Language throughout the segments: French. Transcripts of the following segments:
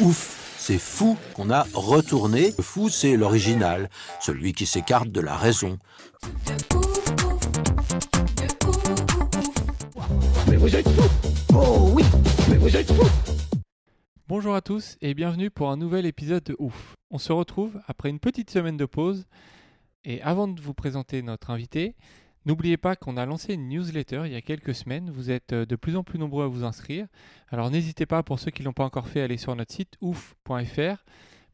Ouf, c'est fou qu'on a retourné. Le fou, c'est l'original, celui qui s'écarte de la raison. Mais vous êtes fous Oh oui Mais vous êtes fous Bonjour à tous et bienvenue pour un nouvel épisode de Ouf. On se retrouve après une petite semaine de pause et avant de vous présenter notre invité, n'oubliez pas qu'on a lancé une newsletter il y a quelques semaines. Vous êtes euh, de plus en plus nombreux à vous inscrire. Alors n'hésitez pas pour ceux qui ne l'ont pas encore fait à aller sur notre site ouf.fr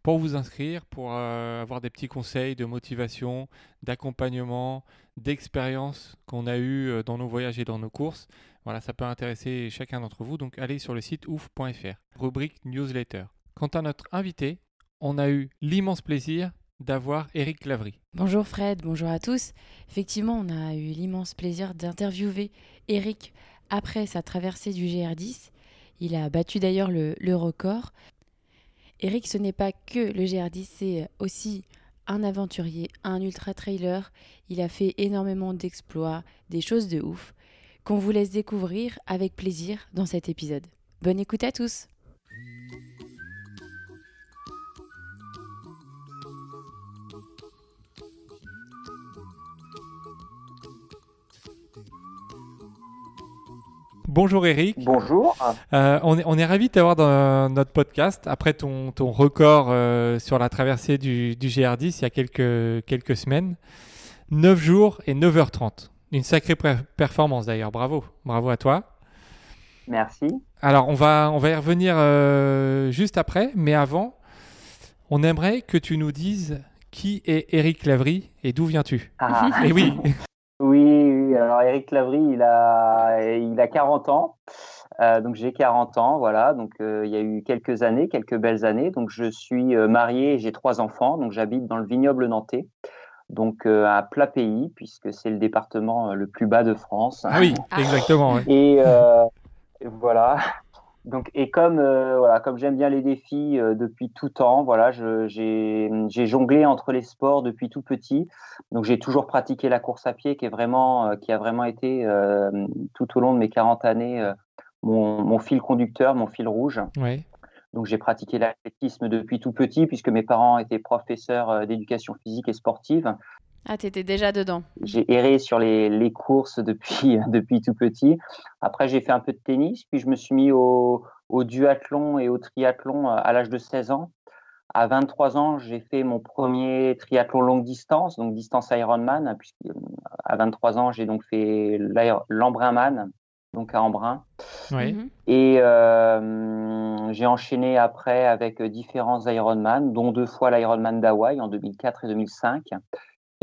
pour vous inscrire, pour euh, avoir des petits conseils de motivation, d'accompagnement, d'expérience qu'on a eu euh, dans nos voyages et dans nos courses. Voilà, ça peut intéresser chacun d'entre vous. Donc allez sur le site ouf.fr, rubrique newsletter. Quant à notre invité, on a eu l'immense plaisir d'avoir Eric Lavry. Bonjour Fred, bonjour à tous. Effectivement, on a eu l'immense plaisir d'interviewer Eric après sa traversée du GR10. Il a battu d'ailleurs le, le record. Eric, ce n'est pas que le GR10, c'est aussi un aventurier, un ultra-trailer. Il a fait énormément d'exploits, des choses de ouf, qu'on vous laisse découvrir avec plaisir dans cet épisode. Bonne écoute à tous Bonjour Eric. Bonjour. Euh, on est, on est ravis de t'avoir dans notre podcast après ton, ton record euh, sur la traversée du, du GR10 il y a quelques, quelques semaines. 9 jours et 9h30. Une sacrée performance d'ailleurs. Bravo. Bravo à toi. Merci. Alors, on va, on va y revenir euh, juste après, mais avant, on aimerait que tu nous dises qui est Eric Lavry et d'où viens-tu? Ah, Et oui, oui, oui, alors Eric Lavry, il a, il a 40 ans. Euh, donc j'ai 40 ans, voilà. Donc euh, il y a eu quelques années, quelques belles années. Donc je suis euh, marié, et j'ai trois enfants. Donc j'habite dans le vignoble nantais. Donc euh, à plat pays, puisque c'est le département le plus bas de France. ah oui, exactement. ouais. Et euh, voilà. Donc, et comme euh, voilà, comme j'aime bien les défis euh, depuis tout temps, voilà, j'ai j'ai jonglé entre les sports depuis tout petit. Donc, j'ai toujours pratiqué la course à pied, qui est vraiment, euh, qui a vraiment été tout au long de mes 40 années mon, mon fil conducteur, mon fil rouge. Ouais. Donc, j'ai pratiqué l'athlétisme depuis tout petit, puisque mes parents étaient professeurs d'éducation physique et sportive. Ah, t'étais déjà dedans. J'ai erré sur les, les courses depuis, depuis tout petit. Après, j'ai fait un peu de tennis, puis je me suis mis au, au duathlon et au triathlon à l'âge de 16 ans. À 23 ans, j'ai fait mon premier triathlon longue distance, donc distance Ironman, puisque euh, à 23 ans, j'ai donc fait l'Embrunman, donc à Embrun. ouais. Mhm. Et euh, j'ai enchaîné après avec différents Ironman, dont deux fois l'Ironman d'Hawaï en 2004 et 2005.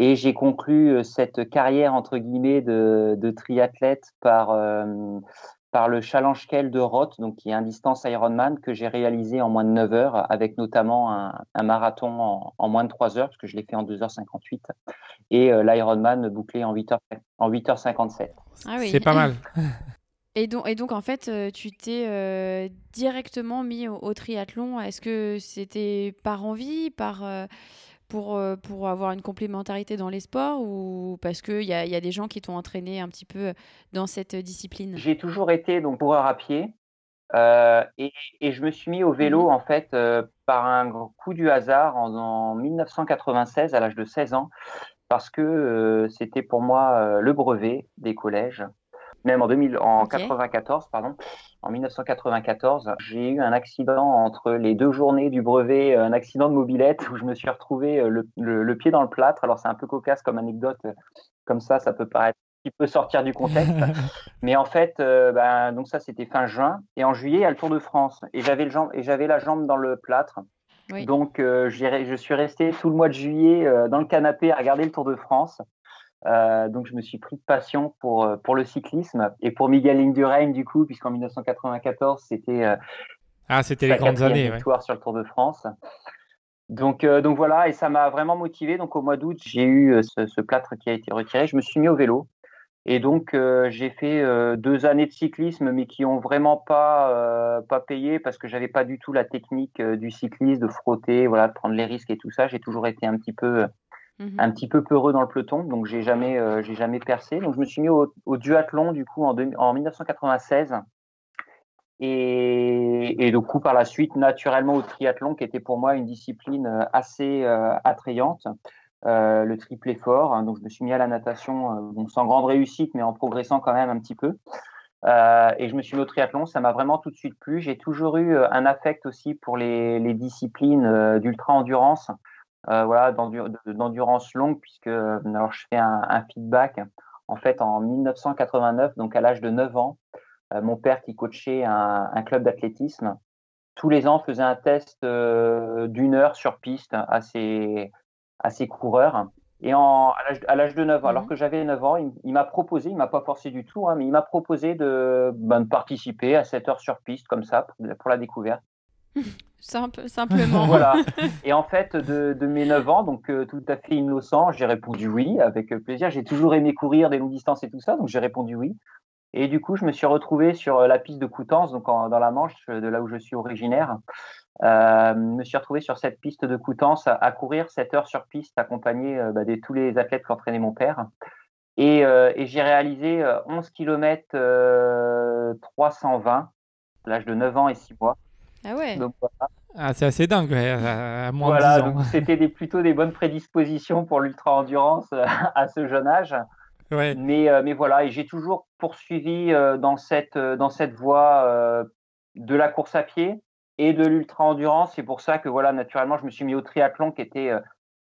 Et j'ai conclu euh, cette carrière entre guillemets de, de triathlète par euh, par le Challenge Kell de Roth, donc qui est un distance Ironman que j'ai réalisé en moins de 9 heures, avec notamment un, un marathon en, en moins de 3 heures, parce que je l'ai fait en 2h58, et euh, l'Ironman bouclé en 8h, en 8h57. Ah oui. C'est pas mal. Et donc, et donc, en fait, tu t'es euh, directement mis au, au triathlon. Est-ce que c'était par envie, par, euh, pour, euh, pour avoir une complémentarité dans les sports ou parce qu'il y a, y a des gens qui t'ont entraîné un petit peu dans cette discipline? J'ai toujours été donc coureur à pied euh, et, et je me suis mis au vélo Mhm. en fait euh, par un coup du hasard en, en 1996 à l'âge de 16 ans parce que euh, c'était pour moi le brevet des collèges. Même en 2000, en Ok. 94, pardon, en 1994, j'ai eu un accident entre les deux journées du brevet, un accident de mobilette où je me suis retrouvé euh, le, le- le pied dans le plâtre. Alors c'est un peu cocasse comme anecdote, euh, comme ça, ça peut paraître un petit peu sortir du contexte. Mais en fait, euh, ben, donc ça c'était fin juin et en juillet il y a le Tour de France et j'avais le jambe et j'avais la jambe dans le plâtre. Oui. Donc euh, je suis resté tout le mois de juillet euh, dans le canapé à regarder le Tour de France. Donc je me suis pris de passion pour, pour le cyclisme et pour Miguel Indurain du coup, puisqu'en 1994 c'était ah c'était les grandes années victoire sur le Tour de France. Donc, donc voilà, et ça m'a vraiment motivé. Donc au mois d'août, j'ai eu ce, ce, plâtre qui a été retiré. Je me suis mis au vélo. Et donc, euh, j'ai fait euh, deux années de cyclisme, mais qui ont vraiment pas, euh, pas payé parce que j'avais pas du tout la technique du cyclisme, de frotter, voilà, de prendre les risques et tout ça. J'ai toujours été un petit peu, mmh un petit peu peureux dans le peloton, donc j'ai jamais, j'ai jamais percé. Donc, je me suis mis au, duathlon du coup en, en 1996. Et, et, du coup, par la suite, naturellement au triathlon, qui était pour moi une discipline assez attrayante. Euh, le triple effort. Hein, donc, je me suis mis à la natation, euh, bon, sans grande réussite, mais en progressant quand même un petit peu. Euh, et je me suis mis au triathlon. Ça m'a vraiment tout de suite plu. J'ai toujours eu un affect aussi pour les, disciplines d'ultra endurance, voilà, d'endurance longue, puisque alors je fais un, un, feedback. En fait, en 1989, donc à l'âge de 9 ans, mon père qui coachait un, un club d'athlétisme, tous les ans faisait un test d'une heure sur piste à ses, à ses coureurs. Et en, à l'âge de 9 ans, alors mhm. que j'avais 9 ans, il, m'a proposé, il m'a pas forcé du tout, hein, mais il m'a proposé de, ben, de, participer à 7 heures sur piste, comme ça, pour, la découverte. Simple, simplement. voilà. Et en fait, de, de mes 9 ans, donc euh, tout à fait innocent, j'ai répondu oui, avec plaisir. J'ai toujours aimé courir des longues distances et tout ça, donc j'ai répondu oui. Et du coup, je me suis retrouvé sur la piste de Coutances, donc dans la Manche, de là où je suis originaire. Euh, me suis retrouvé sur cette piste de Coutances à, courir 7 heures sur piste, accompagné euh, bah, de tous les athlètes qu'entraînait mon père. Et, euh, et j'ai réalisé 11 km 320 à l'âge de 9 ans et 6 mois. Ah ouais donc, voilà. Ah, c'est assez dingue, à, moins voilà, de 10 ans. C'était des, plutôt des bonnes prédispositions pour l'ultra-endurance à ce jeune âge. Ouais. Mais, mais voilà, et j'ai toujours poursuivi dans, cette, dans cette voie de la course à pied, et de l'ultra-endurance. C'est pour ça que, voilà, naturellement, je me suis mis au triathlon, qui était euh,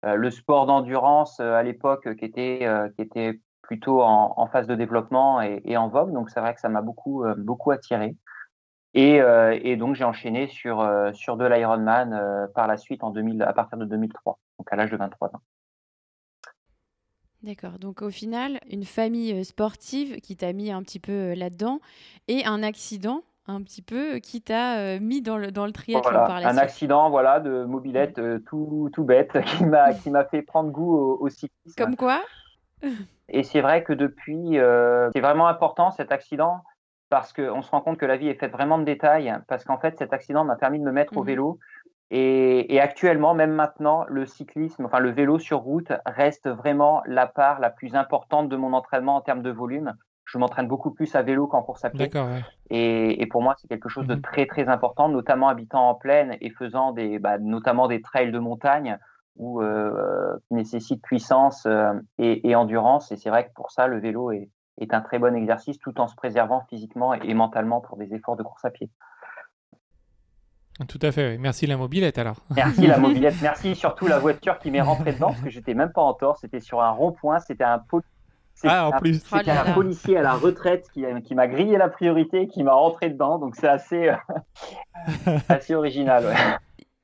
euh, le sport d'endurance euh, à l'époque, qui, était, qui était plutôt en, phase de développement et, en vogue. Donc, c'est vrai que ça m'a beaucoup, beaucoup attiré. Et, et donc, j'ai enchaîné sur, sur de l'Ironman par la suite en 2000, à partir de 2003, donc à l'âge de 23 ans. D'accord. Donc au final, une famille sportive qui t'a mis un petit peu là-dedans et un accident un petit peu qui t'a euh, mis dans le, dans le triathlon par la Un accident voilà, de mobilette euh, tout, tout bête qui m'a, qui m'a fait prendre goût au, cyclisme. Comme quoi? Et c'est vrai que depuis, euh, c'est vraiment important cet accident parce qu'on se rend compte que la vie est faite vraiment de détails. Parce qu'en fait, cet accident m'a permis de me mettre au mmh vélo. Et, et, actuellement, même maintenant, le cyclisme, enfin le vélo sur route reste vraiment la part la plus importante de mon entraînement en termes de volume je m'entraîne beaucoup plus à vélo qu'en course à pied. Et, et, pour moi, c'est quelque chose de mhm. très très important, notamment habitant en plaine et faisant des, bah, notamment des trails de montagne où, euh, qui nécessitent puissance euh, et, et, endurance. Et c'est vrai que pour ça, le vélo est, est, un très bon exercice, tout en se préservant physiquement et, mentalement pour des efforts de course à pied. Tout à fait. Merci la mobilette alors. Merci la mobilette. Merci surtout la voiture qui m'est rentrée dedans parce que j'étais même pas en tort. C'était sur un rond-point. C'était un pot ah, en plus. C'était un policier à la retraite qui, qui m'a grillé la priorité, qui m'a rentré dedans. Donc c'est assez, euh, assez original.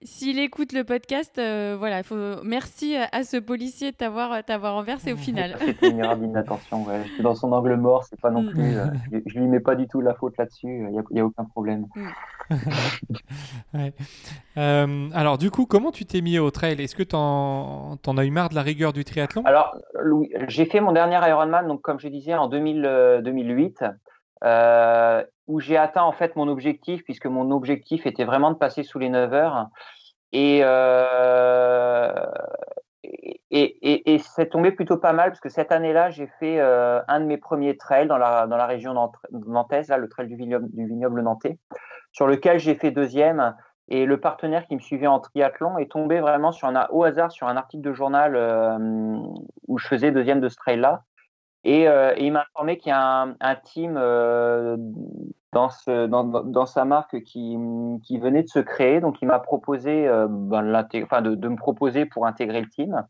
S'il écoute le podcast, euh, voilà, faut... merci à ce policier de t'avoir, t'avoir renversé au final. C'était une erreur d'inattention. Ouais. J'étais dans son angle mort, c'est pas non mm. plus. Euh, je, lui mets pas du tout la faute là-dessus. Il n'y a, a, aucun problème. Mm. ouais. euh, alors, du coup, comment tu t'es mis au trail? Est-ce que tu en, as eu marre de la rigueur du triathlon? Alors, j'ai fait mon dernier Ironman, donc comme je disais, en 2000, 2008. Euh, où j'ai atteint en fait mon objectif, puisque mon objectif était vraiment de passer sous les 9 heures. Et, euh, et, c'est tombé plutôt pas mal, parce que cette année-là, j'ai fait euh, un de mes premiers trails dans la, dans la région nantaise, là, le trail du vignoble, du vignoble nantais, sur lequel j'ai fait deuxième. Et le partenaire qui me suivait en triathlon est tombé vraiment sur un, au hasard sur un article de journal euh, où je faisais deuxième de ce trail-là. Et, euh, il m'a informé qu'il y a un, team euh, dans, sa marque qui, venait de se créer. Donc, il m'a proposé euh, ben, de, de, me proposer pour intégrer le team.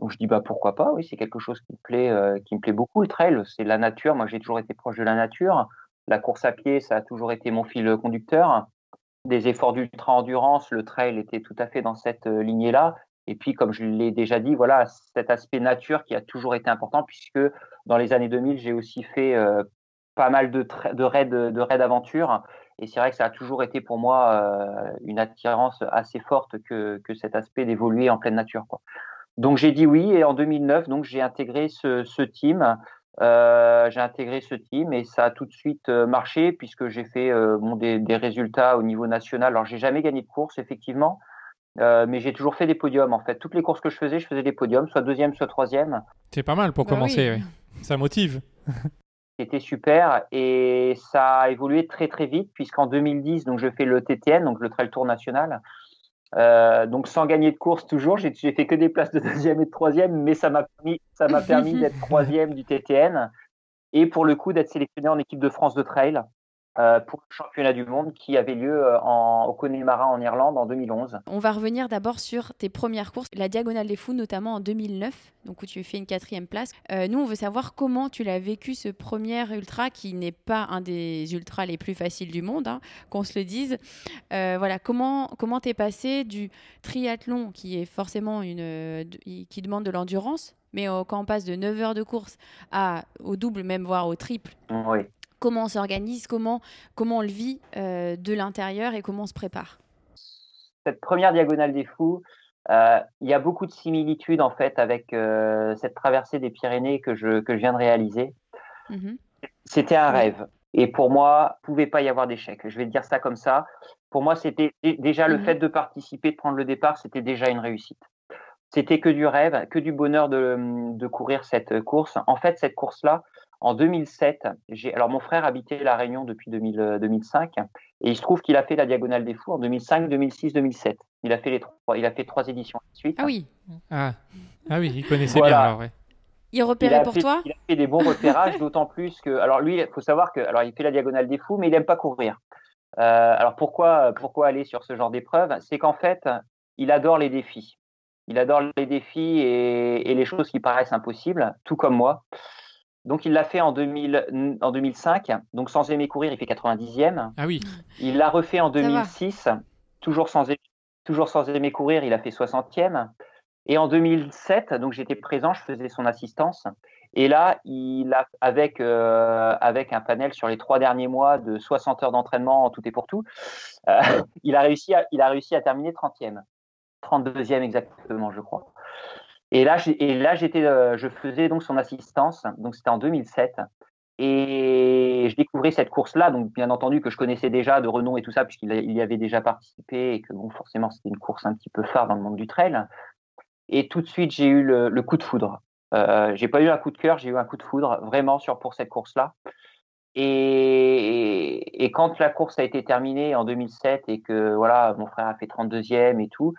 Donc, je dis bah pourquoi pas? Oui, c'est quelque chose qui me plaît, qui me plaît beaucoup. Le trail, c'est la nature. Moi, j'ai toujours été proche de la nature. La course à pied, ça a toujours été mon fil conducteur. Des efforts d'ultra endurance, le trail était tout à fait dans cette lignée-là. Et puis, comme je l'ai déjà dit, voilà, cet aspect nature qui a toujours été important, puisque dans les années 2000, j'ai aussi fait euh, pas mal de, raids de raids d'aventure. Et c'est vrai que ça a toujours été pour moi euh, une attirance assez forte que, cet aspect d'évoluer en pleine nature. Donc j'ai dit oui, et en 2009, donc j'ai intégré ce, team. Euh, j'ai intégré ce team et ça a tout de suite marché puisque j'ai fait des, des, résultats au niveau national. Alors j'ai jamais gagné de course effectivement, euh, mais j'ai toujours fait des podiums en fait. Toutes les courses que je faisais, je faisais des podiums, soit deuxième, soit troisième. C'est pas mal pour bah commencer, oui. Oui. ça motive. C'était super et ça a évolué très très vite puisqu'en 2010, donc je fais le TTN, donc le Trail Tour national. Euh, donc sans gagner de course toujours, j'ai fait que des places de deuxième et de troisième, mais ça m'a permis, ça m'a permis d'être troisième du TTN et pour le coup d'être sélectionné en équipe de France de trail euh, pour le championnat du monde qui avait lieu euh, en, au Connemara en Irlande en 2011. On va revenir d'abord sur tes premières courses, la Diagonale des Fous notamment en 2009, donc où tu fais une quatrième place. Euh, nous, on veut savoir comment tu l'as vécu ce premier ultra qui n'est pas un des ultras les plus faciles du monde, hein, qu'on se le dise. Euh, voilà, comment comment t'es passé du triathlon qui est forcément une qui demande de l'endurance, mais quand on passe de 9 heures de course à au double, même voire au triple? Oui comment on s'organise, comment, comment on le vit euh, de l'intérieur et comment on se prépare Cette première diagonale des fous, euh, il y a beaucoup de similitudes en fait avec euh, cette traversée des Pyrénées que je, que je viens de réaliser. Mmh. C'était un rêve. Et pour moi, il ne pouvait pas y avoir d'échec. Je vais dire ça comme ça. Pour moi, c'était déjà le mmh. fait de participer, de prendre le départ, c'était déjà une réussite. C'était que du rêve, que du bonheur de, de courir cette course. En fait, cette course-là, en 2007, j'ai alors mon frère habitait la Réunion depuis 2000, 2005 et il se trouve qu'il a fait la Diagonale des Fous en 2005, 2006, 2007. Il a fait les trois, il a fait trois éditions ensuite. Ah oui. Ah, ah oui, il connaissait voilà. bien alors. Ouais. Il repérait il pour fait, toi? Il a fait des bons repérages, d'autant plus que alors lui, il faut savoir que alors il fait la Diagonale des Fous, mais il aime pas courir. Euh, alors pourquoi pourquoi aller sur ce genre d'épreuve? C'est qu'en fait, il adore les défis. Il adore les défis et, et les choses qui paraissent impossibles, tout comme moi. Donc, il l'a fait en, 2000, en 2005. Donc, sans aimer courir, il fait 90e. Ah oui. Il l'a refait en 2006, toujours sans, toujours sans aimer courir, il a fait 60e. Et en 2007, donc j'étais présent, je faisais son assistance. Et là, il a, avec, euh, avec un panel sur les trois derniers mois de 60 heures d'entraînement en tout et pour tout, euh, il, a réussi à, il a réussi à terminer 30e. 32e exactement, je crois. Et là, et là j'étais, euh, je faisais donc son assistance, donc c'était en 2007. Et je découvrais cette course-là, donc bien entendu que je connaissais déjà de renom et tout ça, puisqu'il y avait déjà participé et que bon, forcément c'était une course un petit peu phare dans le monde du trail. Et tout de suite, j'ai eu le, coup de foudre. Euh, j'ai pas eu un coup de cœur, j'ai eu un coup de foudre vraiment sur pour cette course-là. Et, et, quand la course a été terminée en 2007 et que voilà, mon frère a fait 32e et tout,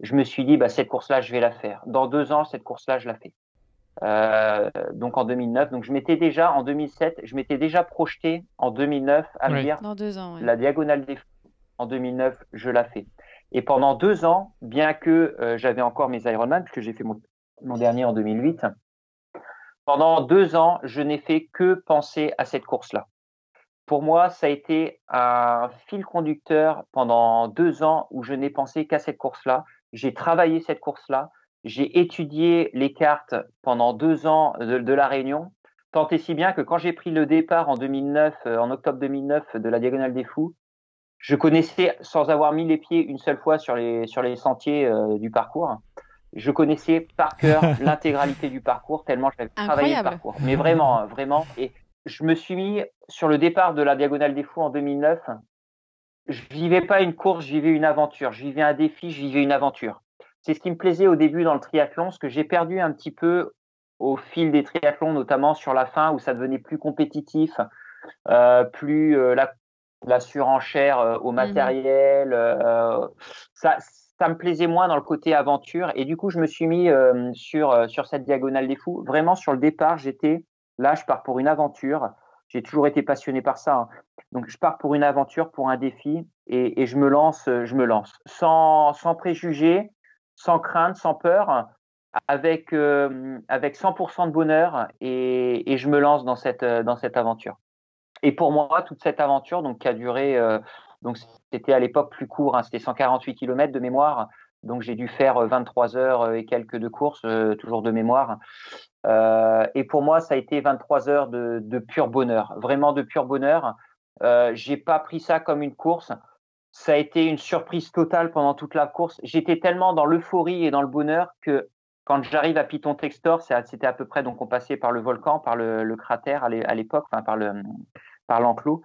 je me suis dit, bah, cette course-là, je vais la faire. Dans deux ans, cette course-là, je la fais. Euh, donc en 2009. Donc je m'étais déjà, en 2007, je m'étais déjà projeté en 2009 à me dire, Dans deux ans, ouais. la diagonale des fous, en 2009, je la fais. Et pendant deux ans, bien que euh, j'avais encore mes Ironman, puisque j'ai fait mon, mon, dernier en 2008, pendant deux ans, je n'ai fait que penser à cette course-là. Pour moi, ça a été un fil conducteur pendant deux ans où je n'ai pensé qu'à cette course-là j'ai travaillé cette course-là, j'ai étudié les cartes pendant deux ans de, de, la Réunion, tant et si bien que quand j'ai pris le départ en 2009, euh, en octobre 2009 de la Diagonale des Fous, je connaissais, sans avoir mis les pieds une seule fois sur les, sur les sentiers euh, du parcours, je connaissais par cœur l'intégralité du parcours, tellement j'avais travaillé le parcours. Mais vraiment, vraiment. Et je me suis mis sur le départ de la Diagonale des Fous en 2009 je vivais pas une course, je vivais une aventure. Je vivais un défi, je vivais une aventure. C'est ce qui me plaisait au début dans le triathlon, ce que j'ai perdu un petit peu au fil des triathlons, notamment sur la fin où ça devenait plus compétitif, euh, plus euh, la, la, surenchère euh, au matériel. Mmh. ça, ça me plaisait moins dans le côté aventure. Et du coup, je me suis mis sur, sur cette diagonale des fous. Vraiment, sur le départ, j'étais là, je pars pour une aventure. J'ai toujours été passionné par ça. Hein. Donc, je pars pour une aventure, pour un défi, et, je me lance, je me lance, sans, sans préjugés, sans crainte, sans peur, avec euh, avec 100% de bonheur, et, je me lance dans cette dans cette aventure. Et pour moi, toute cette aventure, donc qui a duré, euh, donc c'était à l'époque plus court, hein, c'était 148 km de mémoire. Donc j'ai dû faire 23 heures et quelques de course, toujours de mémoire. Et pour moi, ça a été 23 heures de, pur bonheur, vraiment de pur bonheur. Euh, j'ai pas pris ça comme une course. Ça a été une surprise totale pendant toute la course. J'étais tellement dans l'euphorie et dans le bonheur que quand j'arrive à Piton Textor, c'était à peu près donc on passait par le volcan, par le, cratère à l'époque, enfin par par l'enclos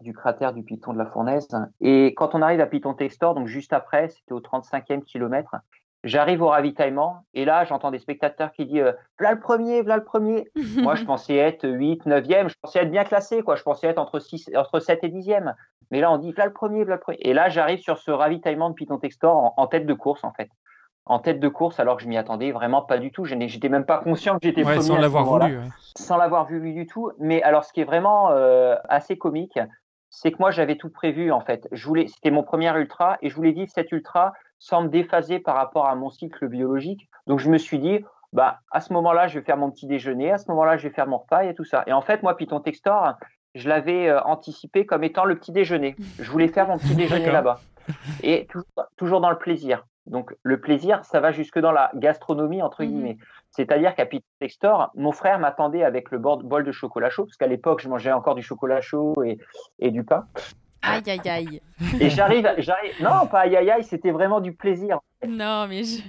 du cratère du Piton de la Fournaise. Et quand on arrive à Piton Textor, donc juste après, c'était au 35e kilomètre, J'arrive au ravitaillement et là, j'entends des spectateurs qui disent Voilà le premier, voilà le premier. Moi, je pensais être 8, 9e, je pensais être bien classé, quoi. Je pensais être entre, 6, entre 7 et 10e. Mais là, on dit Voilà le premier, voilà le premier. Et là, j'arrive sur ce ravitaillement de Python Textor en, tête de course, en fait. En tête de course, alors que je m'y attendais vraiment pas du tout. Je n'étais même pas conscient que j'étais premier. Sans l'avoir voulu. Sans l'avoir vu du tout. Mais alors, ce qui est vraiment euh, assez comique, c'est que moi, j'avais tout prévu, en fait. C'était mon premier ultra et je voulais vivre cet ultra sans me déphaser par rapport à mon cycle biologique. Donc je me suis dit, bah, à ce moment-là, je vais faire mon petit déjeuner, à ce moment-là, je vais faire mon repas et tout ça. Et en fait, moi, Python Textor, je l'avais euh, anticipé comme étant le petit déjeuner. Je voulais faire mon petit déjeuner là-bas. Et toujours, dans le plaisir. Donc le plaisir, ça va jusque dans la gastronomie, entre mmh guillemets. C'est-à-dire qu'à Python Textor, mon frère m'attendait avec le bol de chocolat chaud, parce qu'à l'époque, je mangeais encore du chocolat chaud et, et du pain. Aïe, aïe, aïe. Et j'arrive, j'arrive. Non, pas aïe, aïe, aïe, c'était vraiment du plaisir. Non, mais je,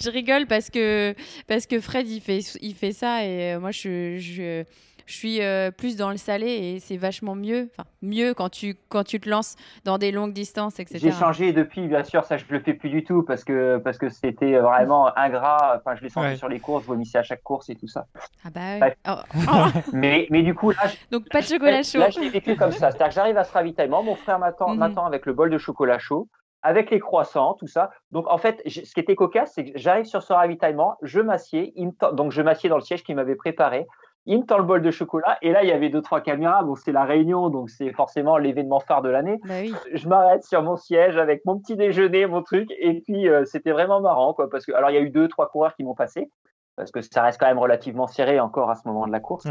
je, rigole parce que, parce que Fred, il fait, il fait ça et moi, je, je, je suis euh, plus dans le salé et c'est vachement mieux. Enfin, mieux quand tu, quand tu te lances dans des longues distances, etc. J'ai changé depuis, bien sûr, ça je le fais plus du tout parce que parce que c'était vraiment ingrat. Enfin, je l'ai senti sur les courses, je vomissais à chaque course et tout ça. Ah bah ouais. Oh. mais, mais du coup, là, donc pas de chocolat chaud. Là, je l'ai vécu comme ça. C'est-à-dire que j'arrive à ce ravitaillement, mon frère m'attend mhm. avec le bol de chocolat chaud avec les croissants, tout ça. Donc en fait, ce qui était cocasse, c'est que j'arrive sur ce ravitaillement, je m'assieds, donc je m'assieds dans le siège qu'il m'avait préparé il me tend le bol de chocolat. Et là, il y avait deux, trois caméras. Bon, c'est la réunion, donc c'est forcément l'événement phare de l'année. Bah je m'arrête sur mon siège avec mon petit déjeuner, mon truc. Et puis, euh, c'était vraiment marrant, quoi. Parce que, alors, il y a eu deux, trois coureurs qui m'ont passé. Parce que ça reste quand même relativement serré encore à ce moment de la course.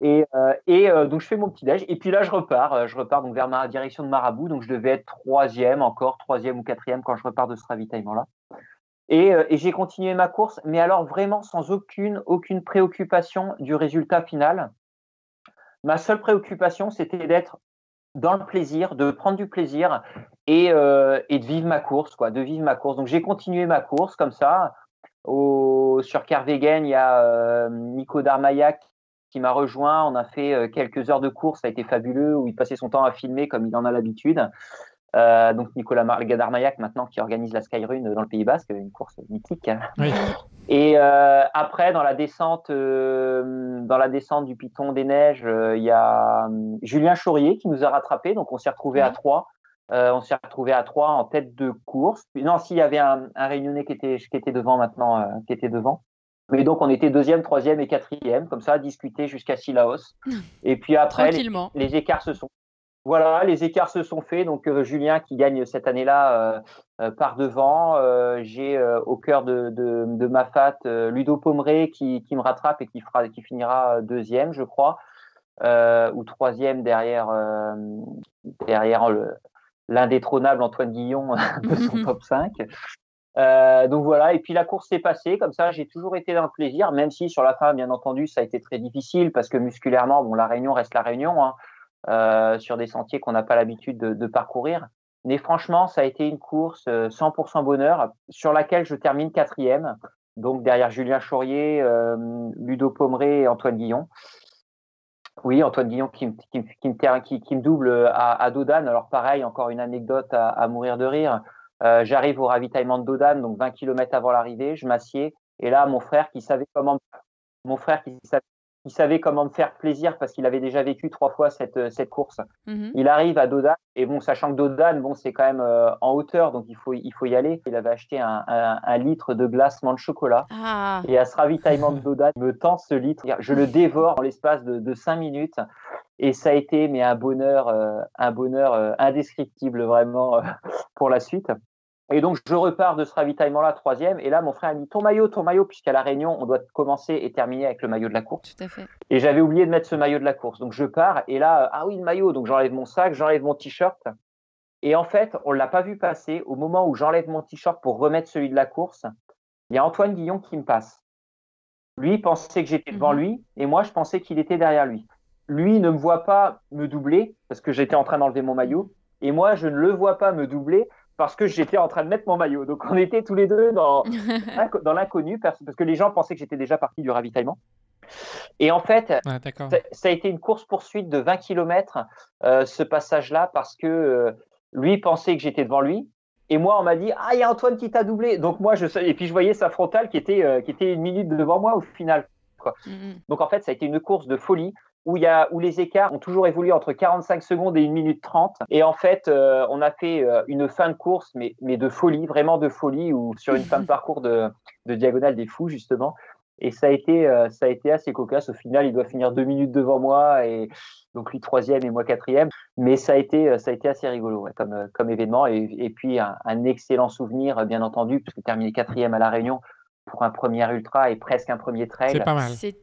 Et, euh, et euh, donc, je fais mon petit déj. Et puis là, je repars. je repars donc vers ma direction de Marabout. Donc, je devais être troisième, encore troisième ou quatrième quand je repars de ce Euh, et, j'ai continué ma course, mais alors vraiment sans aucune, aucune préoccupation du résultat final. Ma seule préoccupation, c'était d'être dans le plaisir, de prendre du plaisir et, euh, et, de vivre ma course, quoi, de vivre ma course. Donc j'ai continué ma course comme ça. Au, sur Carvegen, il y a euh, Nico Darmaillac qui m'a rejoint. On a fait quelques heures de course, ça a été fabuleux, où il passait son temps à filmer comme il en a l'habitude. Euh, donc Nicolas Gadarmaillac maintenant qui organise la Skyrun dans le Pays Basque, une course mythique. Et euh, après dans la descente, euh, dans la descente du Piton des Neiges, il y a Julien Chaurier qui nous a rattrapé. Donc on s'est retrouvé à trois. on s'est retrouvé à trois en tête de course. Non, s'il y avait un, un, Réunionnais qui était qui était devant maintenant, qui était devant. Mais donc on était deuxième, troisième et quatrième, comme ça, à discuter jusqu'à Sillaos. Et puis après, les, écarts se sont voilà, les écarts se sont faits. Donc euh, Julien qui gagne cette année-là euh, euh, par devant. J'ai au cœur de, de, ma fat Ludo Pomeré qui, qui, me rattrape et qui, fera, qui finira deuxième, je crois, ou troisième derrière, derrière l'indétrônable Antoine Guillon de son top 5. donc voilà, et puis la course s'est passée comme ça. J'ai toujours été dans le plaisir, même si sur la fin, bien entendu, ça a été très difficile parce que musculairement, bon, la Réunion reste la Réunion. Hein. Euh, sur des sentiers qu'on n'a pas l'habitude de, parcourir. Mais franchement, ça a été une course 100% euh, bonheur sur laquelle je termine quatrième. Donc derrière Julien Chaurier, euh, Ludo Pomeré et Antoine Guillon. Oui, Antoine Guillon qui, me double à, à, Dodane. Alors pareil, encore une anecdote à, mourir de rire. J'arrive au ravitaillement de Dodane, donc 20 km avant l'arrivée, je m'assieds. Et là, mon frère qui savait comment, mon frère qui savait il savait comment me faire plaisir parce qu'il avait déjà vécu trois fois cette, euh, cette course. Mhm. Il arrive à Dodane et bon, sachant que Dodane, bon, c'est quand même euh, en hauteur, donc il faut, il faut y aller. Il avait acheté un, un, litre de glacement de chocolat ah. et à ce ravitaillement de Dodane, il me tend ce litre. Je le dévore en l'espace de, de, cinq minutes et ça a été mais un bonheur, euh, un bonheur indescriptible vraiment pour la suite. Et donc, je repars de ce ravitaillement-là, troisième. Et là, mon frère a dit ton maillot, ton maillot, puisqu'à La Réunion, on doit commencer et terminer avec le maillot de la course. Tout à fait. Et j'avais oublié de mettre ce maillot de la course. Donc, je pars. Et là, ah oui, le maillot. Donc, j'enlève mon sac, j'enlève mon t-shirt. Et en fait, on ne l'a pas vu passer. Au moment où j'enlève mon t-shirt pour remettre celui de la course, il y a Antoine Guillon qui me passe. Lui pensait que j'étais devant Mhm. lui et moi, je pensais qu'il était derrière lui. Lui ne me voit pas me doubler parce que j'étais en train d'enlever mon maillot et moi, je ne le vois pas me doubler parce que j'étais en train de mettre mon maillot. Donc, on était tous les deux dans, dans l'inconnu parce parce que les gens pensaient que j'étais déjà parti du ravitaillement. Et en fait, Ouais, d'accord. ça, ça a été une course-poursuite de 20 km, ce passage-là, parce que euh, lui pensait que j'étais devant lui. Et moi, on m'a dit Ah, il y a Antoine qui t'a doublé. Donc, moi, je Et puis, je voyais sa frontale qui était, euh, qui était une minute devant moi au final. Mhm. Donc, en fait, ça a été une course de folie où, il y a, où les écarts ont toujours évolué entre 45 secondes et 1 minute 30. Et en fait, euh, on a fait euh, une fin de course, mais, mais de folie, vraiment de folie, ou sur une fin de parcours de, de diagonale des fous, justement. Et ça a été, euh, ça a été assez cocasse. Au final, il doit finir deux minutes devant moi, et donc lui troisième et moi quatrième. Mais ça a été, ça a été assez rigolo ouais, comme, comme événement. Et, et puis un, un excellent souvenir, bien entendu, puisque terminer quatrième à la Réunion pour un premier ultra et presque un premier trail, C'est pas mal. C'est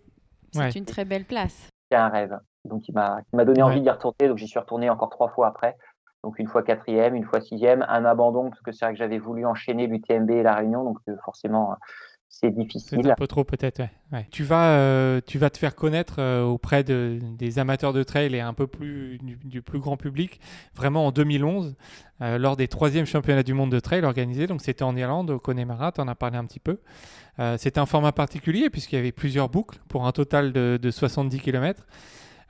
c'est Ouais. une très belle place. C'est un rêve. Donc il m'a, il m'a donné Ouais. envie d'y retourner. Donc j'y suis retourné encore trois fois après. Donc une fois quatrième, une fois sixième, un abandon parce que c'est vrai que j'avais voulu enchaîner l'UTMB et la Réunion, donc euh, forcément c'est C'est difficile. un peu trop peut-être. ouais. Ouais. Tu vas, euh, tu vas te faire connaître euh, auprès de, des amateurs de trail et un peu plus du, du plus grand public, vraiment en 2011, euh, lors des troisièmes championnats du monde de trail organisés. Donc c'était en Irlande, au Connemara, tu en as parlé un petit peu. C'était un format particulier puisqu'il y avait plusieurs boucles pour un total de, de 70 km.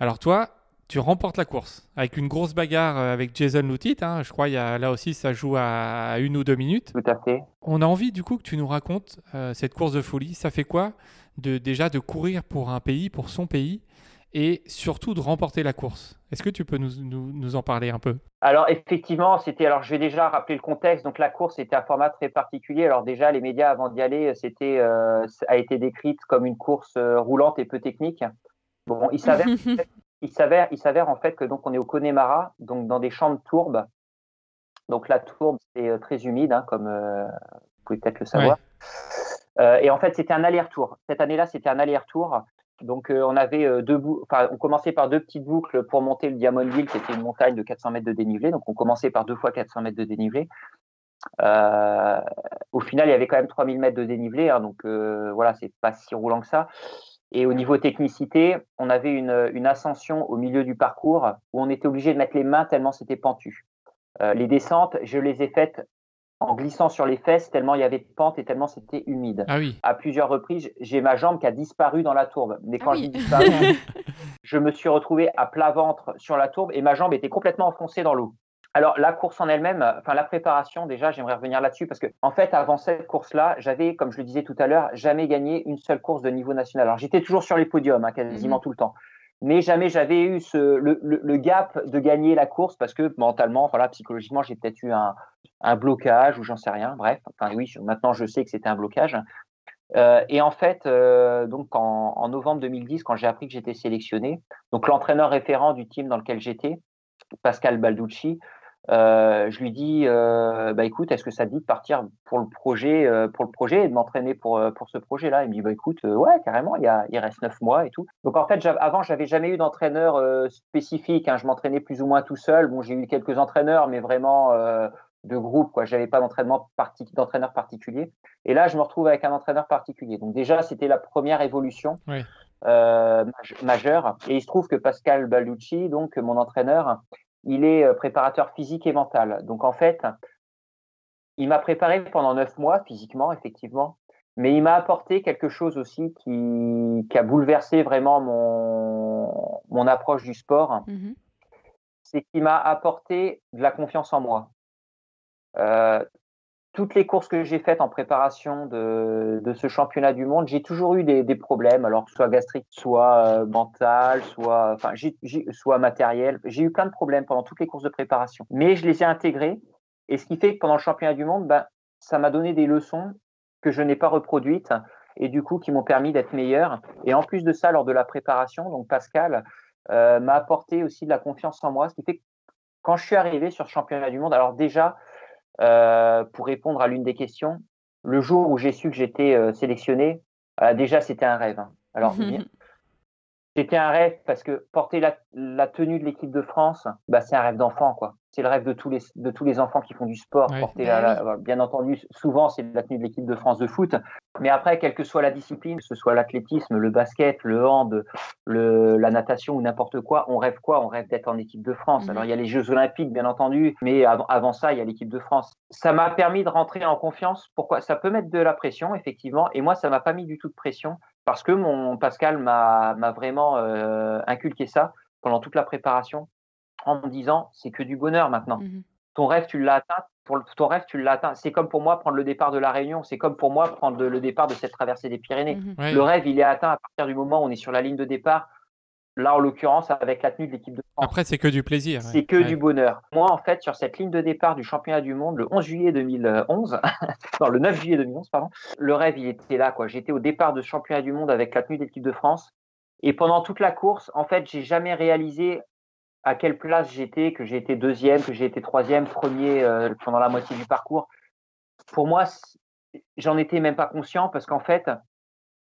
Alors toi, tu remportes la course avec une grosse bagarre euh, avec Jason Lutit. hein. Je crois il y a, là aussi ça joue à, une ou deux minutes. Tout à fait. On a envie du coup que tu nous racontes euh, cette course de folie. Ça fait quoi de déjà de courir pour un pays, pour son pays, et surtout de remporter la course? Est-ce que tu peux nous, nous, nous en parler un peu? Alors effectivement, c'était. Alors je vais déjà rappeler le contexte. Donc la course était un format très particulier. Alors déjà, les médias avant d'y aller, c'était euh, a été décrite comme une course roulante et peu technique. Bon, il s'avère, il s'avère, il s'avère en fait que donc on est au Connemara, donc dans des champs de tourbe. Donc la tourbe c'est euh, très humide, hein, comme euh, vous pouvez peut-être le savoir. Euh, et en fait, c'était un aller-retour. Cette année-là, c'était un aller-retour. Donc, euh, on avait deux bou- on commençait par deux petites boucles pour monter le Diamond Hill, qui était une montagne de 400 mètres de dénivelé. Donc, on commençait par deux fois 400 mètres de dénivelé. Au final, il y avait quand même 3000 mètres de dénivelé. hein, donc, voilà, c'est pas si roulant que ça. Et au niveau technicité, on avait une, une ascension au milieu du parcours où on était obligé de mettre les mains tellement c'était pentu. Euh, les descentes, je les ai faites en glissant sur les fesses tellement il y avait de pente et tellement c'était humide. Ah oui. À plusieurs reprises, j'ai ma jambe qui a disparu dans la tourbe. Mais Ah quand oui. je dis disparu, je me suis retrouvé à plat ventre sur la tourbe et ma jambe était complètement enfoncée dans l'eau. Alors la course en elle-même, enfin la préparation déjà, j'aimerais revenir là-dessus parce que en fait avant cette course-là, j'avais, comme je le disais tout à l'heure, jamais gagné une seule course de niveau national. Alors j'étais toujours sur les podiums, hein, quasiment Mhm. tout le temps, mais jamais j'avais eu ce, le, le- le gap de gagner la course parce que mentalement, voilà, psychologiquement, j'ai peut-être eu un, un blocage ou j'en sais rien. Bref, enfin oui, maintenant je sais que c'était un blocage. Euh, et en fait, euh, donc en, en novembre 2010, quand j'ai appris que j'étais sélectionné, donc l'entraîneur référent du team dans lequel j'étais, Pascal Balducci, je lui dis, euh, bah écoute, est-ce que ça te dit de partir pour le projet, euh, pour le projet et de m'entraîner pour euh, pour ce projet-là? Il me dit, bah écoute, euh, ouais, carrément, il y a, il reste neuf mois et tout. Donc en fait, avant, j'avais jamais eu d'entraîneur euh, spécifique. Hein, je m'entraînais plus ou moins tout seul. Bon, j'ai eu quelques entraîneurs, mais vraiment euh, de groupe, quoi. J'avais pas d'entraînement parti, d'entraîneur particulier. Et là, je me retrouve avec un entraîneur particulier. Donc déjà, c'était la première évolution Oui. euh, majeure. Et il se trouve que Pascal Balducci, donc mon entraîneur, il est euh, préparateur physique et mental. Donc en fait, il m'a préparé pendant neuf mois physiquement, effectivement, mais il m'a apporté quelque chose aussi qui, qui a bouleversé vraiment mon, mon approche du sport. Mhm. C'est qu'il m'a apporté de la confiance en moi. Euh, toutes les courses que j'ai faites en préparation de, ce championnat du monde, j'ai toujours eu des, problèmes, alors que ce soit gastrique, soit euh, mental, soit, enfin, soit matériel. J'ai eu plein de problèmes pendant toutes les courses de préparation. Mais je les ai intégrés. Et ce qui fait que pendant le championnat du monde, ben, ça m'a donné des leçons que je n'ai pas reproduites et du coup qui m'ont permis d'être meilleur. Et en plus de ça, lors de la préparation, donc Pascal euh, m'a apporté aussi de la confiance en moi, ce qui fait que quand je suis arrivé sur ce championnat du monde, alors déjà, euh, pour répondre à l'une des questions, le jour où j'ai su que j'étais euh, sélectionné, euh, déjà c'était un rêve. hein. Alors bien, C'était un rêve parce que porter la, la tenue de l'équipe de France, bah, c'est un rêve d'enfant, quoi. C'est le rêve de tous les de tous les enfants qui font du sport. Ouais. Porter Bah la- la- bien entendu, souvent c'est la tenue de l'équipe de France de foot, mais après, quelle que soit la discipline, que ce soit l'athlétisme, le basket, le hand, le, la natation ou n'importe quoi, on rêve quoi? On rêve d'être en équipe de France. Mhm. Alors il y a les Jeux Olympiques, bien entendu, mais avant, avant ça, il y a l'équipe de France. Ça m'a permis de rentrer en confiance. Pourquoi? Ça peut mettre de la pression, effectivement, et moi, ça m'a pas mis du tout de pression parce que mon Pascal m'a vraiment euh, inculqué ça pendant toute la préparation en me disant c'est que du bonheur maintenant. Mhm. Ton rêve, tu l'as atteint. Pour le- ton rêve, tu l'as atteint. C'est comme pour moi prendre le départ de la Réunion. C'est comme pour moi prendre le, le départ de cette traversée des Pyrénées. Ouais. Le rêve, il est atteint à partir du moment où on est sur la ligne de départ. Là, en l'occurrence, avec la tenue de l'équipe de France. Après, c'est que du plaisir. ouais. C'est que Ouais. du bonheur. Moi, en fait, sur cette ligne de départ du championnat du monde, le 11 juillet 2011, non, le 9 juillet 2011, pardon, le rêve, il était là, quoi. J'étais au départ de ce championnat du monde avec la tenue de l'équipe de France. Et pendant toute la course, en fait, j'ai jamais réalisé à quelle place j'étais, que j'ai été deuxième, que j'ai été troisième, premier euh, pendant la moitié du parcours. Pour moi, j'en étais même pas conscient parce qu'en fait,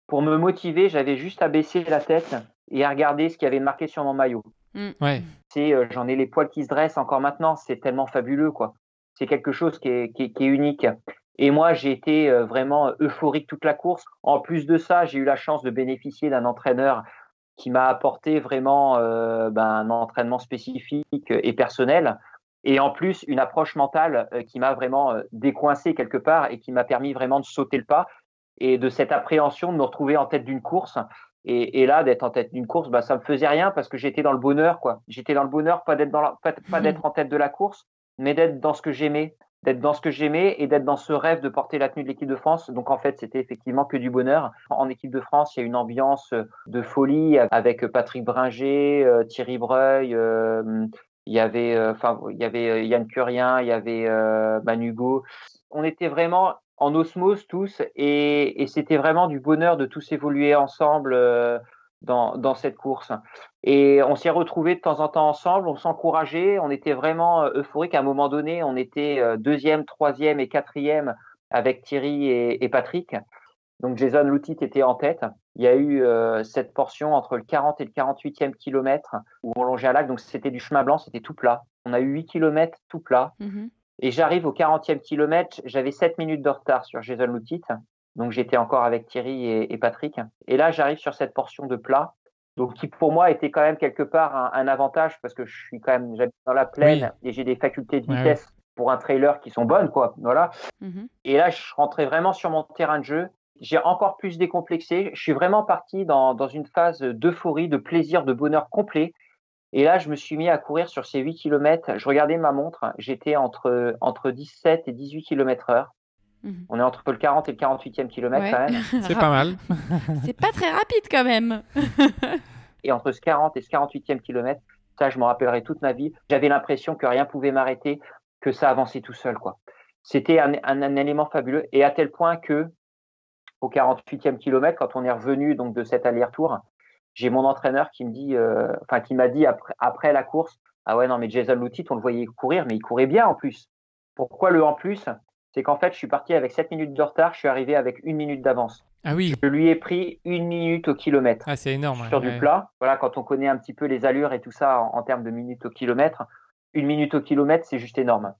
pour me motiver, j'avais juste à baisser la tête et à regarder ce qui avait marqué sur mon maillot Ouais. c'est euh, j'en ai les poils qui se dressent encore maintenant, c'est tellement fabuleux quoi. C'est quelque chose qui est, qui est- qui est unique. Et moi, j'ai été euh, vraiment euphorique toute la course. En plus de ça, j'ai eu la chance de bénéficier d'un entraîneur qui m'a apporté vraiment euh, ben, un entraînement spécifique et personnel. Et en plus, une approche mentale euh, qui m'a vraiment euh, décoincé quelque part et qui m'a permis vraiment de sauter le pas et de cette appréhension de me retrouver en tête d'une course. Et, et là, d'être en tête d'une course, bah, ça me faisait rien parce que j'étais dans le bonheur, quoi. J'étais dans le bonheur, pas d'être dans la- pas, pas d'être en tête de la course, mais d'être dans ce que j'aimais, d'être dans ce que j'aimais et d'être dans ce rêve de porter la tenue de l'équipe de France. Donc en fait, c'était effectivement que du bonheur. En équipe de France, il y a une ambiance de folie avec Patrick Bringer, euh, Thierry Breuil. euh, il y avait, euh, enfin, il y avait euh, Yann Curien, il y avait euh, Manugo. On était vraiment en osmose tous et, c'était vraiment du bonheur de tous évoluer ensemble euh, dans, cette course. Et on s'est retrouvés de temps en temps ensemble, on s'encourageait, on était vraiment euh, euphoriques. À un moment donné, on était euh, deuxième, troisième et quatrième avec Thierry et, Patrick. Donc Jason Loutit était en tête. Il y a eu cette portion entre le 40 et le 48e kilomètre où on longeait un lac. Donc c'était du chemin blanc, c'était tout plat. On a eu 8 kilomètres tout plat. Mhm. Et j'arrive au 40e kilomètre, j'avais 7 minutes de retard sur Jason Loutit. Donc j'étais encore avec Thierry et, et Patrick. Et là, j'arrive sur cette portion de plat. Donc qui pour moi était quand même quelque part un, un avantage parce que je suis quand même j'habite dans la plaine et j'ai des facultés de Ouais, vitesse pour un trailer qui sont bonnes quoi. Voilà. Mhm. Et là, je rentrais vraiment sur mon terrain de jeu. J'ai encore plus décomplexé. Je suis vraiment parti dans, dans une phase d'euphorie, de plaisir, de bonheur complet. Et là, je me suis mis à courir sur ces 8 km. Je regardais ma montre. J'étais entre, entre 17 et 18 km heure. Mhm. On est entre le 40 et le 48e kilomètre Ouais. quand même. C'est pas mal. C'est pas très rapide quand même. Et entre ce 40 et ce 48e kilomètre, ça, je m'en rappellerai toute ma vie. J'avais l'impression que rien pouvait m'arrêter, que ça avançait tout seul, quoi. C'était un, un, un élément fabuleux. Et à tel point que, au 48e kilomètre, quand on est revenu donc de cet aller-retour, j'ai mon entraîneur qui me dit, euh, enfin qui m'a dit après, après la course, ah ouais non mais Jason Loutit, on le voyait courir, mais il courait bien en plus. Pourquoi le en plus? C'est qu'en fait, je suis parti avec 7 minutes de retard, je suis arrivé avec une minute d'avance. Ah oui. Je lui ai pris une minute au kilomètre Ah, c'est énorme. sur ouais, du plat. Voilà, quand on connaît un petit peu les allures et tout ça en, en termes de minutes au kilomètre, une minute au kilomètre, c'est juste énorme.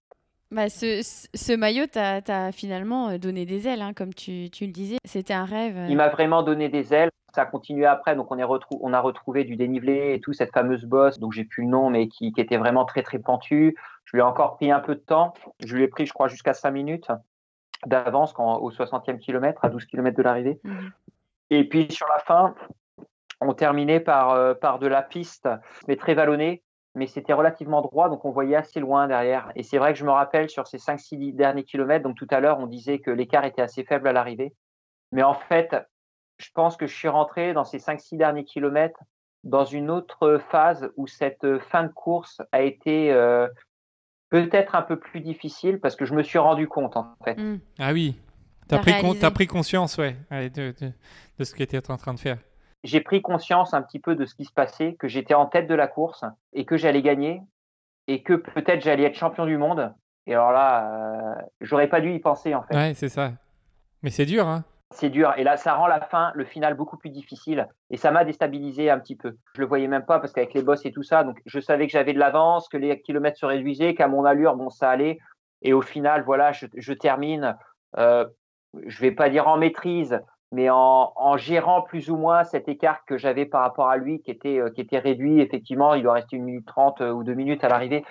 Bah, ce, ce- maillot t'a finalement euh, donné des ailes, hein, comme tu, tu le disais. C'était un rêve. euh. Il m'a vraiment donné des ailes. Ça a continué après, donc on, est retrou- on a retrouvé du dénivelé et tout, cette fameuse bosse, donc j'ai plus le nom, mais qui, qui était vraiment très très pentue. Je lui ai encore pris un peu de temps. Je lui ai pris, je crois, jusqu'à 5 minutes d'avance quand- au 60e kilomètre, à 12 km de l'arrivée. Mhm. Et puis sur la fin, on terminait par, euh, par de la piste, mais très vallonnée, mais c'était relativement droit, donc on voyait assez loin derrière. Et c'est vrai que je me rappelle sur ces 5-6 derniers kilomètres, donc tout à l'heure, on disait que l'écart était assez faible à l'arrivée. Mais en fait, je pense que je suis rentré dans ces 5-6 derniers kilomètres dans une autre phase où cette fin de course a été euh, peut-être un peu plus difficile parce que je me suis rendu compte, en fait. Mm. Ah oui. T'as T'as pris, conscience, ouais, ouais, de, de, de ce que tu étais en train de faire. J'ai pris conscience un petit peu de ce qui se passait, que j'étais en tête de la course et que j'allais gagner et que peut-être j'allais être champion du monde. Et alors là, euh, j'aurais pas dû y penser en fait. Ouais, c'est ça. Mais c'est dur, hein. c'est dur. Et là, ça rend la fin, le final beaucoup plus difficile. Et ça m'a déstabilisé un petit peu. Je le voyais même pas parce qu'avec les bosses et tout ça, donc je savais que j'avais de l'avance, que les kilomètres se réduisaient, qu'à mon allure, bon, ça allait. Et au final, voilà, je, je termine, euh, je vais pas dire en maîtrise, mais en, gérant plus ou moins cet écart que j'avais par rapport à lui, qui était, euh, qui était réduit. Effectivement, il doit rester une minute trente euh, ou deux minutes à l'arrivée.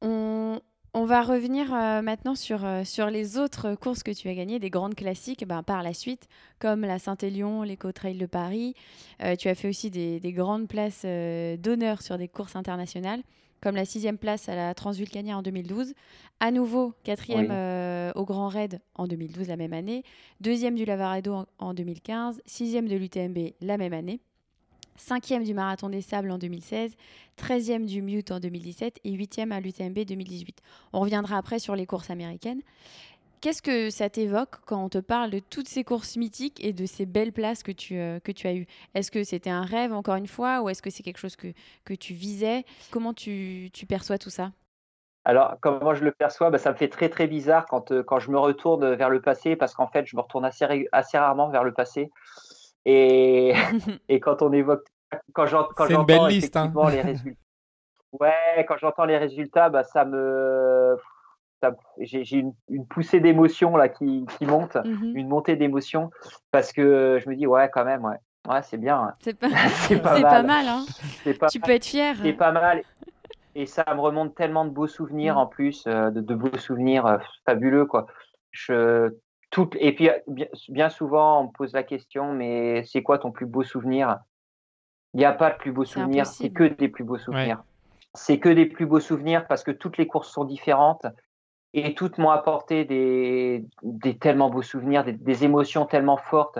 On, va revenir euh, maintenant sur, sur les autres courses que tu as gagnées, des grandes classiques ben, par la suite, comme la Saint-Élion, l'Éco-Trail de Paris. Tu as fait aussi des, des grandes places d'honneur sur des courses internationales, comme la sixième place à la Transvulcania en 2012. À nouveau, quatrième Oui. euh, au Grand Raid en 2012, la même année. Deuxième du Lavaredo en, en 2015. Sixième de l'UTMB la même année. Cinquième du Marathon des Sables en 2016, 13e du Mute en 2017 et 8e à l'UTMB 2018. On reviendra après sur les courses américaines. Qu'est-ce que ça t'évoque quand on te parle de toutes ces courses mythiques et de ces belles places que tu, euh, que tu as eues? Est-ce que c'était un rêve, encore une fois, ou est-ce que c'est quelque chose que, que tu visais? Comment tu, tu perçois tout ça? Alors, comment je le perçois bah, Ça me fait très très bizarre quand, euh, quand je me retourne vers le passé, parce qu'en fait, je me retourne assez, assez rarement vers le passé. Et, et quand on évoque, quand j'en- quand C'est une j'entends belle liste, hein. effectivement les résultats, ouais, quand j'entends les résultats, bah, ça me, j'ai une, une poussée d'émotion là qui, qui monte, Mhm. une montée d'émotion, parce que je me dis ouais, quand même, ouais, ouais, c'est bien, ouais. C'est pas, pas, c'est mal, pas mal, hein pas Tu peux être fier. c'est pas mal. Et ça me remonte tellement de beaux souvenirs Mm. en plus, euh, de, de beaux souvenirs euh, fabuleux quoi. Je, tout, et puis euh, bien, souvent on me pose la question, mais c'est quoi ton plus beau souvenir? Il n'y a pas de plus beau souvenir, c'est que des plus beaux souvenirs. C'est que des plus beaux souvenirs parce que toutes les courses sont différentes et toutes m'ont apporté des, tellement beaux souvenirs, des, émotions tellement fortes.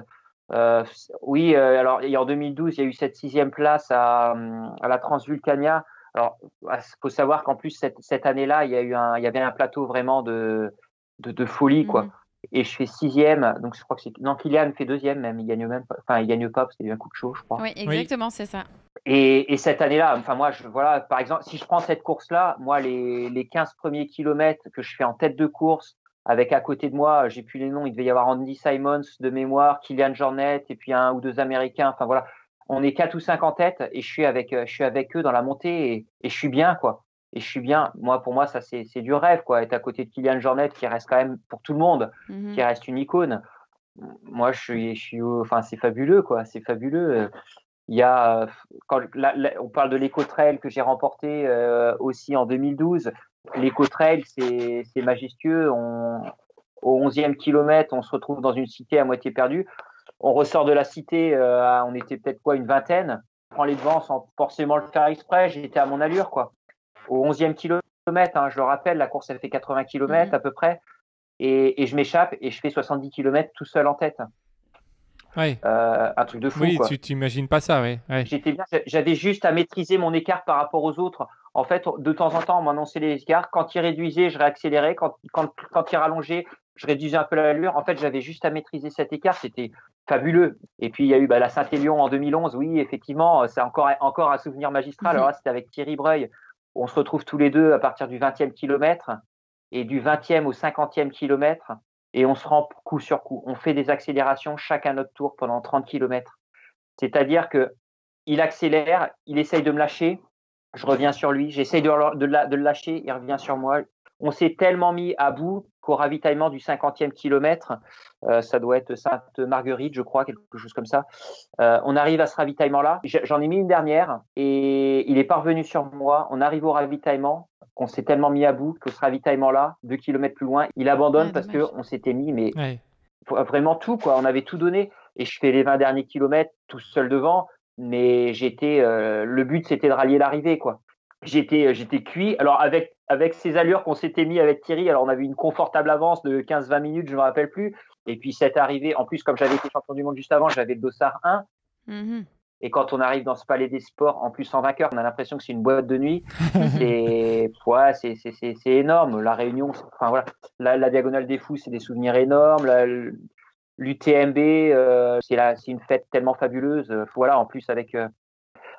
Euh, oui, euh, alors en 2012, il y a eu cette sixième place à, à la Transvulcania. Alors, il faut savoir qu'en plus cette, cette année-là, il y a eu un, il y avait un plateau vraiment de, de, folie, quoi. Mhm. Et je fais sixième, donc je crois que c'est non, Kylian fait deuxième même, il gagne même enfin il gagne pas parce qu'il y a eu un coup de chaud, je crois. Oui, exactement, c'est ça. Et, et cette année-là, enfin moi, je, voilà, par exemple, si je prends cette course-là, moi, les, les 15 premiers kilomètres que je fais en tête de course, avec à côté de moi, j'ai plus les noms, il devait y avoir Andy Simons de mémoire, Kylian Jornet, et puis un ou deux Américains. Enfin voilà, on est quatre ou cinq en tête, et je suis avec, je suis avec eux dans la montée, et, et je suis bien, quoi. Et je suis bien. Moi, pour moi, ça c'est du rêve, quoi. Être à côté de Kylian Jornet, qui reste quand même pour tout le monde, Mhm. qui reste une icône. Moi, je suis, je suis, au- enfin, c'est fabuleux, quoi. C'est fabuleux. Il y a, quand on parle de l'éco-trail que j'ai remporté euh, aussi en 2012. L'éco-trail, c'est majestueux. On, au 11e kilomètre, on se retrouve dans une cité à moitié perdue. On ressort de la cité, euh, on était peut-être quoi, une vingtaine. On prend les devants sans forcément le faire exprès. J'étais à mon allure, quoi. Au 11e kilomètre, hein, je le rappelle, la course, elle fait 80 kilomètres Mhm. à peu près. Et, et je m'échappe et je fais 70 kilomètres tout seul en tête. Ouais. Euh, un truc de fou, Oui, quoi. tu t'imagines pas ça, ouais. J'étais bien, j'avais juste à maîtriser mon écart par rapport aux autres. En fait, de temps en temps, on m'annonçait les écarts. Quand il réduisait, je réaccélérais. Quand, quand, quand il rallongeait, je réduisais un peu l'allure. En fait, j'avais juste à maîtriser cet écart. C'était fabuleux. Et puis, il y a eu bah, la Saint-Élion en 2011. Oui, effectivement, c'est encore, encore un souvenir magistral. Mhm. Alors là, c'était avec Thierry Breuil. On se retrouve tous les deux à partir du 20e kilomètre. Et du 20e au 50e kilomètre, et on se rend coup sur coup. On fait des accélérations chacun notre tour pendant 30 kilomètres. C'est-à-dire que il accélère, il essaye de me lâcher, je reviens sur lui, j'essaye de le lâcher, il revient sur moi. On s'est tellement mis à bout qu'au ravitaillement du 50e kilomètre, euh, ça doit être Sainte-Marguerite, je crois, quelque chose comme ça, euh, on arrive à ce ravitaillement-là. J'en ai mis une dernière et il est parvenu sur moi. On arrive au ravitaillement, qu'on s'est tellement mis à bout que ce ravitaillement-là, deux kilomètres plus loin, il abandonne Ah, parce qu'on s'était mis, mais Ouais. vraiment tout quoi on avait tout donné et je fais les 20 derniers kilomètres tout seul devant mais j'étais euh, le but c'était de rallier l'arrivée quoi j'étais euh, j'étais cuit. Alors avec avec ces allures qu'on s'était mis avec Thierry alors on avait une confortable avance de 15-20 minutes je me rappelle plus. Et puis cette arrivée en plus comme j'avais été champion du monde juste avant j'avais le dossard 1 Mhm. et quand on arrive dans ce palais des sports en plus en vainqueur on a l'impression que c'est une boîte de nuit. C'est ouais, c'est c'est c'est c'est énorme. La réunion enfin voilà. La, la diagonale des fous c'est des souvenirs énormes. La- l'UTMB euh, c'est la c'est une fête tellement fabuleuse. Euh, voilà en plus avec euh,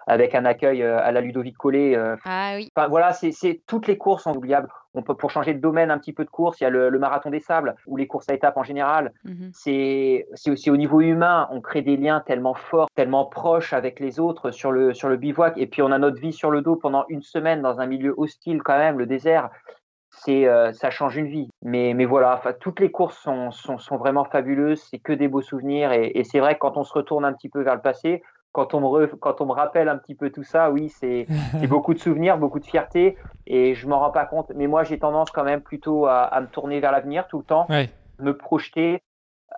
avec un accueil euh, à la Ludovic Collet euh, Ah oui. enfin voilà c'est toutes les courses sont oubliables on peut, pour changer de domaine un petit peu de course, il y a le, marathon des sables ou les courses à étapes en général. Mhm. C'est aussi au niveau humain, on crée des liens tellement forts, tellement proches avec les autres sur le, sur le bivouac. Et puis on a notre vie sur le dos pendant une semaine dans un milieu hostile quand même, le désert. C'est, euh, ça change une vie. Mais, mais voilà, toutes les courses sont, sont, sont vraiment fabuleuses. C'est que des beaux souvenirs. Et, et c'est vrai que quand on se retourne un petit peu vers le passé, quand on me, quand on me rappelle un petit peu tout ça, oui, c'est beaucoup de souvenirs, beaucoup de fierté, et je m'en rends pas compte. Mais moi, j'ai tendance quand même plutôt à, à me tourner vers l'avenir tout le temps, me projeter,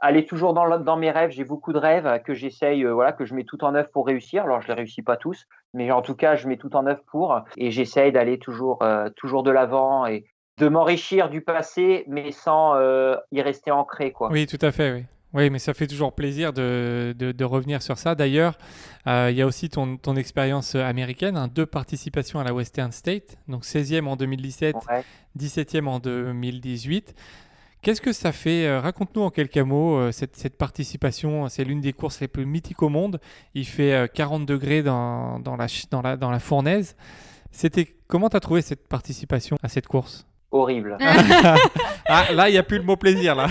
aller toujours dans, dans mes rêves. J'ai beaucoup de rêves que j'essaye, euh, voilà, que je mets tout en œuvre pour réussir. Alors, je les réussis pas tous, mais en tout cas, je mets tout en œuvre pour, et j'essaye d'aller toujours, euh, toujours de l'avant et de m'enrichir du passé, mais sans euh, y rester ancré, quoi. Oui, tout à fait, oui. Oui, mais ça fait toujours plaisir de, de, revenir sur ça. D'ailleurs, euh, il y a aussi ton, ton expérience américaine, hein, deux participations à la Western State, donc 16e en 2017, 17e en 2018. Qu'est-ce que ça fait euh, Raconte-nous en quelques mots euh, cette, cette, participation. C'est l'une des courses les plus mythiques au monde. Il fait 40 degrés dans, dans, la, dans, la, dans la fournaise. C'était comment tu as trouvé cette participation à cette course? Horrible. ah, là, il n'y a plus le mot plaisir, là.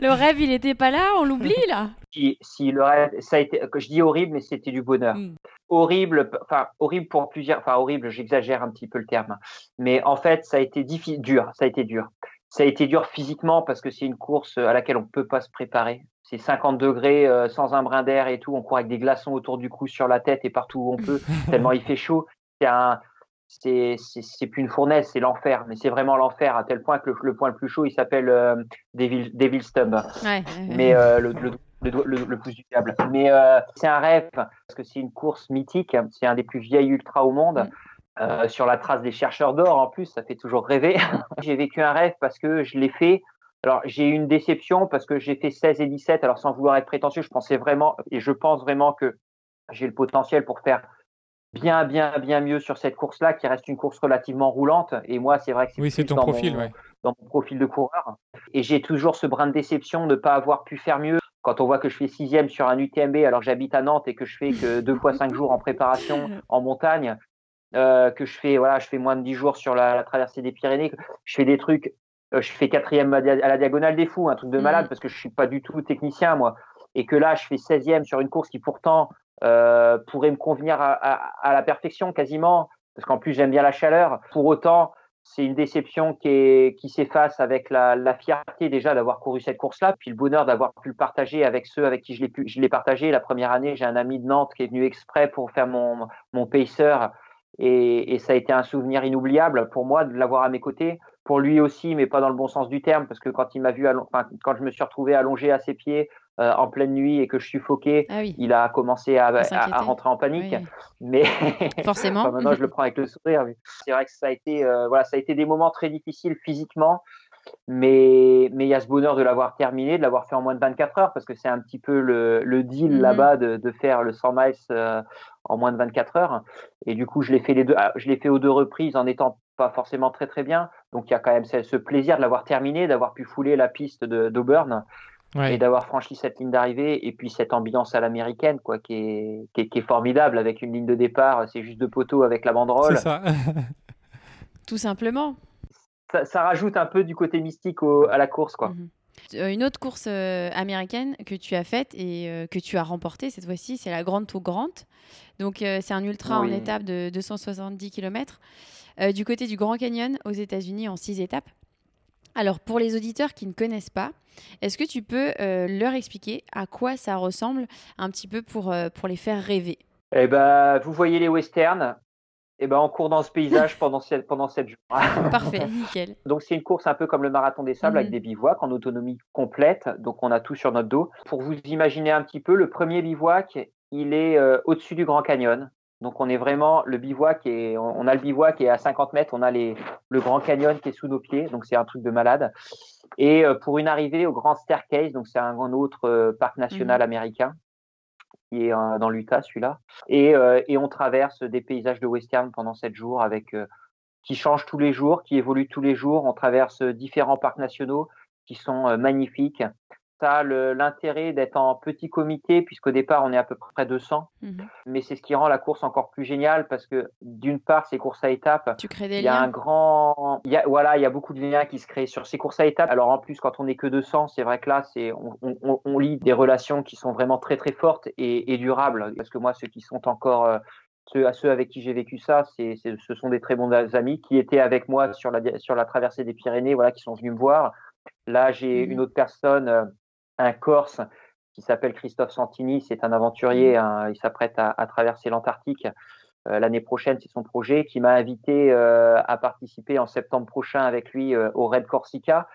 le rêve, il n'était pas là, on l'oublie, là. Si, si, le rêve, ça a été, je dis horrible, mais c'était du bonheur. Hmm. Horrible, enfin, horrible pour plusieurs, enfin, horrible, j'exagère un petit peu le terme. Mais en fait, ça a été difficile, dur, ça a été dur. Ça a été dur physiquement parce que c'est une course à laquelle on ne peut pas se préparer. C'est 50 degrés euh, sans un brin d'air et tout. On court avec des glaçons autour du cou, sur la tête et partout où on peut, tellement il fait chaud. C'est un, c'est plus une fournaise, c'est l'enfer. Mais c'est vraiment l'enfer à tel point que le, point le plus chaud, il s'appelle euh, Devil, Devil Stump. mais euh, le, le, le, plus du diable. Mais euh, c'est un rêve parce que c'est une course mythique. C'est un des plus vieilles ultras au monde. Euh, sur la trace des chercheurs d'or, en plus, ça fait toujours rêver. j'ai vécu un rêve parce que je l'ai fait. Alors, j'ai eu une déception parce que j'ai fait 16 et 17. Alors, sans vouloir être prétentieux, je pensais vraiment, et je pense vraiment que j'ai le potentiel pour faire bien, bien, bien mieux sur cette course-là, qui reste une course relativement roulante. Et moi, c'est vrai que c'est oui, c'est ton dans profil, mon, dans mon profil de coureur. Et j'ai toujours ce brin de déception de ne pas avoir pu faire mieux. Quand on voit que je fais sixième sur un UTMB alors que j'habite à Nantes et que je fais que deux fois cinq jours en préparation en montagne, euh, que je fais voilà, je fais moins de dix jours sur la, traversée des Pyrénées, je fais des trucs, euh, je fais quatrième à la diagonale des fous, un truc de mm. malade parce que je suis pas du tout technicien moi, et que là je fais 16e sur une course qui pourtant euh, pourrait me convenir à, la perfection quasiment, parce qu'en plus j'aime bien la chaleur. Pour autant, c'est une déception qui, s'efface avec la, fierté déjà d'avoir couru cette course-là, puis le bonheur d'avoir pu le partager avec ceux avec qui je l'ai partagé. La première année, j'ai un ami de Nantes qui est venu exprès pour faire mon, mon pacer, et, ça a été un souvenir inoubliable pour moi de l'avoir à mes côtés. Pour lui aussi, mais pas dans le bon sens du terme, parce que quand il m'a vu, quand je me suis retrouvé allongé à ses pieds, euh, en pleine nuit et que je suffoquais, ah il a commencé à, à, rentrer en panique. Mais forcément, maintenant je le prends avec le sourire. C'est vrai que ça a été, euh, voilà, ça a été des moments très difficiles physiquement, mais mais il y a ce bonheur de l'avoir terminé, de l'avoir fait en moins de 24 heures, parce que c'est un petit peu le, le deal mhm. là-bas de, de, faire le 100 miles euh, en moins de 24 heures. Et du coup, je l'ai fait les deux, ah, je l'ai fait aux deux reprises en étant pas forcément très très bien. Donc il y a quand même ce, plaisir de l'avoir terminé, d'avoir pu fouler la piste d'Auburn et d'avoir franchi cette ligne d'arrivée et puis cette ambiance à l'américaine quoi qui est, qui est, formidable avec une ligne de départ c'est juste deux poteaux avec la banderole c'est ça tout simplement ça, rajoute un peu du côté mystique à la course quoi mhm. euh, une autre course euh, américaine que tu as faite et euh, que tu as remportée cette fois-ci, c'est la Grande Tour Grant. Donc c'est un ultra en étape de 270 km du côté du Grand Canyon aux États-Unis en six étapes. Alors, pour les auditeurs qui ne connaissent pas, est-ce que tu peux euh, leur expliquer à quoi ça ressemble un petit peu pour, euh, pour les faire rêver? Eh ben, vous voyez les westerns? Eh ben, on court dans ce paysage pendant sept, pendant sept jours. Parfait, nickel. Donc, c'est une course un peu comme le marathon des sables avec mhm. des bivouacs en autonomie complète. Donc, on a tout sur notre dos. Pour vous imaginer un petit peu, le premier bivouac, il est euh, au-dessus du Grand Canyon. Donc on est vraiment le bivouac et on a le bivouac et à 50 mètres on a les, le Grand Canyon qui est sous nos pieds, donc c'est un truc de malade. Et euh, pour une arrivée au Grand Staircase, donc c'est un autre euh, parc national mhm. américain qui est euh, dans l'Utah celui-là. Et, et, on traverse des paysages de western pendant sept jours avec qui changent tous les jours, qui évoluent tous les jours. On traverse différents parcs nationaux qui sont magnifiques. L'intérêt d'être en petit comité, puisqu'au départ, on est à peu près 200. Mhm. Mais c'est ce qui rend la course encore plus géniale, parce que d'une part, ces courses à étapes, tu crées des il y a un grand. Il y a, voilà, il y a beaucoup de liens qui se créent sur ces courses à étapes. Alors en plus, quand on n'est que 200, c'est vrai que là, c'est, on, on, on, lit des relations qui sont vraiment très très fortes et, et durables. Parce que moi, ceux qui sont encore. Euh, ceux, à ceux avec qui j'ai vécu ça, c'est, ce sont des très bons amis qui étaient avec moi sur la, sur la traversée des Pyrénées, voilà, qui sont venus me voir. Là, j'ai mmh une autre personne, euh, un Corse, qui s'appelle Christophe Santini. C'est un aventurier. Mmh hein, il s'apprête à, traverser l'Antarctique euh, l'année prochaine. C'est son projet qui m'a invité euh, à participer en septembre prochain avec lui au Raid Corsica.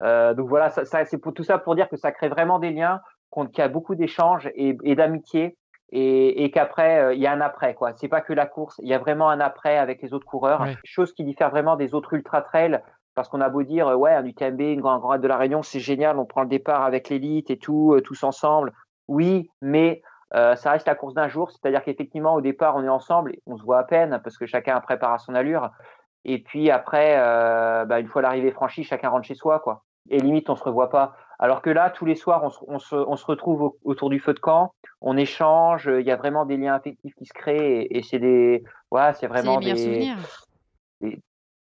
donc voilà, ça, c'est pour, tout ça pour dire que ça crée vraiment des liens, qu'il y a beaucoup d'échanges et, et d'amitié. Et, qu'après il y a un après quoi. C'est pas que la course, il y a vraiment un après avec les autres coureurs. Chose qui diffère vraiment des autres ultra trails parce qu'on a beau dire, ouais, un UTMB, une grande grande de la Réunion, c'est génial, on prend le départ avec l'élite et tout, euh, tous ensemble. Oui, mais euh, ça reste la course d'un jour, c'est-à-dire qu'effectivement, au départ, on est ensemble, on se voit à peine parce que chacun prépare à son allure. Et puis après, euh, bah, une fois l'arrivée franchie, chacun rentre chez soi, quoi. Et limite, on se revoit pas. Alors que là, tous les soirs, on se, on se, retrouve autour du feu de camp, on échange, il y a vraiment des liens affectifs qui se créent et, c'est des, ouais, c'est vraiment des, souvenirs des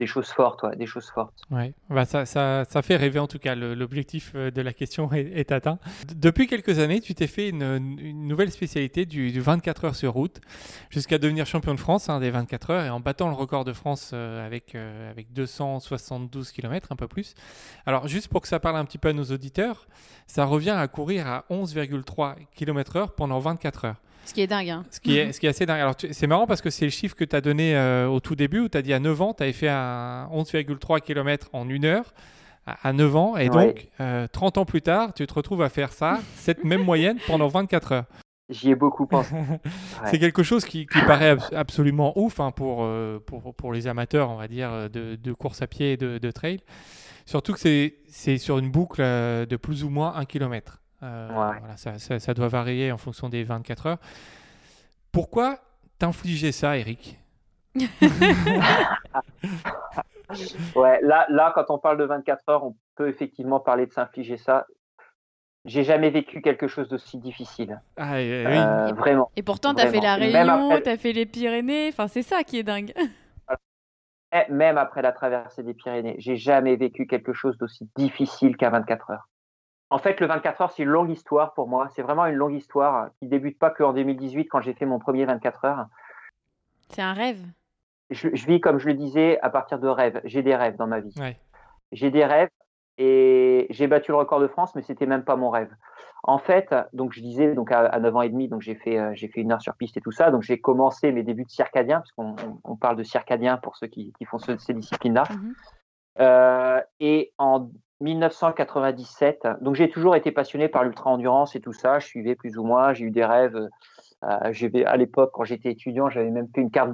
choses fortes, ouais, des choses fortes. Ouais, bah ça, ça, ça, fait rêver en tout cas. L'objectif euh, de la question est, atteint. Depuis quelques années, tu t'es fait une, une, nouvelle spécialité du, 24 heures sur route, jusqu'à devenir champion de France hein, des 24 heures et en battant le record de France euh, avec, euh, avec 272 km, un peu plus. Alors, juste pour que ça parle un petit peu à nos auditeurs, ça revient à courir à 11,3 km/h pendant 24 heures. Ce qui est dingue. Hein. Ce, qui est, ce qui est assez dingue. Alors, c'est marrant parce que c'est le chiffre que tu as donné euh, au tout début où tu as dit à 9 ans, tu avais fait un 11,3 km en une heure à 9 ans. Et donc, 30 euh, ans plus tard, tu te retrouves à faire ça, cette même moyenne, pendant 24 heures. J'y ai beaucoup pensé. c'est quelque chose qui, paraît absolument ouf hein, pour, euh, pour, pour, les amateurs, on va dire, de, de course à pied et de, de trail. Surtout que c'est sur une boucle de plus ou moins 1 km. Euh, voilà, ça, ça, doit varier en fonction des 24 heures. Pourquoi t'infliger ça, Eric? Ouais, là, là, quand on parle de 24 heures, on peut effectivement parler de s'infliger ça. J'ai jamais vécu quelque chose d'aussi difficile. Ah, euh, vraiment. Et pourtant, tu as fait la Réunion, tu as fait les Pyrénées. Enfin, c'est ça qui est dingue. Même après la traversée des Pyrénées, j'ai jamais vécu quelque chose d'aussi difficile qu'à 24 heures. En fait, le 24 heures, c'est une longue histoire pour moi. C'est vraiment une longue histoire qui débute pas qu'en 2018 quand j'ai fait mon premier 24 heures. C'est un rêve. Je, vis, comme je le disais, à partir de rêves. J'ai des rêves dans ma vie. J'ai des rêves et j'ai battu le record de France, mais c'était même pas mon rêve. En fait, donc je disais, donc à, 9 ans et demi, donc j'ai fait, euh, j'ai fait une heure sur piste et tout ça. Donc j'ai commencé mes débuts de circadien, puisqu'on on, parle de circadien pour ceux qui, font ces disciplines-là. Mhm. Euh, et en 1997. Donc j'ai toujours été passionné par l'ultra-endurance et tout ça. Je suivais plus ou moins. J'ai eu des rêves. Euh, à l'époque, quand j'étais étudiant, j'avais même fait une carte,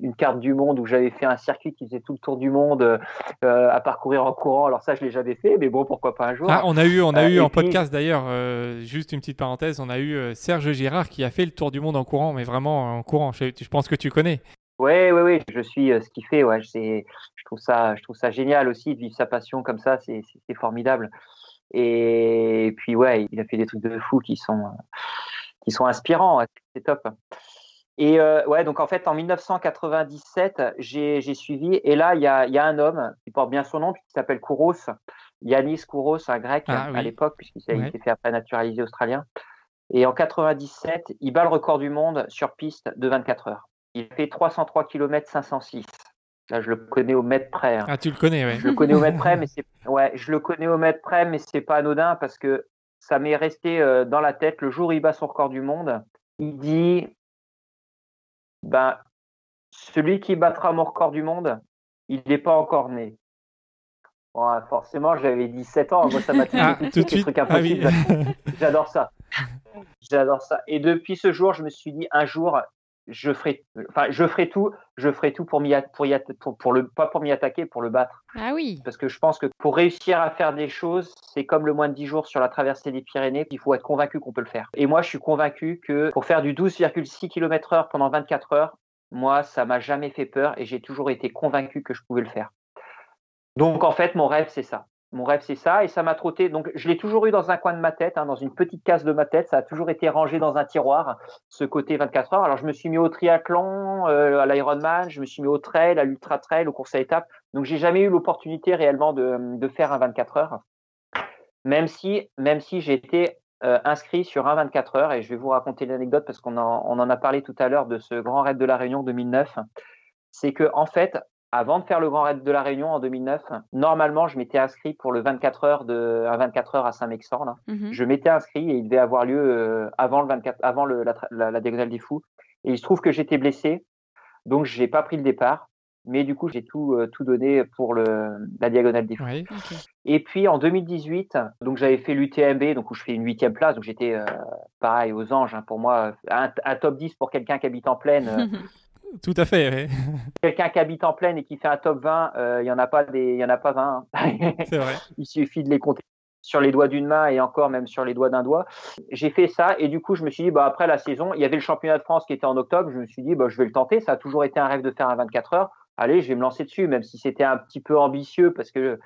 une carte du monde où j'avais fait un circuit qui faisait tout le tour du monde euh, à parcourir en courant. Alors ça, je l'ai jamais fait, mais bon, pourquoi pas un jour. Ah, on a eu, on a euh, eu en podcast d'ailleurs, euh, juste une petite parenthèse, on a eu Serge Girard qui a fait le tour du monde en courant, mais vraiment en courant. Je, je pense que tu connais. Oui, oui, oui, je suis ce qu'il fait. Ouais, c'est, je trouve ça, je trouve ça génial aussi de vivre sa passion comme ça. C'est, c'est formidable. Et puis ouais, il a fait des trucs de fou qui sont, qui sont inspirants. C'est top. Et euh, ouais, donc en fait, en 1997, j'ai, j'ai suivi. Et là, il y a, y a un homme qui porte bien son nom, qui s'appelle Kouros, Yanis Kouros, un grec ah à l'époque, puisqu'il s'est fait après naturaliser australien. Et en 97, il bat le record du monde sur piste de 24 heures. Il fait 303 km 506. Là, je le connais au mètre près. Hein. Ah, tu le connais, ouais. Je le connais au mètre près, mais c'est ouais, je le connais au mètre près, mais c'est pas anodin parce que ça m'est resté euh, dans la tête le jour où il bat son record du monde. Il dit, ben, celui qui battra mon record du monde, il n'est pas encore né. Bon, forcément, j'avais 17 ans. Moi, ça m'a ah, tout de suite. Ah J'adore ça. J'adore ça. Et depuis ce jour, je me suis dit, un jour, je ferai, enfin, je ferai tout, je ferai tout pour m'y, pour, pour, pour, le, pas pour m'y attaquer, pour le battre. Ah oui. Parce que je pense que pour réussir à faire des choses, c'est comme le moins de 10 jours sur la traversée des Pyrénées, il faut être convaincu qu'on peut le faire. Et moi, je suis convaincu que pour faire du 12,6 km heure pendant 24 heures, moi, ça m'a jamais fait peur et j'ai toujours été convaincu que je pouvais le faire. Donc, en fait, mon rêve, c'est ça. Mon rêve, c'est ça. Et ça m'a trotté. Donc, je l'ai toujours eu dans un coin de ma tête, hein, dans une petite case de ma tête. Ça a toujours été rangé dans un tiroir, ce côté 24 heures. Alors, je me suis mis au triathlon, euh, à l'Ironman, je me suis mis au trail, à l'ultra trail, aux courses à étapes. Donc, j'ai jamais eu l'opportunité réellement de, faire un 24 heures. Même si, même j'ai été euh, inscrit sur un 24 heures. Et je vais vous raconter l'anecdote parce qu'on en, on en a parlé tout à l'heure de ce grand raid de la Réunion 2009. C'est que, en fait, avant de faire le Grand Raid de la Réunion en 2009, normalement, je m'étais inscrit pour le 24 heures de un 24 heures à Saint-Mexan. Mmh je m'étais inscrit et il devait avoir lieu euh, avant le 24, avant le, la, la, la, diagonale des fous. Et il se trouve que j'étais blessé, donc j'ai pas pris le départ. Mais du coup, j'ai tout, euh, tout donné pour le, la diagonale des fous. Oui. Et puis en 2018, donc j'avais fait l'UTMB, donc où je fais une huitième place, donc j'étais euh, pareil aux anges. Hein, pour moi, un, un, top 10 pour quelqu'un qui habite en plaine. Tout à fait. ouais. quelqu'un qui habite en plaine et qui fait un top 20, euh, il y en a pas des, il y en a pas 20. hein. C'est vrai. il suffit de les compter sur les doigts d'une main et encore même sur les doigts d'un doigt. J'ai fait ça et du coup je me suis dit bah après la saison, il y avait le championnat de France qui était en octobre, je me suis dit bah je vais le tenter, ça a toujours été un rêve de faire un 24 heures. Allez, je vais me lancer dessus même si c'était un petit peu ambitieux parce que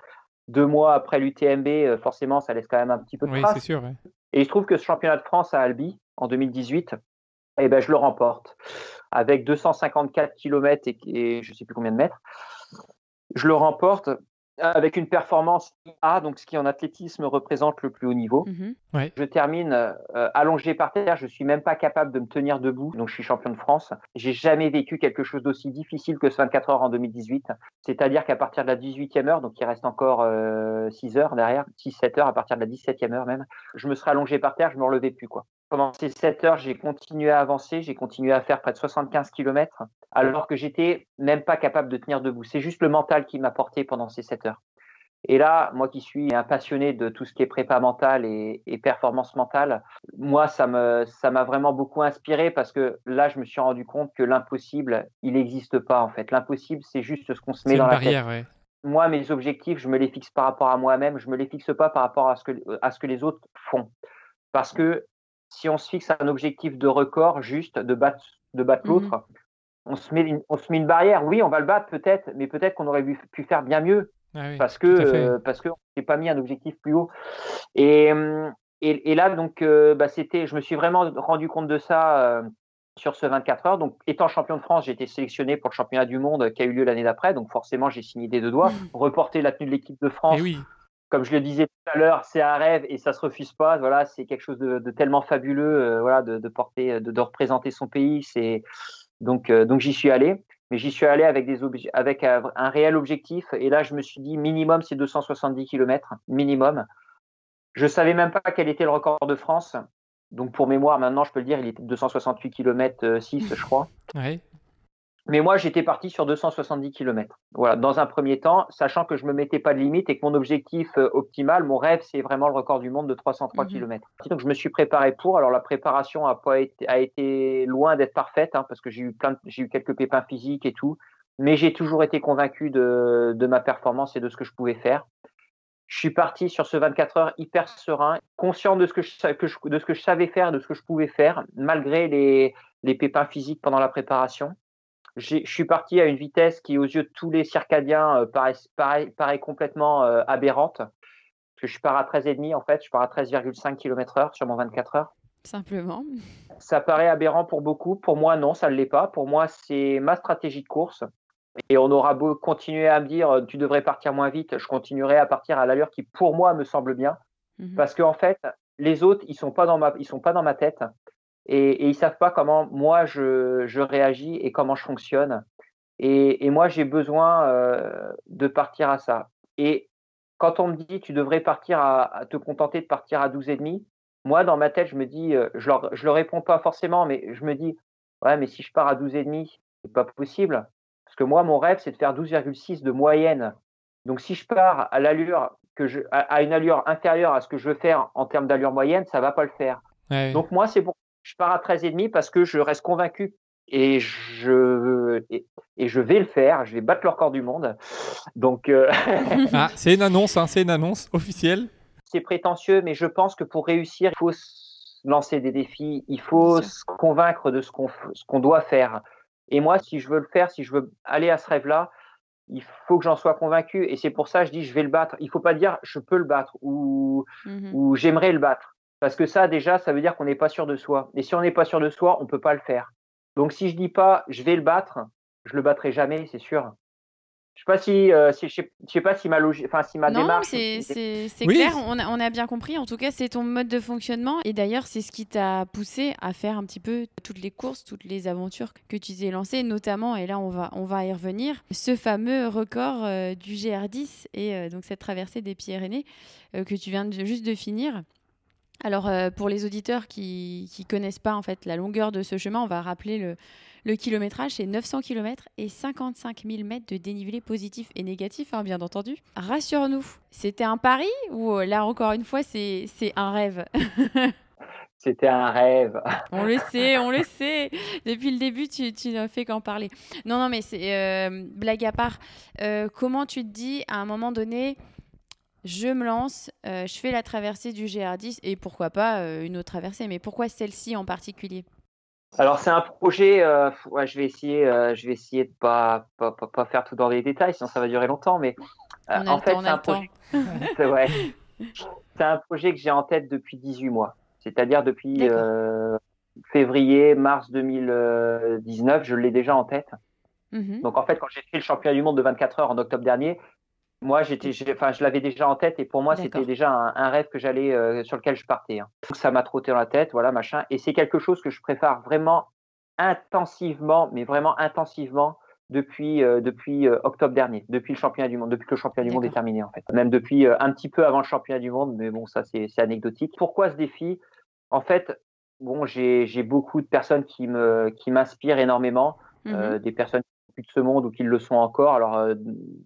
deux mois après l'UTMB, euh, forcément ça laisse quand même un petit peu de Oui, traces. c'est sûr. ouais. Et il se trouve que ce championnat de France à Albi en 2018, eh ben, je le remporte avec 254 km et, et je sais plus combien de mètres. Je le remporte avec une performance A, donc ce qui en athlétisme représente le plus haut niveau. Mhm. Je termine euh, allongé par terre, je suis même pas capable de me tenir debout, donc je suis champion de France. J'ai jamais vécu quelque chose d'aussi difficile que ce 24 heures en 2018. C'est-à-dire qu'à partir de la 18e heure, donc il reste encore euh, 6 heures derrière, 6-7 heures, à partir de la 17e heure même, je me serais allongé par terre, je me relevais plus quoi. Pendant ces 7 heures, j'ai continué à avancer, j'ai continué à faire près de 75 km, alors que j'étais même pas capable de tenir debout. C'est juste le mental qui m'a porté pendant ces 7 heures. Et là, moi qui suis un passionné de tout ce qui est prépa mentale et, et performance mentale, moi, ça me, ça m'a vraiment beaucoup inspiré parce que là, je me suis rendu compte que l'impossible, il n'existe pas en fait. L'impossible, c'est juste ce qu'on se met dans une la tête barrière, ouais. moi, mes objectifs, je me les fixe par rapport à moi-même, je me les fixe pas par rapport à ce que, à ce que les autres font. Parce que si on se fixe un objectif de record juste de battre, de battre Mhm. l'autre, on se met une, on se met une barrière. Oui, on va le battre peut-être, mais peut-être qu'on aurait pu, faire bien mieux Ah oui, parce que euh, parce que on s'est pas mis un objectif plus haut. Et hum, et, et là donc euh, bah, c'était, je me suis vraiment rendu compte de ça euh, sur ce 24 heures. Donc étant champion de France, j'ai été sélectionné pour le championnat du monde qui a eu lieu l'année d'après. Donc forcément j'ai signé des deux doigts. Reporter la tenue de l'équipe de France, Et oui, comme je le disais tout à l'heure, c'est un rêve et ça se refuse pas. Voilà, c'est quelque chose de, tellement fabuleux, euh, voilà, de, porter, de, de représenter son pays. C'est donc euh, donc j'y suis allé, mais j'y suis allé avec des avec un, réel objectif. Et là, je me suis dit minimum c'est 270 km minimum. Je savais même pas quel était le record de France. Donc pour mémoire, maintenant je peux le dire, il était de 268 km 6, je crois. ouais. Mais moi, j'étais parti sur 270 km. Voilà, dans un premier temps, sachant que je me mettais pas de limite et que mon objectif euh, optimal, mon rêve, c'est vraiment le record du monde de 303 Mhm. km. Donc, je me suis préparé pour. Alors, la préparation a pas été, a été loin d'être parfaite, hein, parce que j'ai eu plein, de- j'ai eu quelques pépins physiques et tout. Mais j'ai toujours été convaincu de, de ma performance et de ce que je pouvais faire. Je suis parti sur ce 24 heures hyper serein, conscient de ce que je, que je- de ce que je savais faire, de ce que je pouvais faire, malgré les, les pépins physiques pendant la préparation. Je suis parti à une vitesse qui, aux yeux de tous les circadiens, euh, paraît, paraît, paraît complètement euh, aberrante. Parce que je pars à 13,5 en fait, je pars à 13,5 km heure sur mon 24 heures. Simplement. Ça paraît aberrant pour beaucoup. Pour moi, non, ça ne l'est pas. Pour moi, c'est ma stratégie de course. Et on aura beau continuer à me dire, euh, tu devrais partir moins vite, je continuerai à partir à l'allure qui, pour moi, me semble bien. Mhm. Parce qu'en fait, les autres, ils sont pas dans ma, ils sont pas dans ma tête et, et ils savent pas comment moi je, je réagis et comment je fonctionne. Et, et moi, j'ai besoin euh, de partir à ça. Et quand on me dit, tu devrais partir à, à te contenter de partir à 12 et demi, moi, dans ma tête, je me dis, euh, je leur, je leur réponds pas forcément, mais je me dis, ouais, mais si je pars à 12 et demi, c'est pas possible. Parce que moi, mon rêve, c'est de faire 12,6 de moyenne. Donc, si je pars à l'allure que je, à, à une allure inférieure à ce que je veux faire en termes d'allure moyenne, ça va pas le faire. ouais. Donc moi, c'est pour je pars à 13,5 parce que je reste convaincu et je et, et je vais le faire, je vais battre le record du monde. Donc euh, Ah, c'est une annonce, hein, c'est une annonce officielle. c'est prétentieux, mais je pense que pour réussir, il faut lancer des défis, il faut se convaincre de ce qu'on f- ce qu'on doit faire. Et moi, si je veux le faire, si je veux aller à ce rêve-là, il faut que j'en sois convaincu. Et c'est pour ça que je dis je vais le battre. Il ne faut pas dire je peux le battre ou, Mhm. ou j'aimerais le battre. Parce que ça, déjà, ça veut dire qu'on n'est pas sûr de soi. Et si on n'est pas sûr de soi, on ne peut pas le faire. Donc si je dis pas je vais le battre, je le battrai jamais, c'est sûr. Je sais pas si, euh, si je sais, je sais pas si ma logique, enfin si ma non, démarche. c'est c'est- c'est Oui. clair, on a, on a bien compris. En tout cas, c'est ton mode de fonctionnement. Et d'ailleurs, c'est ce qui t'a poussé à faire un petit peu toutes les courses, toutes les aventures que tu t'es lancées, notamment, et là, on va, on va y revenir, ce fameux record euh, du GR10 et euh, donc cette traversée des Pyrénées euh, que tu viens de- juste de finir. Alors, euh, pour les auditeurs qui ne connaissent pas en fait la longueur de ce chemin, on va rappeler le, le kilométrage, c'est 900 km et 55 000 mètres de dénivelé positif et négatif, hein, bien entendu. Rassure-nous, c'était un pari ou euh, là encore une fois, c'est un rêve? C'était un rêve. On le sait, on le sait. Depuis le début, tu, tu n'as fait qu'en parler. Non, non, mais c'est euh, blague à part. euh, comment tu te dis à un moment donné, je me lance, euh, je fais la traversée du GR10 et pourquoi pas euh, une autre traversée, mais pourquoi celle-ci en particulier? Alors c'est un projet. euh, ouais, je vais essayer, je vais essayer de pas, pas pas pas faire tout dans les détails, sinon ça va durer longtemps. Mais en fait, c'est un projet. c'est ouais. Un projet que j'ai en tête depuis 18 mois. C'est-à-dire depuis février, mars 2019, je l'ai déjà en tête. Mhm. Donc en fait, quand j'ai fait le championnat du monde de 24 heures en octobre dernier, moi j'étais, enfin je l'avais déjà en tête et pour moi c'était déjà un, un rêve que j'allais euh, sur lequel je partais. hein. Donc ça m'a trotté dans la tête, voilà machin. Et c'est quelque chose que je prépare vraiment intensivement, mais vraiment intensivement depuis euh, depuis euh, octobre dernier, depuis le championnat du monde, depuis que le championnat du monde est terminé en fait. Même depuis euh, un petit peu avant le championnat du monde, mais bon ça c'est anecdotique. Pourquoi ce défi? En fait, bon j'ai beaucoup de personnes qui m'inspirent énormément euh, des personnes plus de ce monde ou qui le sont encore. Alors, euh,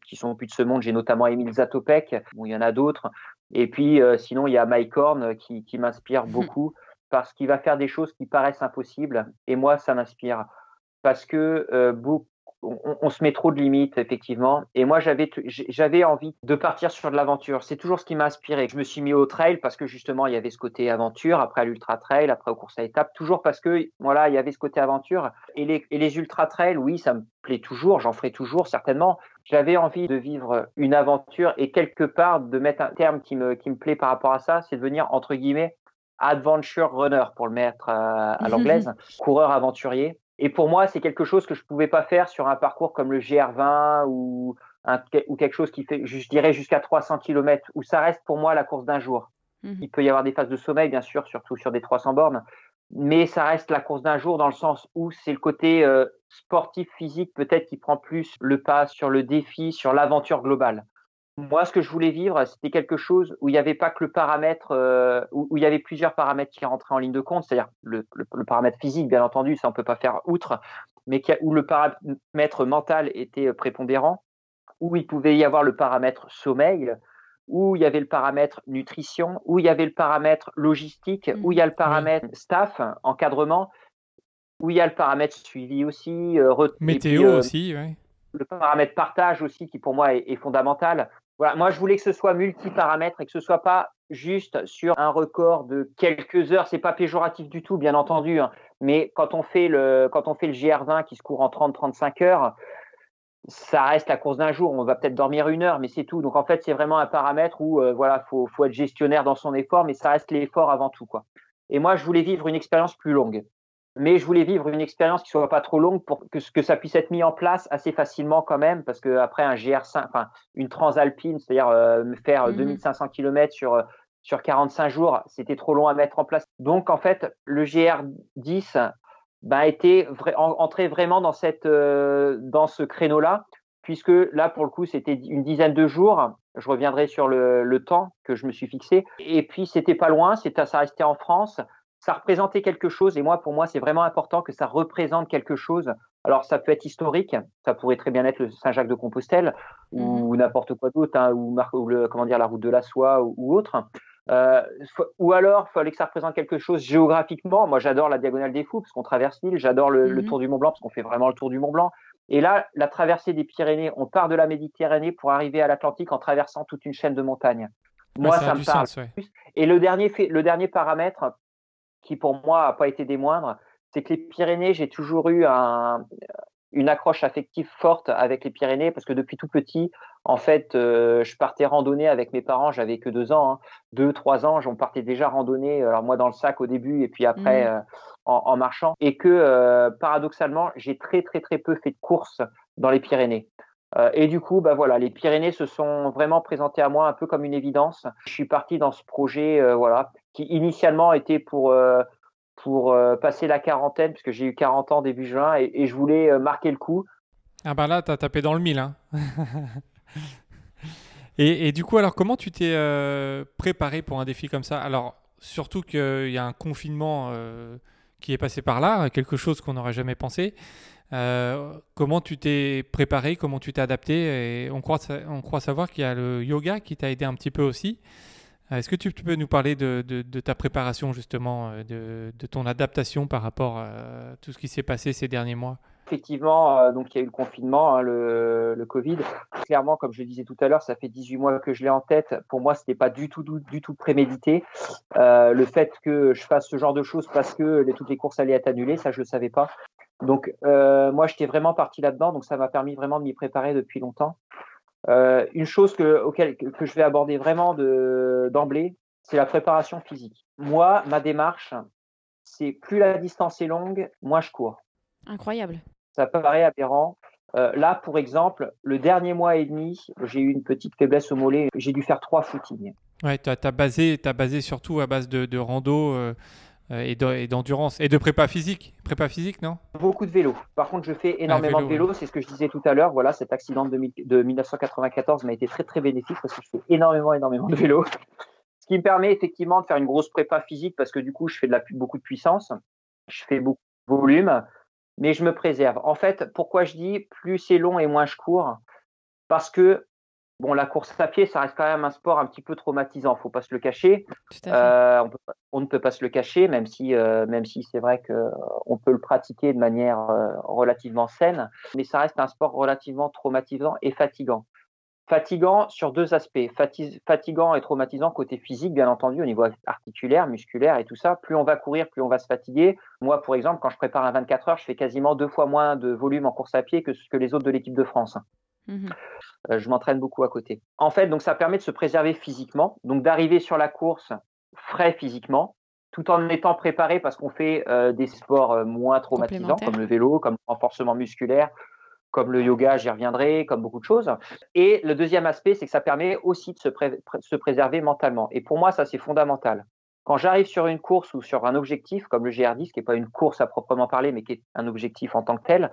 qui sont plus de ce monde, j'ai notamment Émile Zatopek. Bon, il y en a d'autres. Et puis, euh, sinon, il y a Mike Horn euh, qui, qui m'inspire beaucoup parce qu'il va faire des choses qui paraissent impossibles. Et moi, ça m'inspire parce que euh, beaucoup- on, on se met trop de limites, effectivement. Et moi, j'avais envie de partir sur de l'aventure. C'est toujours ce qui m'a inspiré. Je me suis mis au trail parce que justement, il y avait ce côté aventure, après à l'ultra trail, après aux courses à étapes, toujours parce que voilà, il y avait ce côté aventure. Et les, et les ultra trails, oui, ça me plaît toujours, j'en ferai toujours certainement. J'avais envie de vivre une aventure et quelque part de mettre un terme qui me, qui me plaît par rapport à ça, c'est devenir entre guillemets adventure runner pour le mettre euh, à l'anglaise, coureur aventurier. Et pour moi, c'est quelque chose que je pouvais pas faire sur un parcours comme le GR20 ou, un, ou quelque chose qui fait, je dirais, jusqu'à 300 km, où ça reste pour moi la course d'un jour. Mhm. Il peut y avoir des phases de sommeil, bien sûr, surtout sur des 300 bornes, mais ça reste la course d'un jour dans le sens où c'est le côté euh, sportif, physique, peut-être qui prend plus le pas sur le défi, sur l'aventure globale. Moi, ce que je voulais vivre, c'était quelque chose où il n'y avait pas que le paramètre, euh, où, où il y avait plusieurs paramètres qui rentraient en ligne de compte, c'est-à-dire le, le, le paramètre physique, bien entendu, ça on peut pas faire outre, mais a- où le paramètre mental était euh, prépondérant, où il pouvait y avoir le paramètre sommeil, où il y avait le paramètre nutrition, où il y avait le paramètre logistique, où il y a le paramètre staff, encadrement, où il y a le paramètre suivi aussi, euh, Météo puis, euh, aussi, ouais. le paramètre partage aussi, qui pour moi est, est fondamental. Voilà, moi je voulais que ce soit multiparamètre et que ce soit pas juste sur un record de quelques heures. C'est pas péjoratif du tout, bien entendu. hein. Mais quand on fait le quand on fait le GR20 qui se court en 30-35 heures, ça reste la course d'un jour. On va peut-être dormir une heure, mais c'est tout. Donc en fait, c'est vraiment un paramètre où euh, voilà, faut faut être gestionnaire dans son effort, mais ça reste l'effort avant tout. Et moi, je voulais vivre une expérience plus longue mais je voulais vivre une expérience qui soit pas trop longue pour que, que ça puisse être mis en place assez facilement quand même, parce que après un GR5, enfin une transalpine, c'est-à-dire euh, faire Mhm. 2500 km sur euh, sur 45 jours, c'était trop long à mettre en place. Donc en fait, le GR10 bah, était vra- en- entré vraiment dans cette euh, dans ce créneau-là, puisque là pour le coup c'était une dizaine de jours. Je reviendrai sur le, le temps que je me suis fixé. Et puis c'était pas loin, c'était ça restait en France ça représentait quelque chose. Et moi, pour moi, c'est vraiment important que ça représente quelque chose. Alors, ça peut être historique, ça pourrait très bien être le Saint-Jacques de Compostelle ou n'importe quoi d'autre, hein, ou, mar- ou le, comment dire, la route de la soie ou, ou autre. Euh, ou alors, il fallait que ça représente quelque chose géographiquement. Moi, j'adore la diagonale des fous parce qu'on traverse l'île. J'adore le, le Mhm. tour du Mont Blanc parce qu'on fait vraiment le tour du Mont Blanc. Et là, la traversée des Pyrénées, on part de la Méditerranée pour arriver à l'Atlantique en traversant toute une chaîne de montagnes. Ouais, Moi, ça, me parle. sens, ouais. Et le dernier, fait, le dernier paramètre, qui pour moi n'a pas été des moindres, c'est que les Pyrénées, j'ai toujours eu un, une accroche affective forte avec les Pyrénées parce que depuis tout petit, en fait, euh, je partais randonner avec mes parents. J'avais que deux ans, hein. deux, trois ans. On partait déjà randonner. Alors moi dans le sac au début et puis après Mhm. euh, en, en marchant. Et que euh, paradoxalement, j'ai très très très peu fait de courses dans les Pyrénées. Et du coup, bah voilà, les Pyrénées se sont vraiment présentées à moi un peu comme une évidence. Je suis parti dans ce projet, voilà, qui initialement était pour euh, pour euh, passer la quarantaine, puisque j'ai eu 40 ans début juin, et, je voulais euh, marquer le coup. Ah bah là, t'as tapé dans le mille. Hein. et, et du coup, alors comment tu t'es préparé pour un défi comme ça? Alors, surtout qu'il y a un confinement qui est passé par là, quelque chose qu'on n'aurait jamais pensé. Comment tu t'es préparé? Comment tu t'es adapté? Et on croit, on croit savoir qu'il y a le yoga qui t'a aidé un petit peu aussi. Euh, Est-ce que tu, peux nous parler de, ta préparation justement, euh, de, ton adaptation par rapport à tout ce qui s'est passé ces derniers mois? Effectivement, euh, donc il y a eu le confinement, hein, le, Covid. Clairement, comme je le disais tout à l'heure, ça fait 18 mois que je l'ai en tête. Pour moi, c'était pas du tout, du, tout prémédité. Euh, le fait que je fasse ce genre de choses parce que toutes les courses allaient être annulées, ça je le savais pas. Donc euh, moi, j'étais vraiment parti là-dedans, donc ça m'a permis vraiment de m'y préparer depuis longtemps. Euh, une chose que, auquel, que, que je vais aborder vraiment de- d'emblée, c'est la préparation physique. Moi, ma démarche, c'est plus la distance est longue, moins je cours. Incroyable. Ça paraît aberrant. Euh, là, pour exemple, le dernier mois et demi, j'ai eu une petite faiblesse au mollet. J'ai dû faire trois footings. Ouais, tu as, basé, t'as basé surtout à base de, de rando euh, et de- et d'endurance et de prépa physique. Prépa physique, non? Beaucoup de vélo. Par contre, je fais énormément vélo, de vélo. C'est ce que je disais tout à l'heure. Voilà, cet accident de, 2000 de 1994 m'a été très très bénéfique parce que je fais énormément énormément de vélo. Ce qui me permet effectivement de faire une grosse prépa physique parce que du coup, je fais de la, pu- beaucoup de puissance, je fais beaucoup de volume, mais je me préserve. En fait, pourquoi je dis plus c'est long et moins je cours? Parce que bon, la course à pied, ça reste quand même un sport un petit peu traumatisant. Faut pas se le cacher. Euh, on, peut pas- on ne peut pas se le cacher, même si, euh, même si c'est vrai que euh, on peut le pratiquer de manière euh, relativement saine, mais ça reste un sport relativement traumatisant et fatigant. Fatigant sur deux aspects. Fati- fatigant et traumatisant côté physique, bien entendu, au niveau articulaire, musculaire et tout ça. Plus on va courir, plus on va se fatiguer. Moi, pour exemple, quand je prépare un 24 heures, je fais quasiment deux fois moins de volume en course à pied que ce que les autres de l'équipe de France. Mhm. Euh, je m'entraîne beaucoup à côté. En fait, donc ça permet de se préserver physiquement, donc d'arriver sur la course frais physiquement, tout en étant préparé parce qu'on fait euh, des sports euh, moins traumatisants comme le vélo, comme le renforcement musculaire, comme le yoga, j'y reviendrai, comme beaucoup de choses. Et le deuxième aspect, c'est que ça permet aussi de se, pré- se préserver mentalement. Et pour moi, ça c'est fondamental. Quand j'arrive sur une course ou sur un objectif comme le GR10, qui n'est pas une course à proprement parler, mais qui est un objectif en tant que tel,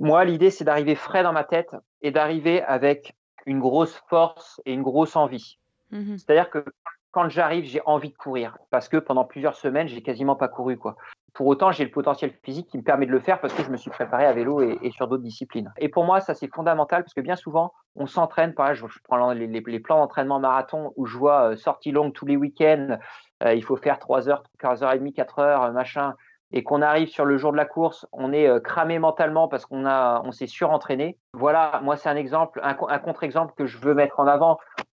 moi, l'idée, c'est d'arriver frais dans ma tête et d'arriver avec une grosse force et une grosse envie. Mhm. C'est-à-dire que quand j'arrive, j'ai envie de courir parce que pendant plusieurs semaines, j'ai quasiment pas couru quoi. Pour autant, j'ai le potentiel physique qui me permet de le faire parce que je me suis préparé à vélo et, et sur d'autres disciplines. Et pour moi, ça c'est fondamental parce que bien souvent, on s'entraîne. Par exemple, je prends les, les- les plans d'entraînement marathon où je vois euh, sortie longue tous les week-ends. euh, il faut faire 3 heures, 3 heures et demie, 4 heures, euh, machin. Et qu'on arrive sur le jour de la course, on est euh, cramé mentalement parce qu'on a, on s'est surentraîné. Voilà, moi c'est un exemple, un, co- un contre-exemple que je veux mettre en avant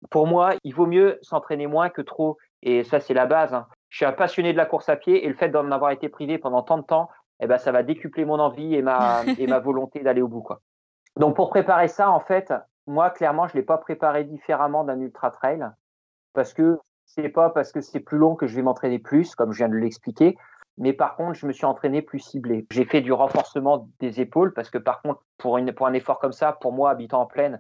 pour moi, il vaut mieux s'entraîner moins que trop. Et ça, c'est la base. hein. Je suis un passionné de la course à pied et le fait d'en avoir été privé pendant tant de temps, eh ben, ça va décupler mon envie et ma, et ma volonté d'aller au bout. Quoi. Donc, pour préparer ça, en fait, moi, clairement, je ne l'ai pas préparé différemment d'un ultra trail parce que c'est pas parce que c'est plus long que je vais m'entraîner plus, comme je viens de l'expliquer. Mais par contre, je me suis entraîné plus ciblé. J'ai fait du renforcement des épaules parce que par contre, pour, un effort comme ça, pour moi, habitant en plaine,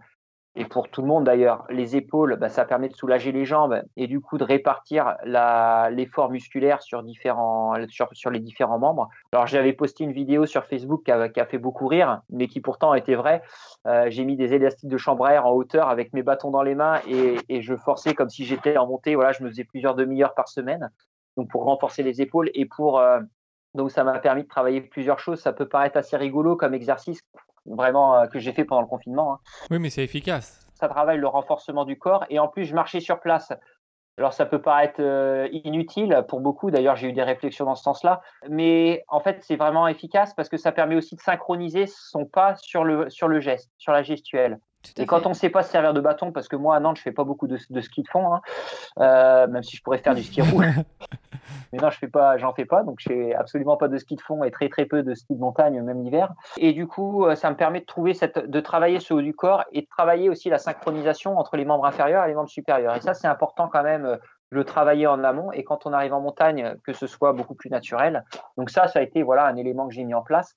et pour tout le monde d'ailleurs, les épaules, bah, ça permet de soulager les jambes et du coup de répartir l'effort musculaire sur, les différents membres. Alors j'avais posté une vidéo sur Facebook qui a, fait beaucoup rire, mais qui pourtant était vraie. Euh, J'ai mis des élastiques de chambre à air en hauteur avec mes bâtons dans les mains et, et je forçais comme si j'étais en montée. Voilà, je me faisais plusieurs demi-heures par semaine, donc pour renforcer les épaules et pour euh, donc ça m'a permis de travailler plusieurs choses. Ça peut paraître assez rigolo comme exercice, vraiment euh, que j'ai fait pendant le confinement. hein Oui, mais c'est efficace. ça travaille le renforcement du corps et en plus je marchais sur place. Alors ça peut paraître euh, inutile pour beaucoup, d'ailleurs j'ai eu des réflexions dans ce sens-là, mais en fait c'est vraiment efficace parce que ça permet aussi de synchroniser son pas sur le, sur le geste, sur la gestuelle. Et quand on ne sait pas se servir de bâton, parce que moi à Nantes je fais pas beaucoup de, de ski de fond, hein, euh, même si je pourrais faire du ski roule, Mais non, je fais pas, j'en fais pas, donc je fais absolument pas de ski de fond et très très peu de ski de montagne, même l'hiver. Et du coup, ça me permet de trouver cette, de travailler ce haut du corps et de travailler aussi la synchronisation entre les membres inférieurs et les membres supérieurs. Et ça, c'est important quand même le travailler en amont et quand on arrive en montagne, que ce soit beaucoup plus naturel. Donc ça, ça a été voilà un élément que j'ai mis en place.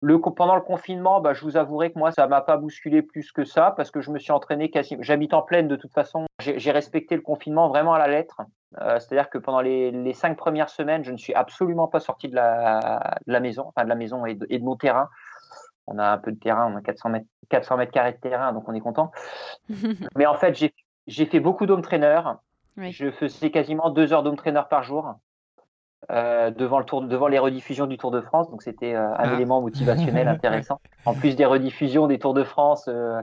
Le, pendant le confinement, bah, je vous avouerai que moi, ça m'a pas bousculé plus que ça parce que je me suis entraîné quasi. J'habite en plaine de toute façon. J'ai respecté le confinement vraiment à la lettre. Euh, C'est-à-dire que pendant les, les, cinq premières semaines, je ne suis absolument pas sorti de la, de la maison, enfin de la maison et de, et de, mon terrain. On a un peu de terrain, on a 400 mètres, 400 mètres carrés de terrain, donc on est content. Mais en fait, j'ai fait beaucoup d'home trainer. Oui. Je faisais quasiment deux heures d'home trainer par jour euh, devant, le tour, devant les rediffusions du Tour de France. Donc c'était euh, un ah. élément motivationnel intéressant. En plus des rediffusions des Tours de France, euh,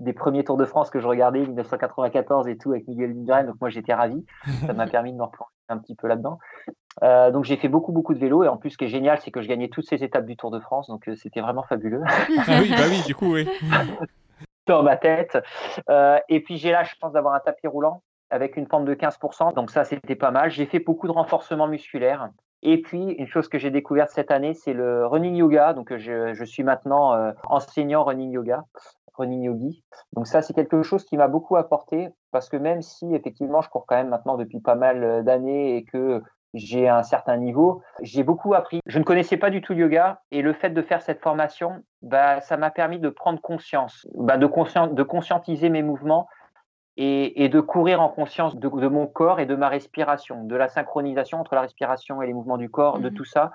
des premiers Tours de France que je regardais, 1994 et tout, avec Miguel Indurain. Donc moi j'étais ravi. Ça m'a permis de me replonger un petit peu là-dedans. Euh, donc j'ai fait beaucoup beaucoup de vélo et en plus ce qui est génial c'est que je gagnais toutes ces étapes du Tour de France donc euh, c'était vraiment fabuleux. ah oui bah oui du coup oui. Dans ma tête. Euh, et puis j'ai la chance d'avoir un tapis roulant avec une pente de 15%. Donc ça, c'était pas mal. J'ai fait beaucoup de renforcement musculaire. Et puis, une chose que j'ai découverte cette année, c'est le running yoga. Donc, je, suis maintenant euh, enseignant running yoga, running yogi. Donc ça, c'est quelque chose qui m'a beaucoup apporté parce que même si effectivement, je cours quand même maintenant depuis pas mal euh, d'années et que j'ai un certain niveau, j'ai beaucoup appris. Je ne connaissais pas du tout le yoga et le fait de faire cette formation, bah, ça m'a permis de prendre conscience, bah, de, de conscientiser mes mouvements et, et, de courir en conscience de, de, mon corps et de ma respiration, de la synchronisation entre la respiration et les mouvements du corps, mmh. de tout ça,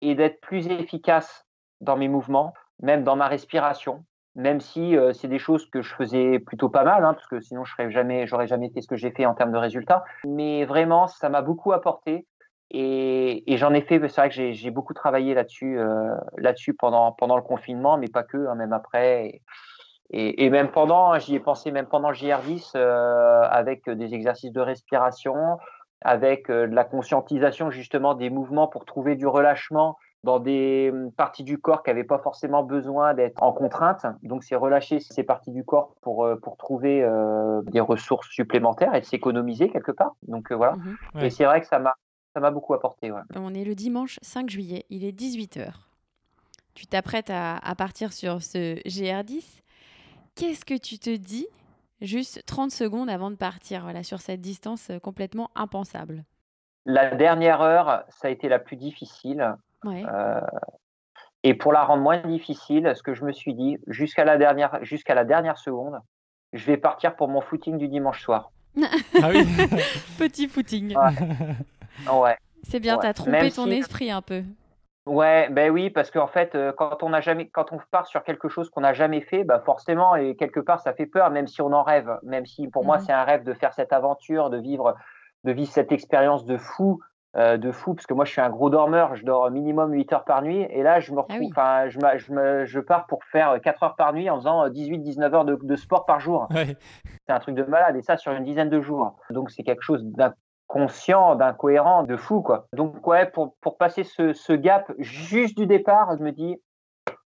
et d'être plus efficace dans mes mouvements, même dans ma respiration, même si euh, c'est des choses que je faisais plutôt pas mal, hein, parce que sinon je serais jamais, j'aurais jamais fait ce que j'ai fait en termes de résultats. Mais vraiment, ça m'a beaucoup apporté. Et, et j'en ai fait, c'est vrai que j'ai beaucoup travaillé là-dessus, euh, là-dessus pendant pendant le confinement, mais pas que, hein, même après. Et, et, et, même pendant, j'y ai pensé même pendant le JR10 euh, avec des exercices de respiration, avec euh, de la conscientisation justement des mouvements pour trouver du relâchement dans des hum, parties du corps qui n'avaient pas forcément besoin d'être en contrainte. Donc c'est relâcher ces parties du corps pour, euh, pour trouver euh, des ressources supplémentaires et s'économiser quelque part. Donc euh, voilà. Mmh ouais. Et c'est vrai que ça m'a ça m'a beaucoup apporté. Ouais. On est le dimanche 5 juillet, il est 18h. Tu t'apprêtes à, à partir sur ce GR10 qu'est-ce que tu te dis juste 30 secondes avant de partir voilà, sur cette distance euh, complètement impensable? La dernière heure, ça a été la plus difficile. Ouais. Euh, et pour la rendre moins difficile, ce que je me suis dit, jusqu'à la dernière, jusqu'à la dernière seconde, je vais partir pour mon footing du dimanche soir. ah oui Petit footing. Ouais. ouais. C'est bien, ouais. tu as trompé Même ton si... esprit un peu. Ouais, ben oui, parce qu'en fait, euh, quand on a jamais, quand on part sur quelque chose qu'on n'a jamais fait, bah forcément, et quelque part, ça fait peur, même si on en rêve. Même si, pour mmh. moi, c'est un rêve de faire cette aventure, de vivre, de vivre cette expérience de fou, euh, de fou, parce que moi, je suis un gros dormeur, je dors minimum 8 heures par nuit, et là, je me retrouve, enfin, ah oui. je, je, me, je pars pour faire 4 heures par nuit en faisant 18-19 heures de, de, sport par jour. Ouais. C'est un truc de malade, et ça sur une dizaine de jours. Donc, c'est quelque chose conscient, d'incohérent, de fou, quoi. Donc, ouais, pour, pour passer ce, ce, gap juste du départ, je me dis,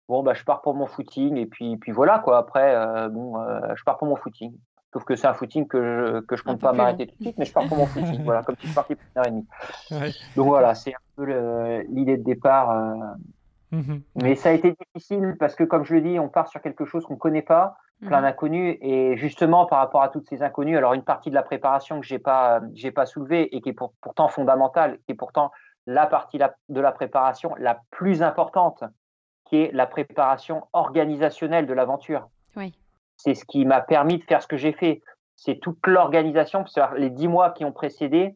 bon, bah, je pars pour mon footing, et puis, puis voilà, quoi. Après, euh, bon, euh, je pars pour mon footing. Sauf que c'est un footing que je, que je compte pas m'arrêter tout de suite, mais je pars pour mon footing, voilà, comme si je partais pour une heure et demie. Ouais. Donc voilà, c'est un peu l'idée de départ. Euh... Mmh. Mais ça a été difficile parce que, comme je le dis, on part sur quelque chose qu'on connaît pas plein d'inconnus. Et justement par rapport à toutes ces inconnus alors une partie de la préparation que j'ai pas j'ai pas soulevée et qui est pour, pourtant fondamentale qui est pourtant la partie de la préparation la plus importante qui est la préparation organisationnelle de l'aventure. Oui. c'est ce qui m'a permis de faire ce que j'ai fait. C'est toute l'organisation les dix mois qui ont précédé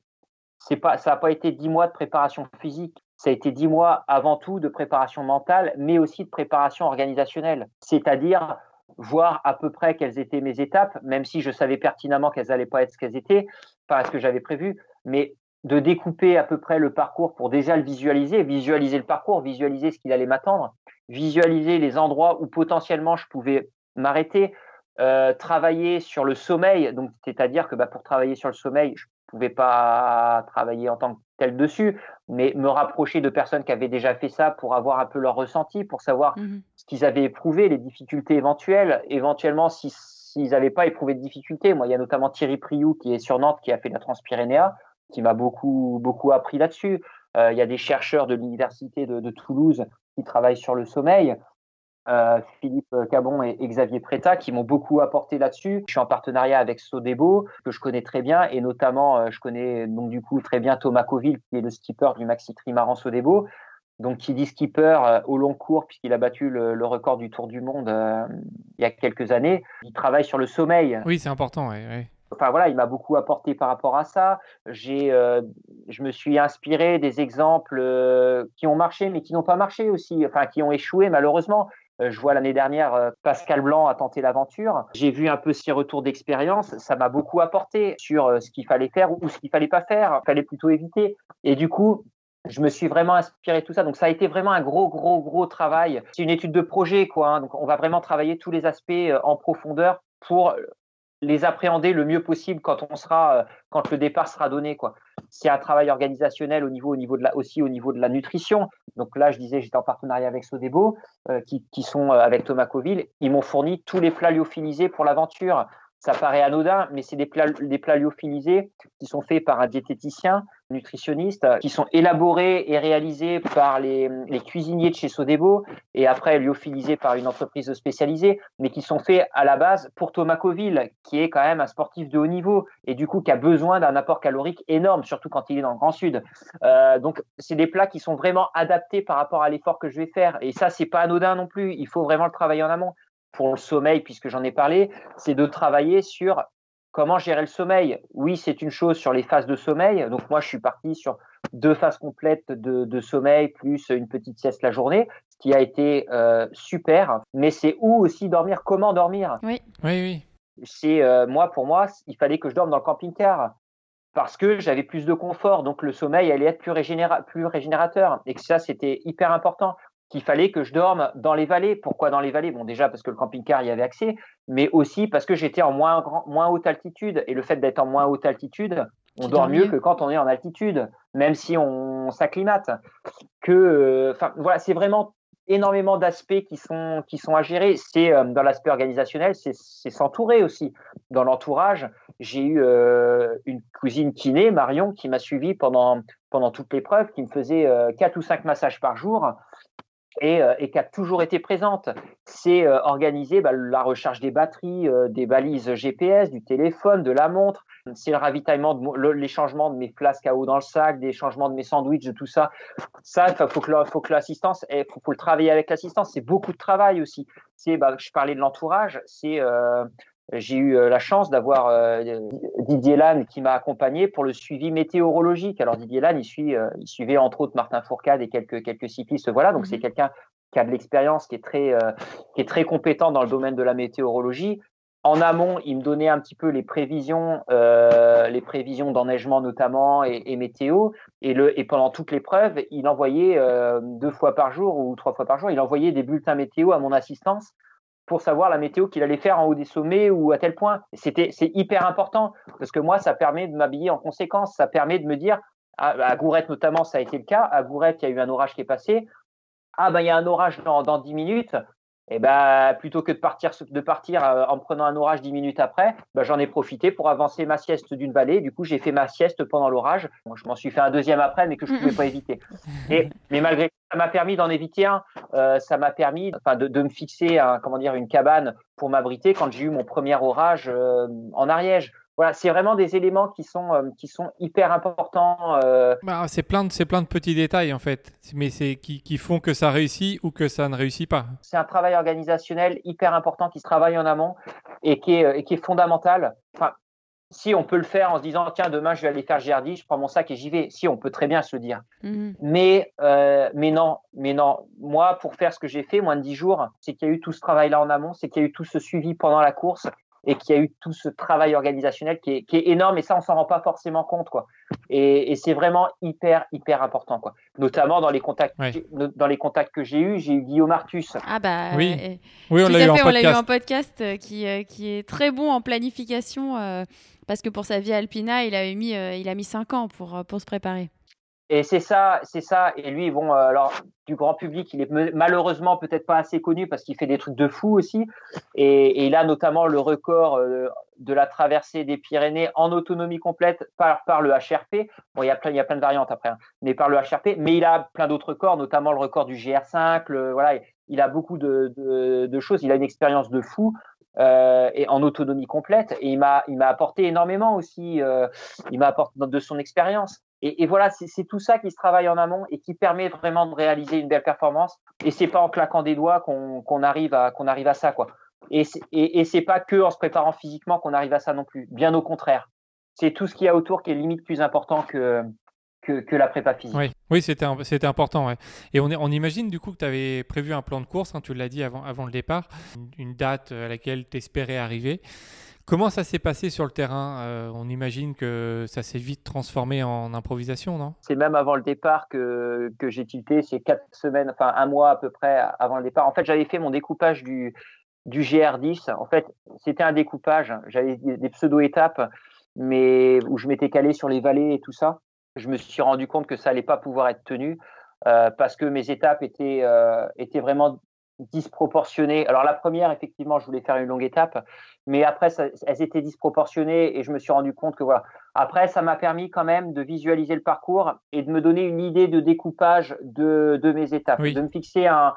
c'est pas ça n'a pas été dix mois de préparation physique. Ça a été dix mois avant tout de préparation mentale mais aussi de préparation organisationnelle. C'est-à-dire voir à peu près quelles étaient mes étapes, même si je savais pertinemment qu'elles n'allaient pas être ce qu'elles étaient, pas ce que j'avais prévu, mais de découper à peu près le parcours pour déjà le visualiser, visualiser le parcours, visualiser ce qu'il allait m'attendre, visualiser les endroits où potentiellement je pouvais m'arrêter, euh, travailler sur le sommeil, donc c'est-à-dire que bah, pour travailler sur le sommeil, je pouvais pas travailler en tant que tel dessus, mais me rapprocher de personnes qui avaient déjà fait ça pour avoir un peu leur ressenti, pour savoir mmh. Qu'ils avaient éprouvé, les difficultés éventuelles, éventuellement si s'ils n'avaient pas éprouvé de difficultés. Moi, il y a notamment Thierry Priou qui est sur Nantes, qui a fait la Transpyrénéa. qui m'a beaucoup, beaucoup appris là-dessus. Il y a des chercheurs de l'université de, de, Toulouse qui travaillent sur le sommeil. Euh, Philippe Cabon et, Xavier Préta qui m'ont beaucoup apporté là-dessus. Je suis en partenariat avec Sodebo que je connais très bien et notamment euh, je connais donc du coup très bien Thomas Coville qui est le skipper du maxi trimaran Sodebo. Donc qui dit skipper euh, au long cours puisqu'il a battu le, record du Tour du Monde il y a quelques années. Il travaille sur le sommeil. Oui, c'est important. Oui, Enfin voilà, il m'a beaucoup apporté par rapport à ça. J'ai, je me suis inspiré des exemples qui ont marché mais qui n'ont pas marché aussi, enfin qui ont échoué malheureusement. Euh, je vois l'année dernière euh, Pascal Blanc a tenté l'aventure. J'ai vu un peu ses retours d'expérience. Ça m'a beaucoup apporté sur euh, ce qu'il fallait faire ou ce qu'il fallait pas faire. Il fallait plutôt éviter. Et du coup, je me suis vraiment inspiré de tout ça. Donc ça a été vraiment un gros, gros, gros travail. C'est une étude de projet, quoi. Hein. Donc on va vraiment travailler tous les aspects en profondeur pour les appréhender le mieux possible quand on sera, quand le départ sera donné, quoi c'est un travail organisationnel au niveau, au niveau de la, aussi au niveau de la nutrition. Donc là, je disais, j'étais en partenariat avec Sodebo, euh, qui, qui, sont euh, avec Thomas Coville. Ils m'ont fourni tous les plats lyophilisés pour l'aventure. Ça paraît anodin, mais c'est des plats, des lyophilisés qui sont faits par un diététicien, nutritionniste, qui sont élaborés et réalisés par les, les cuisiniers de chez Sodebo et après lyophilisés par une entreprise spécialisée, mais qui sont faits à la base pour Thomas Coville, qui est quand même un sportif de haut niveau et du coup qui a besoin d'un apport calorique énorme, surtout quand il est dans le Grand Sud. Euh, donc c'est des plats qui sont vraiment adaptés par rapport à l'effort que je vais faire et ça c'est pas anodin non plus. Il faut vraiment le travailler en amont pour le sommeil, puisque j'en ai parlé, c'est de travailler sur comment gérer le sommeil. Oui, c'est une chose sur les phases de sommeil. Donc moi, je suis parti sur deux phases complètes de, sommeil plus une petite sieste la journée, ce qui a été euh, super. Mais c'est où aussi dormir, comment dormir? Oui, oui, oui. C'est euh, moi, pour moi, il fallait que je dorme dans le camping-car parce que j'avais plus de confort, donc le sommeil allait être plus, plus régénérateur, et que ça, c'était hyper important qu'il fallait que je dorme dans les vallées. Pourquoi dans les vallées? Bon, déjà parce que le camping-car y avait accès, mais aussi parce que j'étais en moins, moins haute altitude. Et le fait d'être en moins haute altitude, on dort mieux, que quand on est en altitude, même si on s'acclimate. Que, euh, enfin, voilà, c'est vraiment énormément d'aspects qui sont, qui sont à gérer. C'est euh, dans l'aspect organisationnel, c'est s'entourer aussi. Dans l'entourage, j'ai eu euh, une cousine kiné, Marion, qui m'a suivi pendant, pendant toute l'épreuve, qui me faisait quatre ou cinq massages par jour euh, et, qui a toujours été présente. C'est euh, organiser bah, la recharge des batteries, euh, des balises GPS, du téléphone, de la montre. C'est le ravitaillement, les changements de mes flasques à eau dans le sac, des changements de mes sandwichs, de tout ça. Ça, il faut que, l'assistance, il faut, le travailler avec l'assistance. C'est beaucoup de travail aussi. Bah, je parlais de l'entourage, c'est j'ai eu euh, la chance d'avoir euh, Didier Lannes qui m'a accompagné pour le suivi météorologique. Alors Didier Lannes, il, suit, euh, il suivait entre autres Martin Fourcade et quelques, quelques cyclistes. Voilà, donc c'est mhm. quelqu'un qui a de l'expérience, qui est très qui est très compétent dans le domaine de la météorologie. En amont, il me donnait un petit peu les prévisions, les prévisions d'enneigement notamment et, et, météo. Et, le, et pendant toute l'épreuve, il envoyait deux fois par jour ou trois fois par jour, il envoyait des bulletins météo à mon assistance pour savoir la météo qu'il allait faire en haut des sommets ou à tel point. C'est hyper important parce que moi, ça permet de m'habiller en conséquence. Ça permet de me dire, à, à Gourette notamment, ça a été le cas. À Gourette, il y a eu un orage qui est passé. Ah ben, il y a un orage dans, dans 10 minutes et eh ben plutôt que de partir de partir euh, en prenant un orage dix minutes après, ben, j'en ai profité pour avancer ma sieste d'une vallée. Du coup, j'ai fait ma sieste pendant l'orage. je m'en suis fait un deuxième après, mais que je ne pouvais pas éviter. Et, mais malgré ça m'a permis d'en éviter un. Euh, ça m'a permis, de, de, me fixer, un, comment dire, une cabane pour m'abriter quand j'ai eu mon premier orage euh, en Ariège voilà, c'est vraiment des éléments qui sont, euh, qui sont hyper importants. Euh. Bah, c'est plein, de, plein de petits détails en fait, mais c'est qui, qui, font que ça réussit ou que ça ne réussit pas. C'est un travail organisationnel hyper important qui se travaille en amont et qui est, euh, et qui est fondamental. Enfin, si on peut le faire en se disant tiens demain je vais aller faire GRD, je prends mon sac et j'y vais. Si on peut très bien se le dire. Mmh mais mais non, mais non. Moi pour faire ce que j'ai fait moins de dix jours, c'est qu'il y a eu tout ce travail là en amont, c'est qu'il y a eu tout ce suivi pendant la course et qu'il y a eu tout ce travail organisationnel qui est, qui est, énorme et ça on s'en rend pas forcément compte quoi. Et, et c'est vraiment hyper hyper important quoi. Notamment dans les contacts dans les contacts que j'ai eu j'ai eu Guillaume Artus. Ah bah oui. euh, oui on l'a eu, on eu en podcast euh, qui, euh, qui est très bon en planification parce que pour sa vie alpina il a mis il a mis cinq ans pour pour se préparer Et c'est ça, c'est ça. Et lui, bon, euh, alors du grand public, il est malheureusement peut-être pas assez connu parce qu'il fait des trucs de fou aussi. Et, il a notamment le record euh, de la traversée des Pyrénées en autonomie complète par, le HRP. Bon, il y a plein, il y a plein de variantes après, hein, mais par le HRP. Mais il a plein d'autres records, notamment le record du GR5. voilà, il a beaucoup de, choses. Il a une expérience de fou. Euh, et en autonomie complète. Et il m'a, il m'a apporté énormément aussi. il m'a apporté de son expérience. Et, voilà, c'est tout ça qui se travaille en amont et qui permet vraiment de réaliser une belle performance. Et c'est pas en claquant des doigts qu'on arrive à ça, quoi. Et c'est et, pas que en se préparant physiquement qu'on arrive à ça non plus. Bien au contraire, c'est tout ce qu'il y a autour qui est limite plus important que la prépa physique. Oui, oui c'était important. Ouais. Et on, imagine du coup que tu avais prévu un plan de course, hein, tu l'as dit avant, avant le départ, une date à laquelle tu espérais arriver. Comment ça s'est passé sur le terrain? Euh, On imagine que ça s'est vite transformé en improvisation, non? C'est même avant le départ que, que j'ai tilté, c'est quatre semaines, enfin un mois à peu près avant le départ. En fait, j'avais fait mon découpage du, du GR10. En fait, c'était un découpage. J'avais des pseudo-étapes, mais où je m'étais calé sur les vallées et tout ça. Je me suis rendu compte que ça allait pas pouvoir être tenu euh, parce que mes étapes étaient, euh, étaient vraiment disproportionnées. Alors la première, effectivement, je voulais faire une longue étape, mais après, elles étaient disproportionnées et je me suis rendu compte que voilà. Après, ça m'a permis quand même de visualiser le parcours et de me donner une idée de découpage de, de mes étapes, de me fixer un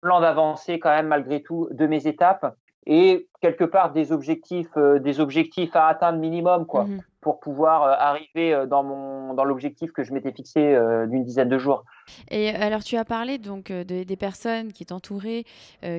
plan d'avancée quand même malgré tout de mes étapes et quelque part des objectifs, euh, des objectifs à atteindre minimum, quoi. Mmh pour pouvoir euh, arriver euh, dans, mon, dans l'objectif que je m'étais fixé euh, d'une dizaine de jours. Et alors, tu as parlé donc des personnes qui t'entouraient,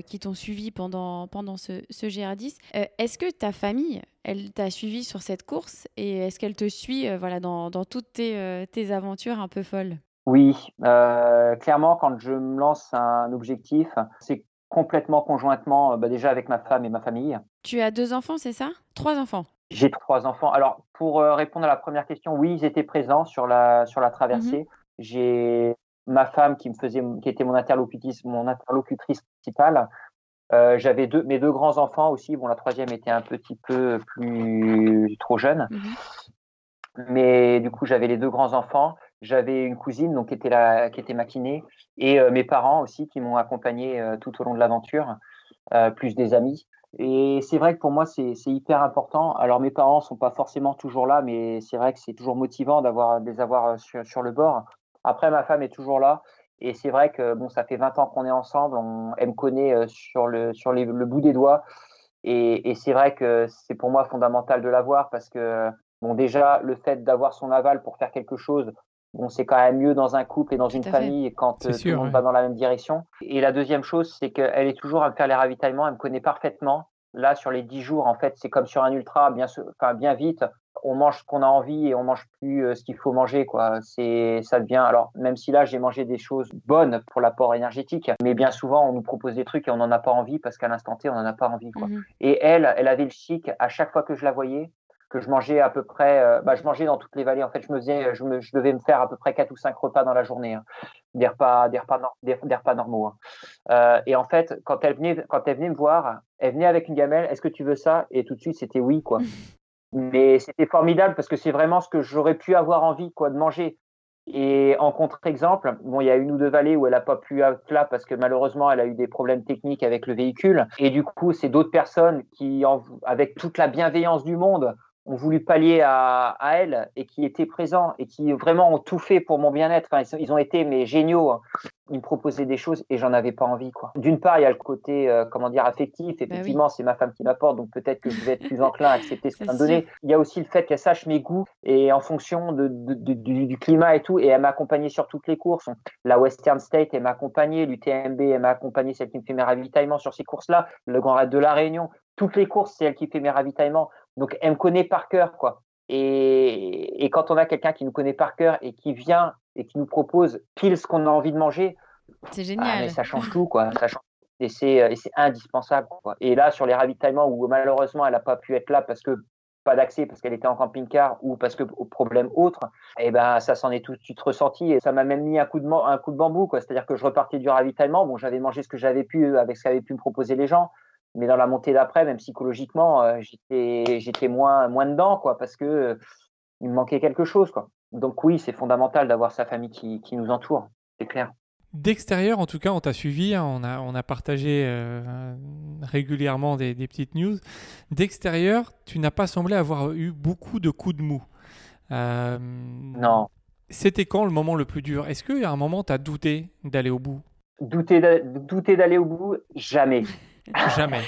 qui t'ont suivi pendant, pendant ce, ce GR10. est-ce que ta famille, elle t'a suivi sur cette course et est-ce qu'elle te suit voilà, dans, dans toutes tes, tes, aventures un peu folles? Oui, clairement, quand je me lance un objectif, c'est complètement conjointement, bah, déjà avec ma femme et ma famille. Tu as deux enfants, c'est ça? Trois enfants? J'ai trois enfants. Alors, pour euh, répondre à la première question, oui, ils étaient présents sur la, sur la traversée. Mhm. J'ai ma femme qui me faisait, qui était mon interlocutrice, mon interlocutrice principale. Euh, j'avais deux, mes deux grands enfants aussi. Bon, la troisième était un petit peu plus trop jeune, mhm. mais du coup, j'avais les deux grands enfants. J'avais une cousine donc qui était la, qui était ma et euh, mes parents aussi qui m'ont accompagné tout au long de l'aventure, plus des amis. Et c'est vrai que pour moi, c'est hyper important. Alors, mes parents sont pas forcément toujours là, mais c'est vrai que c'est toujours motivant d'avoir de les avoir euh, sur, sur, le bord. Après, ma femme est toujours là. Et c'est vrai que bon, ça fait 20 ans qu'on est ensemble. Elle me connaît euh, sur le, sur le bout des doigts. Et, et c'est vrai que c'est pour moi fondamental de l'avoir parce que, bon, déjà, le fait d'avoir son aval pour faire quelque chose, bon, c'est quand même mieux dans un couple et dans une famille quand euh, tout le monde va dans la même direction. Et la deuxième chose, c'est qu'elle est toujours à me faire les ravitaillements, elle me connaît parfaitement. Là, sur les dix jours, en fait, c'est comme sur un ultra, bien, enfin, bien vite. On mange ce qu'on a envie et on mange plus euh, ce qu'il faut manger, quoi. C'est, ça devient. Alors, même si là, j'ai mangé des choses bonnes pour l'apport énergétique, mais bien souvent, on nous propose des trucs et on n'en a pas envie parce qu'à l'instant T, on n'en a pas envie, quoi. Mmh et elle, elle avait le chic à chaque fois que je la voyais que je mangeais à peu près, euh, bah, je mangeais dans toutes les vallées. En fait, je me faisais, je, me, je devais me faire à peu près quatre ou cinq repas dans la journée, hein. des repas, des repas, des, repas normaux. Hein. Euh, et en fait, quand elle venait, quand elle venait me voir, elle venait avec une gamelle. Est-ce que tu veux ça? Et tout de suite, c'était oui, quoi. Mais c'était formidable parce que c'est vraiment ce que j'aurais pu avoir envie, quoi, de manger. Et en contre-exemple, bon, il y a une ou deux vallées où elle n'a pas pu être là parce que malheureusement, elle a eu des problèmes techniques avec le véhicule. Et du coup, c'est d'autres personnes qui, avec toute la bienveillance du monde, ont voulu pallier à, à, elle et qui étaient présents et qui vraiment ont tout fait pour mon bien-être. Enfin, ils, ont été mais géniaux. Hein. Ils me proposaient des choses et j'en avais pas envie. quoi. D'une part, il y a le côté euh, comment dire affectif. Bah Effectivement, c'est ma femme qui m'apporte, donc peut-être que je vais être plus enclin à accepter ce qu'elle me donnait. Il y a aussi le fait qu'elle sache mes goûts et en fonction de, de, du, du, climat et tout. Et elle m'a accompagné sur toutes les courses. La Western State, elle m'a accompagné. L'UTMB, elle m'a accompagné, celle qui me fait mes ravitaillements sur ces courses-là. Le Grand Raid de la Réunion. Toutes les courses, c'est elle qui fait mes ravitaillements. Donc, elle me connaît par cœur, quoi. Et, et quand on a quelqu'un qui nous connaît par cœur et qui vient et qui nous propose pile ce qu'on a envie de manger, c'est ah, génial. mais ça change tout, quoi. Ça change et c'est indispensable. Quoi. Et là, sur les ravitaillements où malheureusement elle n'a pas pu être là parce que pas d'accès, parce qu'elle était en camping-car ou parce que au problème autre, et eh ben ça s'en est tout de suite ressenti et ça m'a même mis un coup de, un coup de bambou. C'est-à-dire que je repartais du ravitaillement. Bon, j'avais mangé ce que j'avais pu avec ce qu'avaient pu me proposer les gens, mais dans la montée d'après, même psychologiquement, euh, j'étais j'étais moins moins dedans quoi parce que il me manquait quelque chose. Quoi. Donc oui, c'est fondamental d'avoir sa famille qui, qui nous entoure, c'est clair. D'extérieur, en tout cas, on t'a suivi, hein, on, a, on a partagé euh, régulièrement des, des, petites news. D'extérieur, tu n'as pas semblé avoir eu beaucoup de coups de mou. Euh, non. C'était quand le moment le plus dur? Est-ce qu'à un moment, tu as douté d'aller au bout? Douter d'aller au bout? Jamais. Jamais.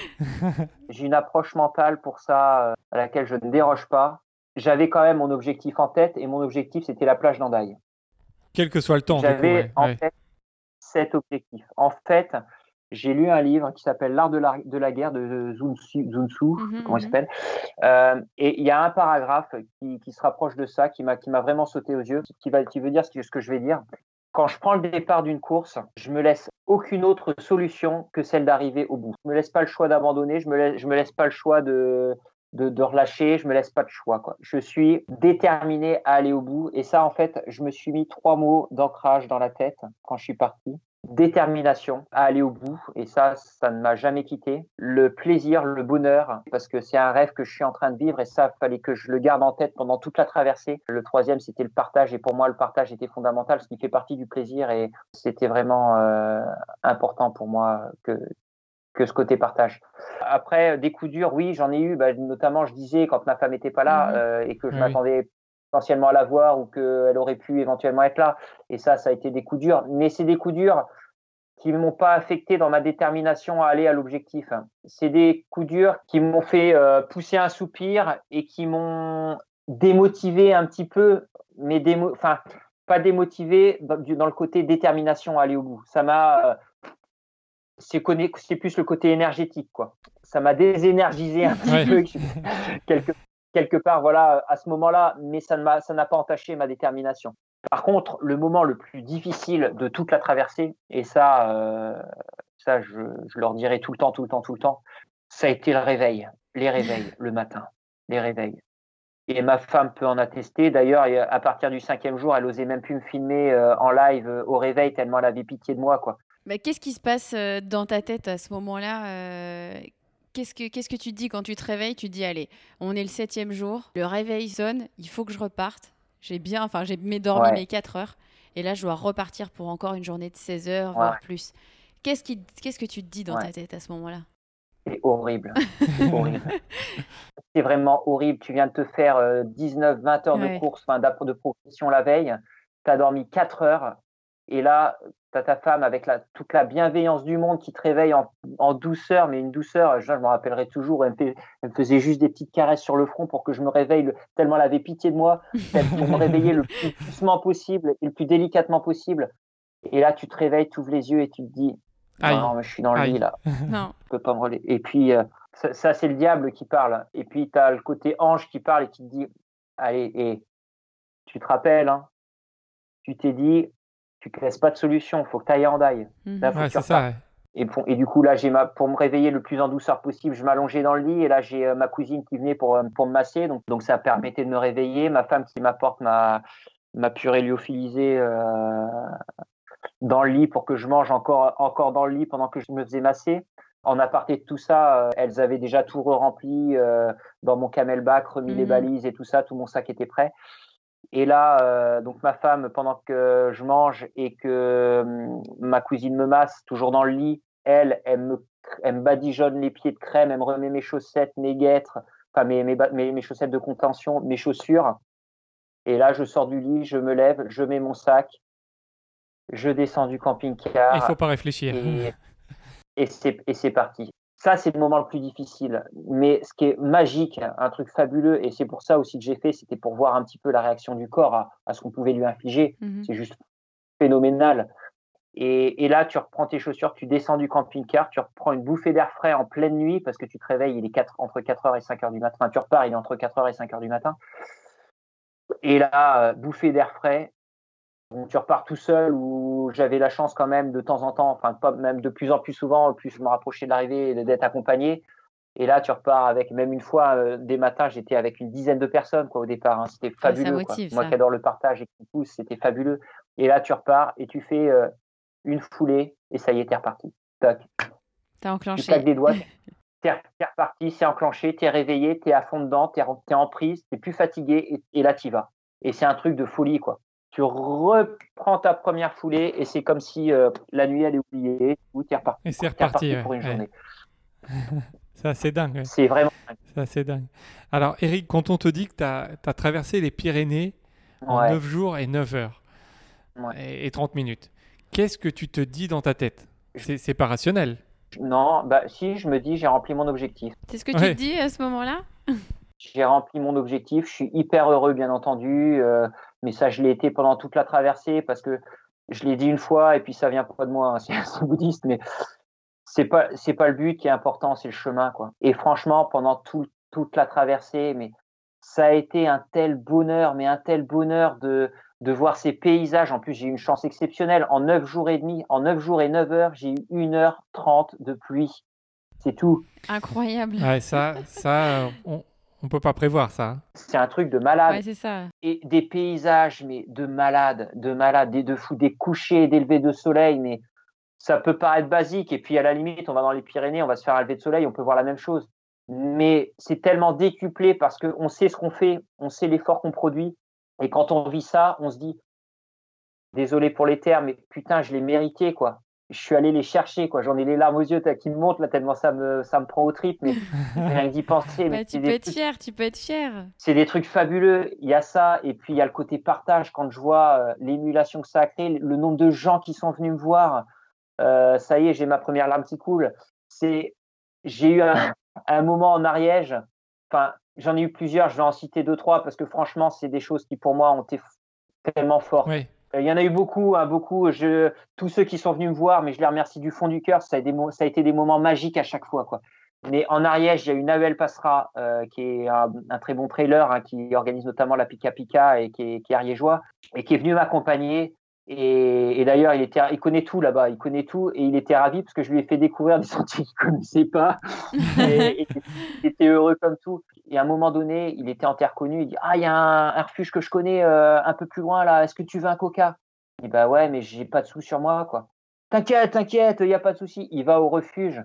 J'ai une approche mentale pour ça euh, à laquelle je ne déroge pas. J'avais quand même mon objectif en tête et mon objectif, c'était la plage d'Andaï. Quel que soit le temps. J'avais en fait cet objectif. En fait, j'ai lu un livre qui s'appelle L'art de la, de la guerre de Sun Tzu, mhm, comment il mhm. s'appelle. Euh, et il y a un paragraphe qui, qui se rapproche de ça, qui m'a vraiment sauté aux yeux, qui, va, qui veut dire ce que, ce que je vais dire. Quand je prends le départ d'une course, je me laisse aucune autre solution que celle d'arriver au bout. Je me laisse pas le choix d'abandonner, je me laisse, je me laisse pas le choix de, de, relâcher, je me laisse pas de choix. Quoi. Je suis déterminé à aller au bout. Et ça, en fait, je me suis mis trois mots d'ancrage dans la tête quand je suis parti détermination à aller au bout et ça, ça ne m'a jamais quitté. Le plaisir, le bonheur, parce que c'est un rêve que je suis en train de vivre et ça, fallait que je le garde en tête pendant toute la traversée. Le troisième, c'était le partage et pour moi, le partage était fondamental, ce qui fait partie du plaisir et c'était vraiment euh, important pour moi que que ce côté partage. Après, des coups durs, oui, j'en ai eu. Bah, notamment, je disais quand ma femme n'était pas là mmh euh, et que je m'attendais potentiellement à la voir ou qu'elle aurait pu éventuellement être là. Et ça, ça a été des coups durs. Mais c'est des coups durs qui ne m'ont pas affecté dans ma détermination à aller à l'objectif. C'est des coups durs qui m'ont fait euh, pousser un soupir et qui m'ont démotivé un petit peu, mais démo enfin, pas démotivé dans, dans, le côté détermination à aller au bout. Ça m'a. Euh, c'est plus le côté énergétique, quoi. Ça m'a désénergisé un petit peu quelque, quelque part, voilà, à ce moment-là, mais ça n'a pas entaché ma détermination. Par contre, le moment le plus difficile de toute la traversée, et ça, euh, ça je, leur dirai tout le temps, tout le temps, tout le temps, ça a été le réveil, les réveils le matin, les réveils. Et ma femme peut en attester. D'ailleurs, à partir du cinquième jour, elle osait même plus me filmer euh, en live euh, au réveil tellement elle avait pitié de moi, quoi. Qu'est-ce qui se passe dans ta tête à ce moment-là Qu'est-ce que, qu'est-ce que tu te dis quand tu te réveilles? Tu te dis, allez, on est le septième jour, le réveil sonne, il faut que je reparte. J'ai bien, enfin, j'ai dormi mes 4 heures. Et là, je dois repartir pour encore une journée de 16 heures, voire plus. Qu'est-ce, qui, qu'est-ce que tu te dis dans ta tête à ce moment-là? C'est horrible. C'est vraiment horrible. Tu viens de te faire 19, euh, 20 heures de course, enfin, de progression la veille. Tu as dormi 4 heures. Et là, tu as ta femme avec la, toute la bienveillance du monde qui te réveille en, douceur, mais une douceur, je, me rappellerai toujours, elle me, faisait juste des petites caresses sur le front pour que je me réveille, tellement elle avait pitié de moi, pour me réveiller le plus doucement possible et le plus délicatement possible. Et là, tu te réveilles, tu ouvres les yeux et tu te dis, non, je suis dans le lit là, non. je peux pas me relayer. Et puis, euh, ça, c'est le diable qui parle. Et puis, tu as le côté ange qui parle et qui te dit, allez, et tu te rappelles, hein, tu t'es dit, tu ne laisses pas de solution, il faut que tu ailles en daille. Mhm. ça, et, pour, et, du coup, là, j'ai ma, pour me réveiller le plus en douceur possible, je m'allongeais dans le lit et là, j'ai euh, ma cousine qui venait pour, euh, pour me masser. Donc, donc, ça permettait de me réveiller. Ma femme qui m'apporte ma, ma purée lyophilisée euh, dans le lit pour que je mange encore, encore dans le lit pendant que je me faisais masser. En aparté de tout ça, elles avaient déjà tout rempli dans mon camelback, remis les mhm. balises et tout ça, tout mon sac était prêt. Et là, euh, donc ma femme, pendant que je mange et que hum, ma cousine me masse, toujours dans le lit, elle, elle me, elle me badigeonne les pieds de crème, elle me remet mes chaussettes, mes guêtres, enfin mes, mes, mes, chaussettes de contention, mes chaussures. Et là, je sors du lit, je me lève, je mets mon sac, je descends du camping-car. Il faut pas réfléchir. Et, et c'est parti. Ça, c'est le moment le plus difficile. Mais ce qui est magique, un truc fabuleux, et c'est pour ça aussi que j'ai fait, c'était pour voir un petit peu la réaction du corps à, ce qu'on pouvait lui infliger. Mhm. C'est juste phénoménal. Et, là, tu reprends tes chaussures, tu descends du camping-car, tu reprends une bouffée d'air frais en pleine nuit parce que tu te réveilles, il est 4, entre 4h et 5h du matin. Enfin, tu repars, il est entre 4h et 5h du matin. Et là, euh, bouffée d'air frais, tu repars tout seul ou j'avais la chance quand même de temps en temps, enfin pas même de plus en plus souvent, plus je me rapprochais de l'arrivée d'être accompagné. Et là, tu repars avec, même une fois, euh, des matins, j'étais avec une dizaine de personnes quoi, au départ. Hein. C'était fabuleux. Moi qui adore le partage et qui pousse, c'était fabuleux. Et là, tu repars et tu fais euh, une foulée et ça y est, t'es reparti. Tac. T'as enclenché. Tu des doigts. t'es reparti, c'est enclenché, t'es réveillé, t'es à fond dedans, t'es es en prise, t'es plus fatigué et, et là t'y vas. Et c'est un truc de folie quoi. Tu reprends ta première foulée et c'est comme si euh, la nuit elle est oubliée ou reparti. Et c'est reparti, reparti pour une ouais, journée. C'est assez dingue. ouais. C'est vraiment. C'est assez dingue. Alors, Eric, quand on te dit que tu as, traversé les Pyrénées en Ouais. 9 jours et 9 heures Ouais. et, et 30 minutes, qu'est-ce que tu te dis dans ta tête? C'est c'est pas rationnel. Non, bah si, je me dis j'ai rempli mon objectif. C'est ce que tu Ouais. te dis à ce moment-là? J'ai rempli mon objectif. Je suis hyper heureux, bien entendu. euh, mais ça, je l'ai été pendant toute la traversée parce que je l'ai dit une fois et puis ça vient pas de moi. hein, c'est bouddhiste, mais c'est pas c'est pas le but qui est important, c'est le chemin, quoi. Et franchement, pendant tout, toute la traversée, mais ça a été un tel bonheur, mais un tel bonheur de de voir ces paysages. En plus, j'ai eu une chance exceptionnelle. En neuf jours et demi, en neuf jours et 9 heures, j'ai eu 1h30 de pluie. C'est tout. Incroyable. Ouais, ça, ça on, on peut pas prévoir ça. hein. C'est un truc de malade. Ouais, c'est ça. et des paysages mais de malades, de malades, des de fous, des couchers, des levées de soleil, mais ça peut paraître basique. Et puis à la limite, on va dans les Pyrénées, on va se faire un lever de soleil, on peut voir la même chose. Mais c'est tellement décuplé parce qu'on sait ce qu'on fait, on sait l'effort qu'on produit. Et quand on vit ça, on se dit, désolé pour les termes, mais putain, je l'ai mérité, quoi. Je suis allé les chercher, quoi. J'en ai les larmes aux yeux t'as- qui me montent là tellement ça me ça me prend au trip, mais rien que d'y penser. mais Bah, tu peux être trucs- fier, tu peux être fier. c'est des trucs fabuleux. Il y a ça, et puis il y a le côté partage. Quand je vois euh, l'émulation que ça a créé, le nombre de gens qui sont venus me voir, euh, ça y est, j'ai ma première larme qui coule. C'est, j'ai eu un, un moment en Ariège. Enfin, j'en ai eu plusieurs. Je vais en citer deux trois parce que franchement, c'est des choses qui pour moi ont été tellement fortes. Ouais. Euh, Il y en a eu beaucoup, hein, beaucoup. Je, tous ceux qui sont venus me voir, mais je les remercie du fond du cœur. Ça a, des mo- ça a été des moments magiques à chaque fois, quoi. Mais en Ariège, il y a eu Nahuel Passera, euh, qui est un, un très bon trailer, hein, qui organise notamment la Pika Pika et qui est, qui est ariégeois, et qui est venu m'accompagner. Et, et d'ailleurs, il, était, il connaît tout là-bas, il connaît tout, et il était ravi parce que je lui ai fait découvrir des sentiers qu'il connaissait pas. et, et il était heureux comme tout. Et à un moment donné, il était en terre connue, il dit Ah, il y a un, un refuge que je connais euh, un peu plus loin là, est-ce que tu veux un coca? Il dit Bah ouais, mais j'ai pas de sous sur moi, quoi. T'inquiète, t'inquiète, il n'y a pas de souci. Il va au refuge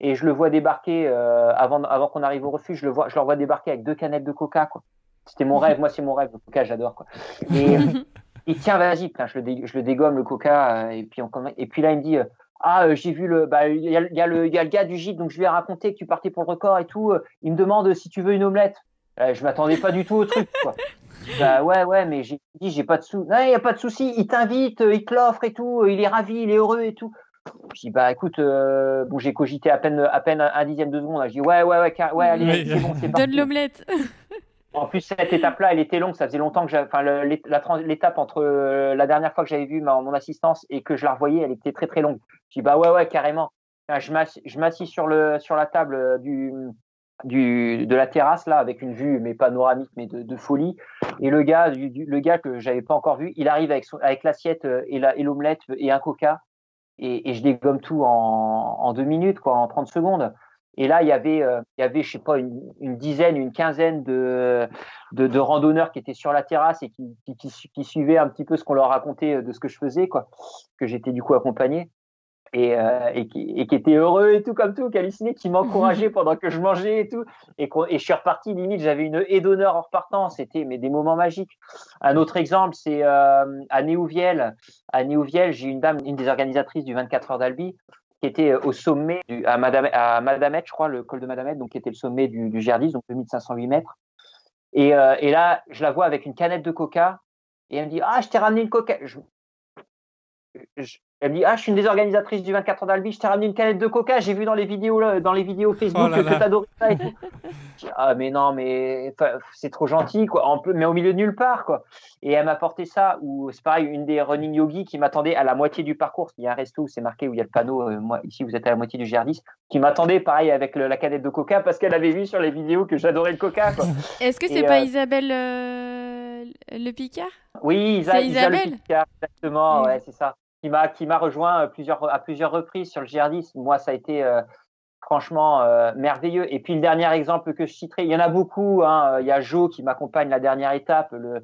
et je le vois débarquer euh, avant, avant qu'on arrive au refuge. Je le vois, je le vois débarquer avec deux canettes de coca, quoi. C'était mon rêve, moi c'est mon rêve, le coca, j'adore, quoi. Et il dit, tiens, vas-y, je, le dé- je le dégomme le coca, euh, et puis on et puis là il me dit, ah, euh, j'ai vu le, bah, il y a, y a le, il y a le gars du gîte, donc je lui ai raconté que tu partais pour le record et tout. euh, Il me demande si tu veux une omelette. Euh, je m'attendais pas du tout au truc, quoi. Bah ouais, ouais, mais j'ai dit, j'ai pas de sous. Non, il y a pas de souci, il t'invite, euh, il te l'offre et tout, euh, il est ravi, il est heureux et tout. Je dis, bah écoute, euh, bon, j'ai cogité à peine, à peine un, dixième de seconde. Je dis, ouais, ouais, ouais, car- ouais, allez, Oui. c'est bon, c'est parti. Donne l'omelette. En plus, cette étape-là, elle était longue. Ça faisait longtemps que j'avais, enfin, l'étape entre euh, la dernière fois que j'avais vu mon assistance et que je la revoyais, elle était très très longue. Je dis bah ouais ouais carrément. Je m'assis, sur sur la table euh, du du de la terrasse là avec une vue mais panoramique mais de, folie. Et le gars le gars que j'avais pas encore vu, il arrive avec avec l'assiette euh, et la et l'omelette et un coca et, et je dégomme tout en, en deux minutes quoi, en 30 secondes. Et là, il y avait, euh, il y avait, je sais pas, une, une dizaine, une quinzaine de, de, de randonneurs qui étaient sur la terrasse et qui, qui, qui, su- qui suivaient un petit peu ce qu'on leur racontait euh, de ce que je faisais, quoi, que j'étais du coup accompagné. Et, euh, et, qui, et qui étaient heureux et tout, comme tout, qui hallucinaient, qui m'encourageaient pendant que je mangeais et tout. Et, je suis reparti, limite, j'avais une haie d'honneur en repartant. C'était mais des moments magiques. Un autre exemple, c'est euh, à Néouvielle. À Néouvielle, j'ai une dame, une des organisatrices du 24 heures d'Albi, qui était au sommet du, à, Madame, à Madamette, je crois, le col de Madamette, donc qui était le sommet du, du GR10, donc 2508 mètres. Et, euh, et là, je la vois avec une canette de coca, et elle me dit Ah, je t'ai ramené une coca. Je- je- elle me dit Ah, je suis une des organisatrices du 24 heures d'Albi, je t'ai ramené une canette de coca, j'ai vu dans les vidéos, là, dans les vidéos Facebook Oh là que là. t'adorais ça et tout. Je dis, ah, mais non, mais c'est trop gentil, quoi. En mais au milieu de nulle part, quoi. Et elle m'a porté ça, ou c'est pareil, une des running yogis qui m'attendait à la moitié du parcours. Il y a un resto où c'est marqué, où il y a le panneau, euh, moi, ici, vous êtes à la moitié du GR10, qui m'attendait, pareil, avec le- la canette de coca, parce qu'elle avait vu sur les vidéos que j'adorais le coca. Est-ce que c'est pas euh, Isabelle euh, le Picard? Oui, Isa, C'est Isa Le Isabelle? Picard, exactement, ouais, c'est ça. Qui m'a, qui m'a rejoint à plusieurs, à plusieurs reprises sur le GR10. Moi, ça a été euh, franchement euh, merveilleux. Et puis, le dernier exemple que je citerai, il y en a beaucoup. Hein. Il y a Jo qui m'accompagne la dernière étape, le,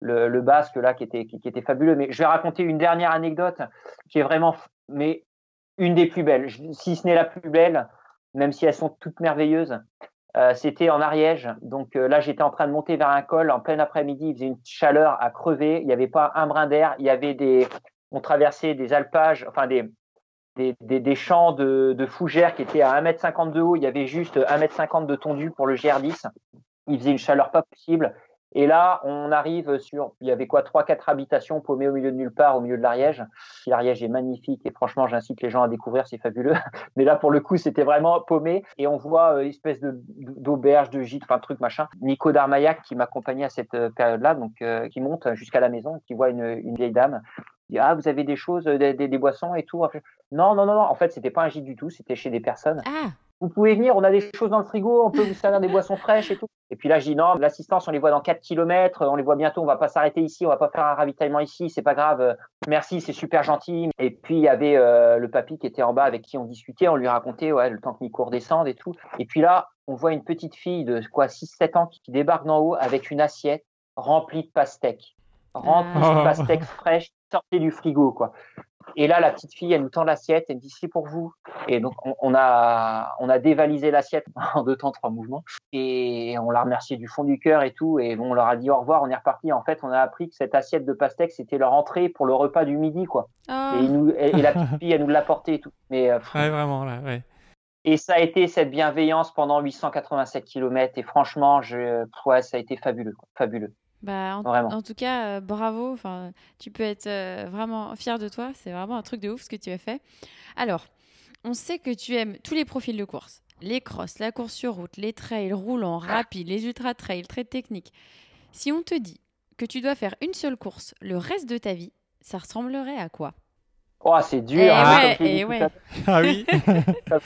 le, basque là, qui était, qui, était fabuleux. Mais je vais raconter une dernière anecdote qui est vraiment, mais une des plus belles, si ce n'est la plus belle. même si elles sont toutes merveilleuses. Euh, c'était en Ariège. Donc euh, là, j'étais en train de monter vers un col en plein après-midi. Il faisait une chaleur à crever. Il n'y avait pas un brin d'air. Il y avait des, on traversait des alpages, enfin des, des, des, des champs de, de, fougères qui étaient à 1m50 de haut. Il y avait juste 1m50 de tondu pour le GR10. Il faisait une chaleur pas possible. Et là, on arrive sur, il y avait quoi, trois, quatre habitations paumées au milieu de nulle part, au milieu de l'Ariège. L'Ariège est magnifique et franchement, j'incite les gens à découvrir, c'est fabuleux. Mais là, pour le coup, c'était vraiment paumé et on voit euh, espèce de d'auberge, de gîte, enfin truc machin. Nico Darmaillac qui m'accompagnait à cette euh, période-là, donc euh, qui monte jusqu'à la maison, qui voit une, une vieille dame. Il dit, ah, vous avez des choses, des, des, des boissons et tout. Non, non, non, non. En fait, c'était pas un gîte du tout, c'était chez des personnes. Ah vous pouvez venir, on a des choses dans le frigo, on peut vous servir des boissons fraîches et tout. Et puis là, je dis non, l'assistance, on les voit dans 4 km, on les voit bientôt, on va pas s'arrêter ici, on va pas faire un ravitaillement ici, c'est pas grave, merci, c'est super gentil. Et puis il y avait euh, le papy qui était en bas avec qui on discutait, on lui racontait ouais, le temps que Nico redescende et tout. Et puis là, on voit une petite fille de quoi 6-7 ans qui débarque d'en haut avec une assiette remplie de pastèques, remplie de pastèques fraîches sorties du frigo, quoi. Et là, la petite fille, elle nous tend l'assiette, elle dit c'est pour vous. Et donc, on, on, a, on a dévalisé l'assiette en deux temps, trois mouvements. Et on l'a remercié du fond du cœur et tout. Et bon, on leur a dit au revoir, on est reparti. En fait, on a appris que cette assiette de pastèque, c'était leur entrée pour le repas du midi, quoi. Oh. Et, nous, et, et, la petite fille, elle nous l'a porté et tout. Mais, euh, ouais, vraiment, là, ouais. Et ça a été cette bienveillance pendant 887 km. Et franchement, je, ouais, ça a été fabuleux, quoi. fabuleux. Bah, en, en, tout cas, euh, bravo. Enfin, tu peux être euh, vraiment fier de toi. C'est vraiment un truc de ouf ce que tu as fait. Alors, on sait que tu aimes tous les profils de course. Les crosses, la course sur route, les trails roulants, rapides, les ultra-trails, très techniques. Si on te dit que tu dois faire une seule course le reste de ta vie, ça ressemblerait à quoi? Oh, c'est dur. Et hein, ouais, et ouais. Ah oui.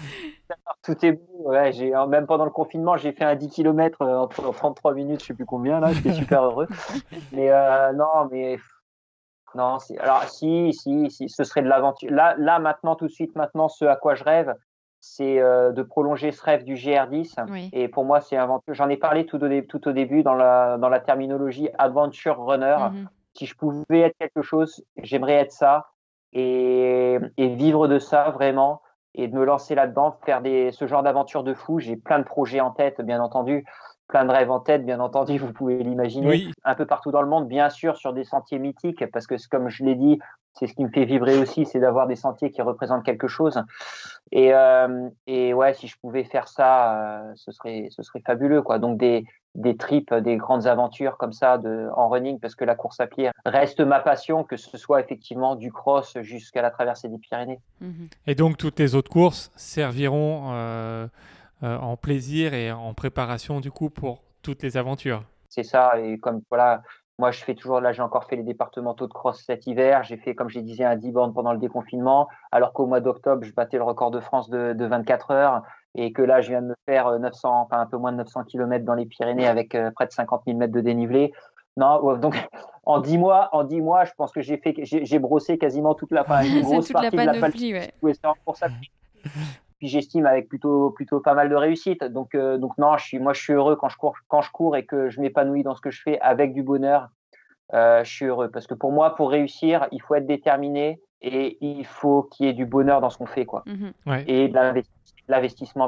tout est beau. Ouais, j'ai même pendant le confinement, j'ai fait un 10 km en 33 minutes, je sais plus combien là. J'étais super heureux. Mais euh, non, mais non. Alors si, si, si, ce serait de l'aventure. Là, là, maintenant, tout de suite, maintenant, ce à quoi je rêve, c'est euh, de prolonger ce rêve du GR10. Oui. Et pour moi, c'est aventure. J'en ai parlé tout au, tout au début dans la, dans la terminologie adventure runner. Mhm. Mm -hmm. Si je pouvais être quelque chose, j'aimerais être ça et, et vivre de ça vraiment et de me lancer là-dedans, faire des, ce genre d'aventure de fou. J'ai plein de projets en tête, bien entendu, plein de rêves en tête, bien entendu, vous pouvez l'imaginer, Oui. un peu partout dans le monde, bien sûr, sur des sentiers mythiques, parce que comme je l'ai dit, c'est ce qui me fait vibrer aussi, c'est d'avoir des sentiers qui représentent quelque chose. Et, euh, et ouais, si je pouvais faire ça, euh, ce serait, ce serait fabuleux, quoi. Donc des, des trips, des grandes aventures comme ça de, en running, parce que la course à pied reste ma passion, que ce soit effectivement du cross jusqu'à la traversée des Pyrénées. Mhm. Et donc toutes les autres courses serviront euh, euh, en plaisir et en préparation du coup pour toutes les aventures. C'est ça, et comme voilà, moi je fais toujours, là j'ai encore fait les départementaux de cross cet hiver, j'ai fait comme je disais un 10 bornes pendant le déconfinement, alors qu'au mois d'octobre je battais le record de France de, de 24 heures, et que là je viens de me faire 900, enfin un peu moins de 900 km dans les Pyrénées avec euh, près de 50 000 mètres de dénivelé. Non, donc en 10 mois, en 10 mois, je pense que j'ai fait, j'ai brossé quasiment toute la, enfin, une grosse toute partie la de la panoplie, ouais. pour ça. Puis j'estime avec plutôt plutôt pas mal de réussite. Donc euh, donc non, je suis moi je suis heureux quand je cours quand je cours et que je m'épanouis dans ce que je fais avec du bonheur. Euh, je suis heureux parce que pour moi, pour réussir, il faut être déterminé et il faut qu'il y ait du bonheur dans ce qu'on fait, quoi. Mhm. Ouais. Et de l'investissement,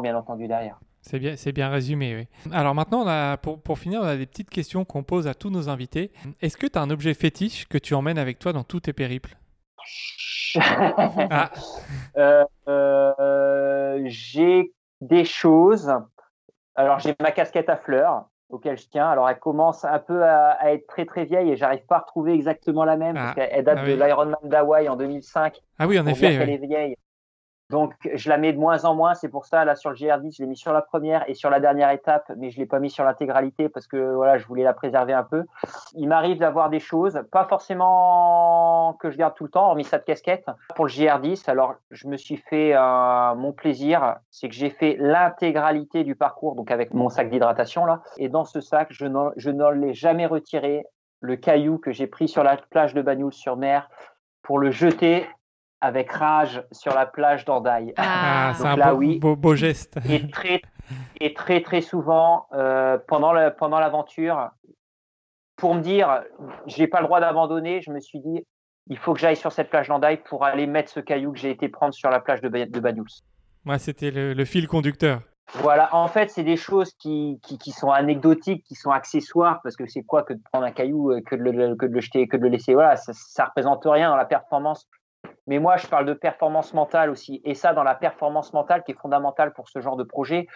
bien entendu, derrière. C'est bien, c'est bien résumé. Oui. Alors maintenant, on a, pour, pour finir, on a des petites questions qu'on pose à tous nos invités. Est-ce que tu as un objet fétiche que tu emmènes avec toi dans tous tes périples? Ah. euh, euh, J'ai des choses. Alors j'ai ma casquette à fleurs auquel je tiens. Alors elle commence un peu à, à être très très vieille et j'arrive pas à retrouver exactement la même Ah. parce qu'elle date Ah de oui. l'Ironman d'Hawaï en 2005. Ah oui, en effet. oui. est vieille. Donc je la mets de moins en moins, c'est pour ça là sur le GR10, je l'ai mis sur la première et sur la dernière étape, mais je l'ai pas mis sur l'intégralité parce que voilà, je voulais la préserver un peu. Il m'arrive d'avoir des choses, pas forcément que je garde tout le temps, hormis cette casquette. Pour le GR10, alors je me suis fait euh, mon plaisir, c'est que j'ai fait l'intégralité du parcours, donc avec mon sac d'hydratation là, et dans ce sac, je n'en ne l'ai jamais retiré le caillou que j'ai pris sur la plage de Bagnoul-sur-Mer pour le jeter avec rage sur la plage d'Andaille. Ah, Ah, c'est un là, beau, oui. beau, beau geste. Et très, et très, très souvent, euh, pendant le- pendant l'aventure, pour me dire, j'ai pas le droit d'abandonner, je me suis dit, il faut que j'aille sur cette plage d'Andaille pour aller mettre ce caillou que j'ai été prendre sur la plage de, Ba- de Banyuls. Moi, c'était le, fil conducteur. Voilà, en fait, c'est des choses qui, qui, sont anecdotiques, qui sont accessoires, parce que c'est quoi que de prendre un caillou, que de le, que de le jeter, que de le laisser. Voilà, ça, ça représente rien dans la performance. Mais moi, je parle de performance mentale aussi. Et ça, dans la performance mentale qui est fondamentale pour ce genre de projet,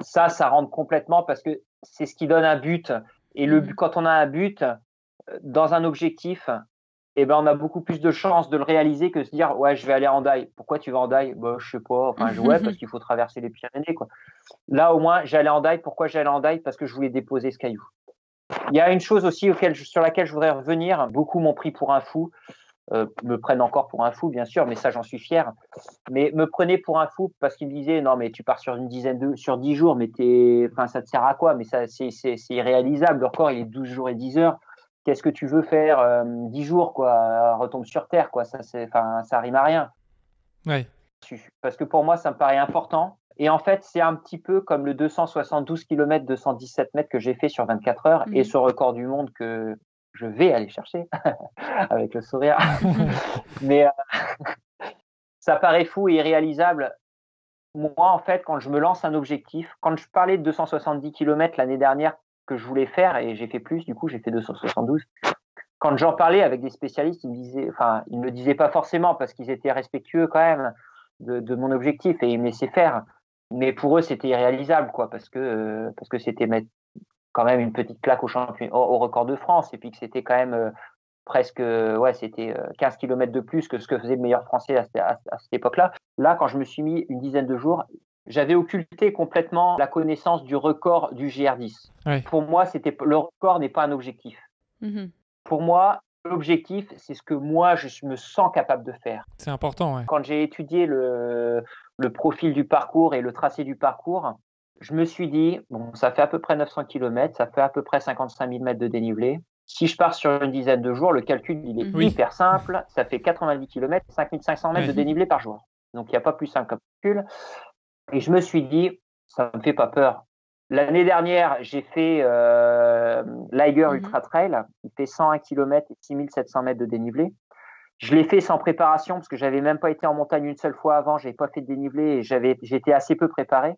ça, ça rentre complètement parce que c'est ce qui donne un but. Et le, mmh. quand on a un but euh, dans un objectif, eh ben, on a beaucoup plus de chances de le réaliser que de se dire ouais je vais aller en Daï. Pourquoi tu vas en Daï bah, Je sais pas. Enfin je, ouais parce qu'il faut traverser les Pyrénées quoi. Là au moins j'allais en Daï. Pourquoi j'allais en Daï Parce que je voulais déposer ce caillou. Il y a une chose aussi auquel, sur laquelle je voudrais revenir. Beaucoup m'ont pris pour un fou. Euh, me prennent encore pour un fou, bien sûr, mais ça, j'en suis fier. Mais me prenaient pour un fou parce qu'ils me disaient non, mais tu pars sur une dizaine de, sur 10 jours, mais t'es, enfin, ça te sert à quoi? Mais ça, c'est, c'est, c'est irréalisable. Le record, il est 12 jours et 10 heures. Qu'est-ce que tu veux faire euh, 10 jours, quoi? Retombe sur terre, quoi. Ça, c'est, enfin, ça rime à rien. Ouais. Parce que pour moi, ça me paraît important. Et en fait, c'est un petit peu comme le 272 km, 217 mètres que j'ai fait sur 24 heures et mmh. ce record du monde que, je vais aller chercher avec le sourire. Mais euh, ça paraît fou et irréalisable. Moi, en fait, quand je me lance un objectif, quand je parlais de 270 km l'année dernière que je voulais faire, et j'ai fait plus, du coup, j'ai fait 272. Quand j'en parlais avec des spécialistes, ils me disaient, enfin, ils ne le disaient pas forcément parce qu'ils étaient respectueux quand même de, mon objectif et ils me laissaient faire. Mais pour eux, c'était irréalisable, quoi, parce que euh, parce que c'était mettre quand même une petite claque au, champion, au, record de France et puis que c'était quand même euh, presque ouais c'était 15 euh, km de plus que ce que faisait le meilleur français à, cette époque-là. Là, quand je me suis mis une dizaine de jours, j'avais occulté complètement la connaissance du record du GR10. Pour moi, c'était le record n'est pas un objectif. Mmh Pour moi, l'objectif, c'est ce que moi je me sens capable de faire. C'est important. Ouais. Quand j'ai étudié le, le profil du parcours et le tracé du parcours, je me suis dit, bon, ça fait à peu près 900 km, ça fait à peu près 55 000 mètres de dénivelé. Si je pars sur une dizaine de jours, le calcul, il est hyper simple. Ça fait 90 km, 5500 mètres de dénivelé par jour. Donc, il n'y a pas plus simple calcul. Et je me suis dit, ça ne me fait pas peur. L'année dernière, j'ai fait euh, l'Iger mhm. Ultra Trail. Il fait 101 km et 6700 mètres de dénivelé. Je l'ai fait sans préparation parce que j'avais même pas été en montagne une seule fois avant. J'avais pas fait de dénivelé et j'avais, j'étais assez peu préparé.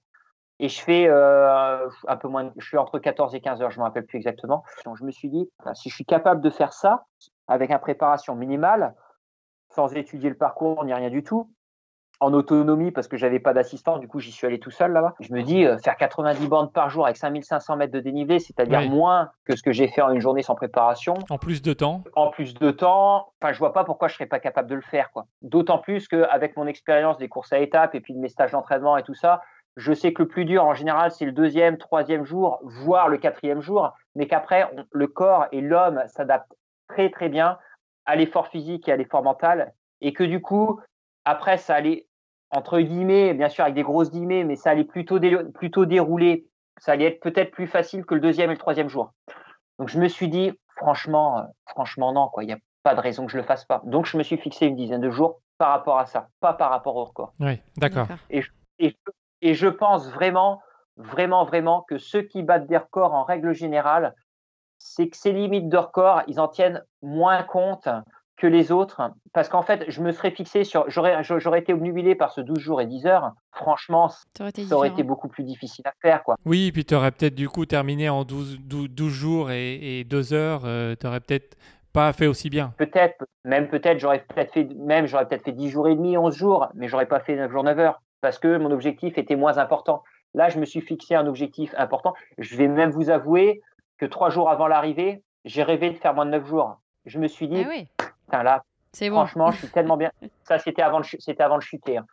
Et je fais euh, un peu moins, je suis entre 14 et 15 heures, je ne me rappelle plus exactement. Donc je me suis dit, si je suis capable de faire ça avec une préparation minimale, sans étudier le parcours ni rien du tout, en autonomie parce que j'avais pas d'assistant, du coup j'y suis allé tout seul là-bas. Je me dis, euh, faire 90 bandes par jour avec 5500 mètres de dénivelé, c'est-à-dire moins que ce que j'ai fait en une journée sans préparation. En plus de temps. En plus de temps. Enfin, je vois pas pourquoi je serais pas capable de le faire, quoi. D'autant plus qu'avec mon expérience des courses à étapes et puis de mes stages d'entraînement et tout ça, je sais que le plus dur, en général, c'est le deuxième, troisième jour, voire le quatrième jour, mais qu'après, le corps et l'homme s'adaptent très, très bien à l'effort physique et à l'effort mental, et que du coup, après, ça allait, entre guillemets, bien sûr avec des grosses guillemets, mais ça allait plutôt, plutôt dérouler, ça allait être peut-être plus facile que le deuxième et le troisième jour. Donc je me suis dit, franchement, euh, franchement non, quoi, il n'y a pas de raison que je le fasse pas. Donc je me suis fixé une dizaine de jours par rapport à ça, pas par rapport au record. Oui, d'accord. Et, et, et je pense vraiment, vraiment, vraiment que ceux qui battent des records en règle générale, c'est que ces limites de record, ils en tiennent moins compte que les autres. Parce qu'en fait, je me serais fixé sur. J'aurais, j'aurais été obnubilé par ce 12 jours et 10 heures. Franchement, ça aurait été, beaucoup plus difficile à faire. Quoi. Oui, puis tu aurais peut-être du coup terminé en 12, 12, jours et, 2 heures. Euh, tu aurais peut-être pas fait aussi bien. Peut-être, même peut-être, j'aurais peut-être fait, même j'aurais peut-être fait 10 jours et demi, 11 jours, mais j'aurais pas fait 9 jours, 9 heures parce que mon objectif était moins important. Là, je me suis fixé un objectif important. Je vais même vous avouer que trois jours avant l'arrivée, j'ai rêvé de faire moins de neuf jours. Je me suis dit, ah là, franchement, je suis tellement bien. Ça, c'était avant, de, c'était avant de chuter. Hein.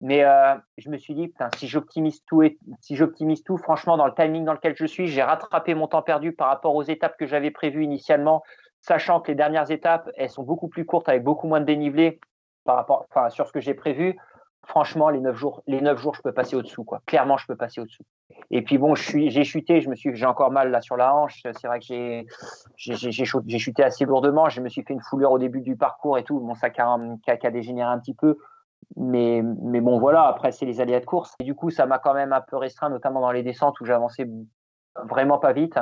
Mais euh, je me suis dit, si j'optimise tout, et, si j'optimise tout, franchement, dans le timing dans lequel je suis, j'ai rattrapé mon temps perdu par rapport aux étapes que j'avais prévues initialement, sachant que les dernières étapes, elles sont beaucoup plus courtes avec beaucoup moins de dénivelé par rapport, enfin, sur ce que j'ai prévu franchement, les neuf jours, les neuf jours, je peux passer au-dessous, quoi. Clairement, je peux passer au-dessous. Et puis bon, j'ai chuté, je me suis, j'ai encore mal là sur la hanche. C'est vrai que j'ai, j'ai, chuté assez lourdement. Je me suis fait une foulure au début du parcours et tout. Mon sac a, a, dégénéré un petit peu. Mais, mais bon, voilà. Après, c'est les aléas de course. Et du coup, ça m'a quand même un peu restreint, notamment dans les descentes où j'avançais vraiment pas vite.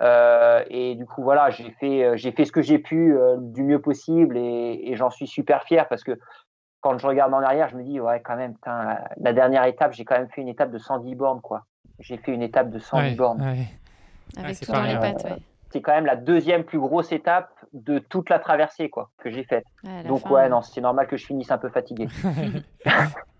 Euh, et du coup, voilà, j'ai fait, j'ai fait ce que j'ai pu euh, du mieux possible et j'en suis super fier parce que quand je regarde en arrière, je me dis, ouais, quand même, la, la, dernière étape, j'ai quand même fait une étape de 110 bornes, quoi. J'ai fait une étape de 110 Ouais, bornes. ouais. Avec c'est tout dans les pattes, ouais. C'est quand même la deuxième plus grosse étape de toute la traversée, quoi, que j'ai faite. Donc, fin, ouais, non, c'est normal que je finisse un peu fatigué.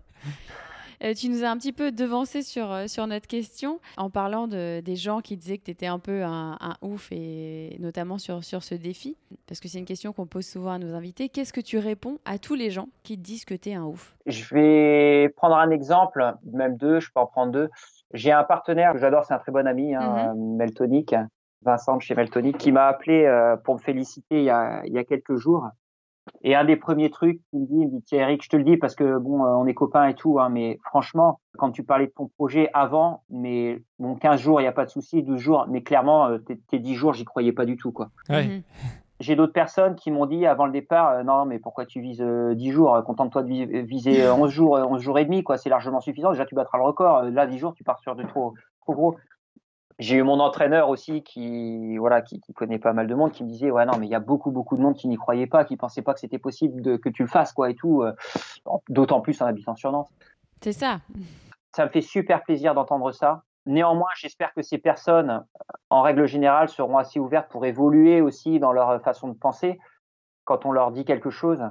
Euh, tu nous as un petit peu devancé sur, euh, sur notre question en parlant de, des gens qui disaient que tu étais un peu un, un ouf et notamment sur, sur ce défi. Parce que c'est une question qu'on pose souvent à nos invités. Qu'est-ce que tu réponds à tous les gens qui te disent que tu es un ouf? Je vais prendre un exemple, même deux, je peux en prendre deux. J'ai un partenaire que j'adore, c'est un très bon ami, hein, Meltonic, Vincent de chez Meltonic, qui m'a appelé euh, pour me féliciter il y a, il y a quelques jours. Et un des premiers trucs qu'il me dit, il me dit, tiens Eric, je te le dis parce que bon, euh, on est copains et tout, hein, mais franchement, quand tu parlais de ton projet avant, mais bon, 15 jours, il n'y a pas de souci, 12 jours, mais clairement, euh, tes, tes 10 jours, j'y croyais pas du tout, quoi. Ouais. Mhm. J'ai d'autres personnes qui m'ont dit avant le départ, euh, non, mais pourquoi tu vises euh, 10 jours Contente-toi de vi- viser euh, 11 jours, euh, 11 jours et demi, quoi. C'est largement suffisant. Déjà, tu battras le record. Là, 10 jours, tu pars sur de trop, trop gros. J'ai eu mon entraîneur aussi qui, voilà, qui, qui connaît pas mal de monde, qui me disait, ouais, non, mais il y a beaucoup, beaucoup de monde qui n'y croyait pas, qui pensait pas que c'était possible de, que tu le fasses, quoi, et tout. euh, D'autant plus en habitant sur Nantes. C'est ça. Ça me fait super plaisir d'entendre ça. Néanmoins, j'espère que ces personnes, en règle générale, seront assez ouvertes pour évoluer aussi dans leur façon de penser quand on leur dit quelque chose.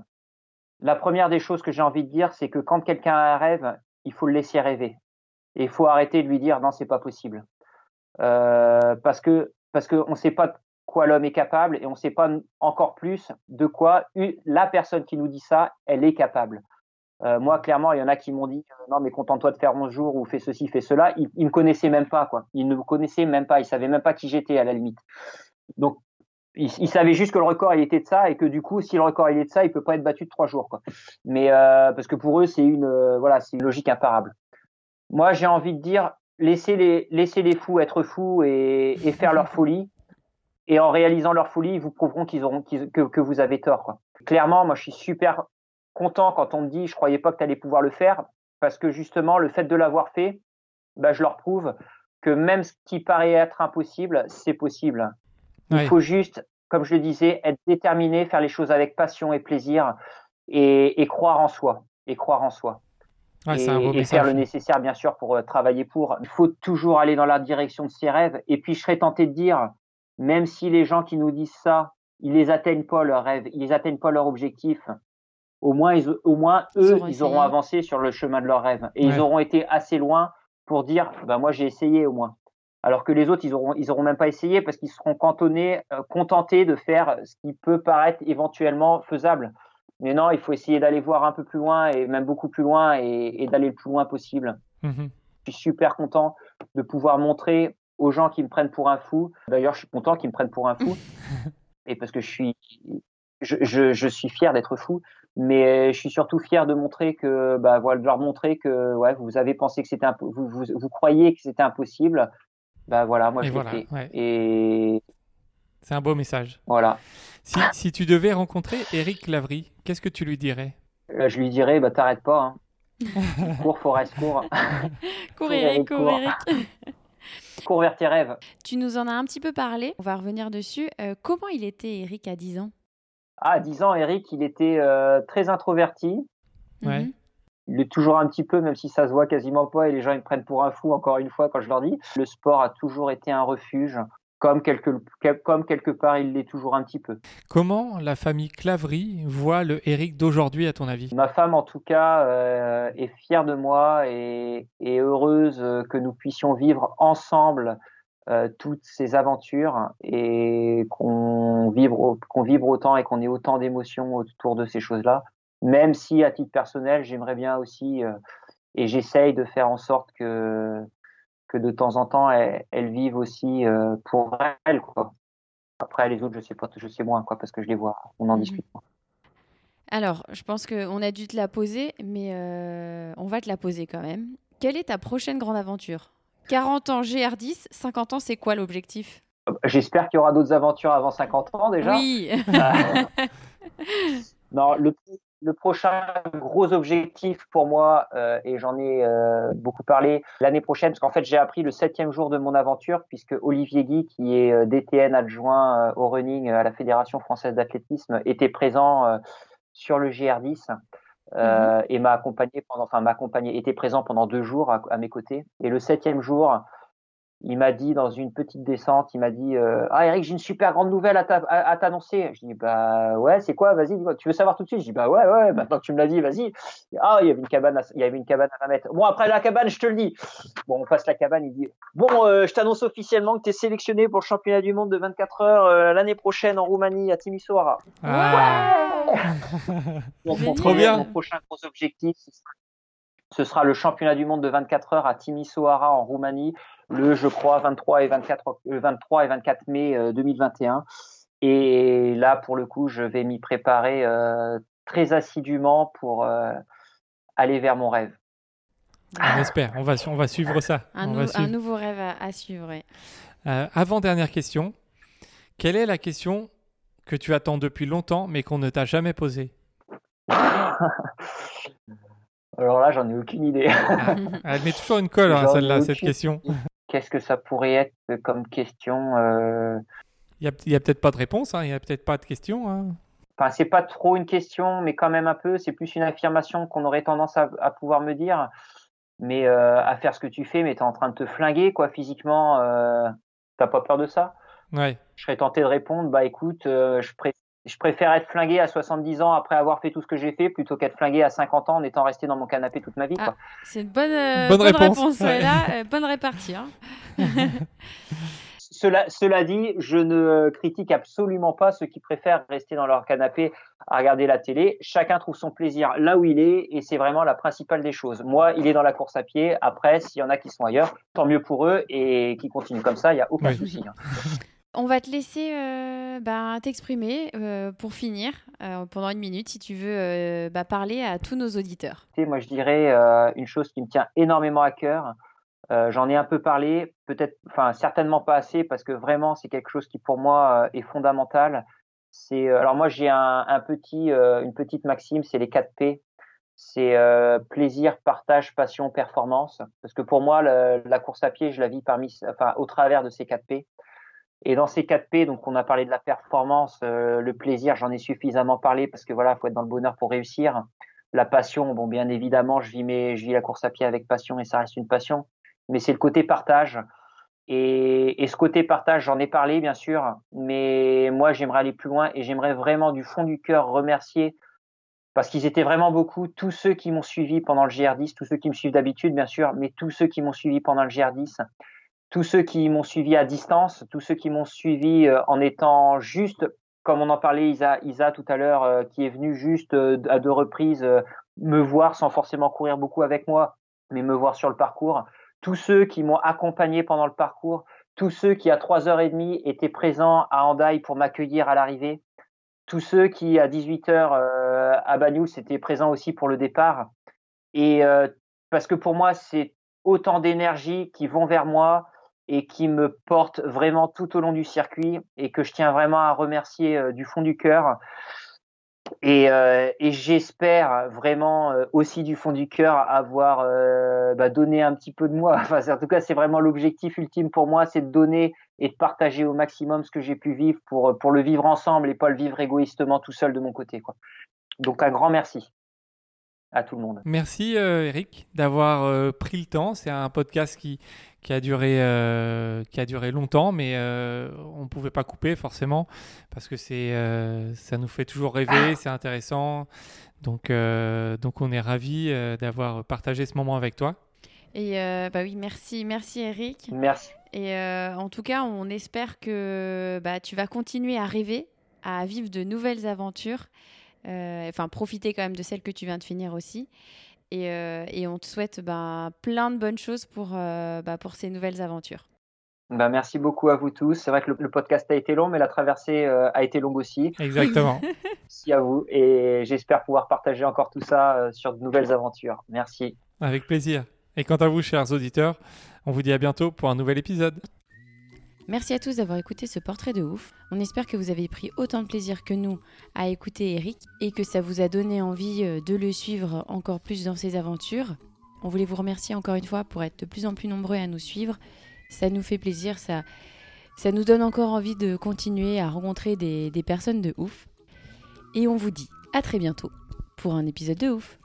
La première des choses que j'ai envie de dire, c'est que quand quelqu'un a un rêve, il faut le laisser rêver. Et il faut arrêter de lui dire non, c'est pas possible. Euh, parce que parce qu'on ne sait pas de quoi l'homme est capable et on ne sait pas encore plus de quoi la personne qui nous dit ça, elle est capable. Euh, moi, clairement, il y en a qui m'ont dit euh, non, mais contente-toi de faire 11 jours ou fais ceci, fais cela. Ils, ils me connaissaient même pas, quoi. Ils ne me connaissaient même pas. Ils savaient même pas qui j'étais à la limite. Donc, ils, ils savaient juste que le record il était de ça et que du coup, si le record il est de ça, il peut pas être battu de trois jours, quoi. Mais euh, parce que pour eux, c'est une euh, voilà, c'est une logique imparable. Moi, j'ai envie de dire laissez les laissez les fous être fous et, et faire leur folie. Et en réalisant leur folie, ils vous prouveront qu'ils auront que, que vous avez tort, quoi. Clairement, moi, je suis super content quand on me dit je croyais pas que tu allais pouvoir le faire parce que justement le fait de l'avoir fait bah, je leur prouve que même ce qui paraît être impossible c'est possible il faut juste comme je le disais être déterminé faire les choses avec passion et plaisir et, et croire en soi et croire en soi Ouais, et, c'est un beau et faire le nécessaire bien sûr pour euh, travailler pour. Il faut toujours aller dans la direction de ses rêves. Et puis je serais tenté de dire même si les gens qui nous disent ça ils les atteignent pas leurs rêves ils les atteignent pas leur objectif au moins ils, au moins eux ils auront avancé sur le chemin de leurs rêves. Et Ouais. ils auront été assez loin pour dire bah moi j'ai essayé au moins. Alors que les autres ils auront ils auront même pas essayé parce qu'ils seront cantonnés euh, contentés de faire ce qui peut paraître éventuellement faisable mais non il faut essayer d'aller voir un peu plus loin et même beaucoup plus loin et, et d'aller le plus loin possible Mhm. je suis super content de pouvoir montrer aux gens qui me prennent pour un fou. D'ailleurs, je suis content qu'ils me prennent pour un fou. et parce que je suis, je, je, je suis fier d'être fou. Mais je suis surtout fier de montrer que, bah, voilà, de leur montrer que, ouais, vous avez pensé que c'était vous, vous, vous croyez que c'était impossible. Bah voilà, moi Et je l'ai voilà, fait. ouais. Et C'est un beau message. voilà. Si, si tu devais rencontrer Eric Lavry, qu'est-ce que tu lui dirais? Là, je lui dirais, bah t'arrêtes pas. Hein. cours, Forest, cours. Cours Eric, cours cours. Eric. cours vers tes rêves. tu nous en as un petit peu parlé. On va revenir dessus. Euh, comment il était Eric à 10 ans? Ah, à 10 ans, Eric, il était euh, très introverti. Ouais. Mhm. Il est toujours un petit peu, même si ça se voit quasiment pas et les gens ils me prennent pour un fou encore une fois quand je leur dis. Le sport a toujours été un refuge, comme quelque, comme quelque part il l'est toujours un petit peu. Comment la famille Clavry voit le Eric d'aujourd'hui, à ton avis? Ma femme, en tout cas, euh, est fière de moi et, et heureuse que nous puissions vivre ensemble euh, toutes ces aventures et qu'on vibre, qu'on vibre autant et qu'on ait autant d'émotions autour de ces choses-là. Même si, à titre personnel, j'aimerais bien aussi, euh, et j'essaye de faire en sorte que, que de temps en temps, elles, elles vivent aussi euh, pour elles. Quoi. Après, les autres, je sais pas, je sais moins, quoi, parce que je les vois, on en Mhm. discute. Alors, je pense qu'on a dû te la poser, mais euh, on va te la poser quand même. Quelle est ta prochaine grande aventure? 40 ans GR10, 50 ans, c'est quoi l'objectif? J'espère qu'il y aura d'autres aventures avant 50 ans déjà. Oui. Euh, non, le, le prochain gros objectif pour moi, euh, et j'en ai euh, beaucoup parlé l'année prochaine, parce qu'en fait j'ai appris le septième jour de mon aventure, puisque Olivier Guy, qui est euh, DTN adjoint euh, au running à la Fédération française d'athlétisme, était présent euh, sur le GR10. euh, et m'a accompagné pendant, enfin m'a accompagné, était présent pendant deux jours à, à mes côtés. Et le septième jour, il m'a dit dans une petite descente, il m'a dit euh, Ah Eric, j'ai une super grande nouvelle à t'annoncer. Je dis Bah ouais, c'est quoi? Vas-y, tu veux savoir tout de suite? Je dis Bah ouais, ouais, maintenant que tu me l'as dit, vas-y. Ah, il y avait une cabane, à, il y avait une cabane à mettre. Bon, après la cabane, je te le dis. Bon, on passe la cabane, il dit Bon, euh, je t'annonce officiellement que tu es sélectionné pour le championnat du monde de 24 heures euh, l'année prochaine en Roumanie, à Timisoara. Ah. Ouais Trop bien. Mon prochain gros objectif, ce sera le championnat du monde de 24 heures à Timisoara en Roumanie le, je crois, 23 et 24, 23 et 24 mai 2021. Et là, pour le coup, je vais m'y préparer euh, très assidûment pour euh, aller vers mon rêve. On espère, on va, on va suivre ça. Un, on nou- va un suivre. nouveau rêve à, à suivre. ouais. Euh, avant-dernière question. Quelle est la question que tu attends depuis longtemps mais qu'on ne t'a jamais posée? Alors là, j'en ai aucune idée. Ah, Elle met toujours une colle, hein, celle-là, cette question. Qu'est-ce que ça pourrait être comme question euh... Il n'y a, peut-être pas de réponse, hein, il n'y a peut-être pas de question. hein. Enfin, c'est pas trop une question, mais quand même un peu. C'est plus une affirmation qu'on aurait tendance à, à pouvoir me dire. Mais euh, à faire ce que tu fais, mais t'es en train de te flinguer, quoi, physiquement. Euh... T'as pas peur de ça? Ouais. Je serais tenté de répondre, bah écoute, euh, je, pré- je préfère être flingué à 70 ans après avoir fait tout ce que j'ai fait, plutôt qu'être flingué à 50 ans en étant resté dans mon canapé toute ma vie. Ah. C'est une bonne, euh, Bonne bonne réponse. réponse. Ouais. là, euh, bonne répartie. hein. Cela, cela dit, je ne critique absolument pas ceux qui préfèrent rester dans leur canapé à regarder la télé. Chacun trouve son plaisir là où il est et c'est vraiment la principale des choses. Moi, il est dans la course à pied. Après, s'il y en a qui sont ailleurs, tant mieux pour eux et qui continuent comme ça, il n'y a aucun Oui. souci. hein. On va te laisser euh, bah, t'exprimer euh, pour finir euh, pendant une minute si tu veux euh, bah, parler à tous nos auditeurs. Moi, je dirais euh, une chose qui me tient énormément à cœur. Euh, J'en ai un peu parlé, peut-être, enfin certainement pas assez, parce que vraiment c'est quelque chose qui pour moi euh, est fondamental. Euh, alors moi j'ai un, petit, euh, une petite maxime, c'est les 4 P. C'est euh, plaisir, partage, passion, performance. Parce que pour moi, la course à pied, je la vis parmi, enfin au travers de ces 4 P. Et dans ces 4 P, donc on a parlé de la performance, euh, le plaisir, j'en ai suffisamment parlé parce que voilà, faut être dans le bonheur pour réussir. La passion, bon bien évidemment, je vis la course à pied avec passion et ça reste une passion. Mais c'est le côté partage. Et ce côté partage, j'en ai parlé bien sûr, mais moi j'aimerais aller plus loin et j'aimerais vraiment du fond du cœur remercier parce qu'ils étaient vraiment beaucoup, tous ceux qui m'ont suivi pendant le GR10, tous ceux qui me suivent d'habitude bien sûr, mais tous ceux qui m'ont suivi pendant le GR10, tous ceux qui m'ont suivi à distance, tous ceux qui m'ont suivi euh, en étant juste, comme on en parlait Isa, Isa tout à l'heure, euh, qui est venu juste euh, à deux reprises me voir sans forcément courir beaucoup avec moi, mais me voir sur le parcours, tous ceux qui m'ont accompagné pendant le parcours, tous ceux qui à trois heures et demie étaient présents à Hendaye pour m'accueillir à l'arrivée, tous ceux qui à 18 heures euh, à Bagnoul étaient présents aussi pour le départ. Et parce que pour moi, c'est autant d'énergie qui vont vers moi et qui me portent vraiment tout au long du circuit et que je tiens vraiment à remercier euh, du fond du cœur. Et, euh, j'espère vraiment euh, aussi du fond du cœur avoir bah, donné un petit peu de moi. Enfin, en tout cas, c'est vraiment l'objectif ultime pour moi, c'est de donner et de partager au maximum ce que j'ai pu vivre pour, le vivre ensemble et pas le vivre égoïstement tout seul de mon côté. Donc un grand merci à tout le monde. Merci euh, Eric d'avoir euh, pris le temps. C'est un podcast qui, qui, a duré, euh, qui a duré longtemps, mais euh, on ne pouvait pas couper forcément parce que c'est, euh, ça nous fait toujours rêver, c'est intéressant. Donc, euh, donc on est ravis euh, d'avoir partagé ce moment avec toi. Et euh, bah oui, merci, merci Eric. Merci. Et euh, en tout cas, on espère que bah, tu vas continuer à rêver, à vivre de nouvelles aventures. Euh, Enfin, profiter quand même de celles que tu viens de finir aussi. Et, euh, et on te souhaite bah, plein de bonnes choses pour, euh, bah, pour ces nouvelles aventures. Ben, merci beaucoup à vous tous. C'est vrai que le, le podcast a été long, mais la traversée euh, a été longue aussi. Exactement. Merci à vous et j'espère pouvoir partager encore tout ça euh, sur de nouvelles aventures. Merci. Avec plaisir. Et quant à vous, chers auditeurs, on vous dit à bientôt pour un nouvel épisode. Merci à tous d'avoir écouté ce portrait de ouf. On espère que vous avez pris autant de plaisir que nous à écouter Eric et que ça vous a donné envie euh, de le suivre encore plus dans ses aventures. On voulait vous remercier encore une fois pour être de plus en plus nombreux à nous suivre. Ça nous fait plaisir, ça, ça nous donne encore envie de continuer à rencontrer des, des personnes de ouf. Et on vous dit à très bientôt pour un épisode de ouf.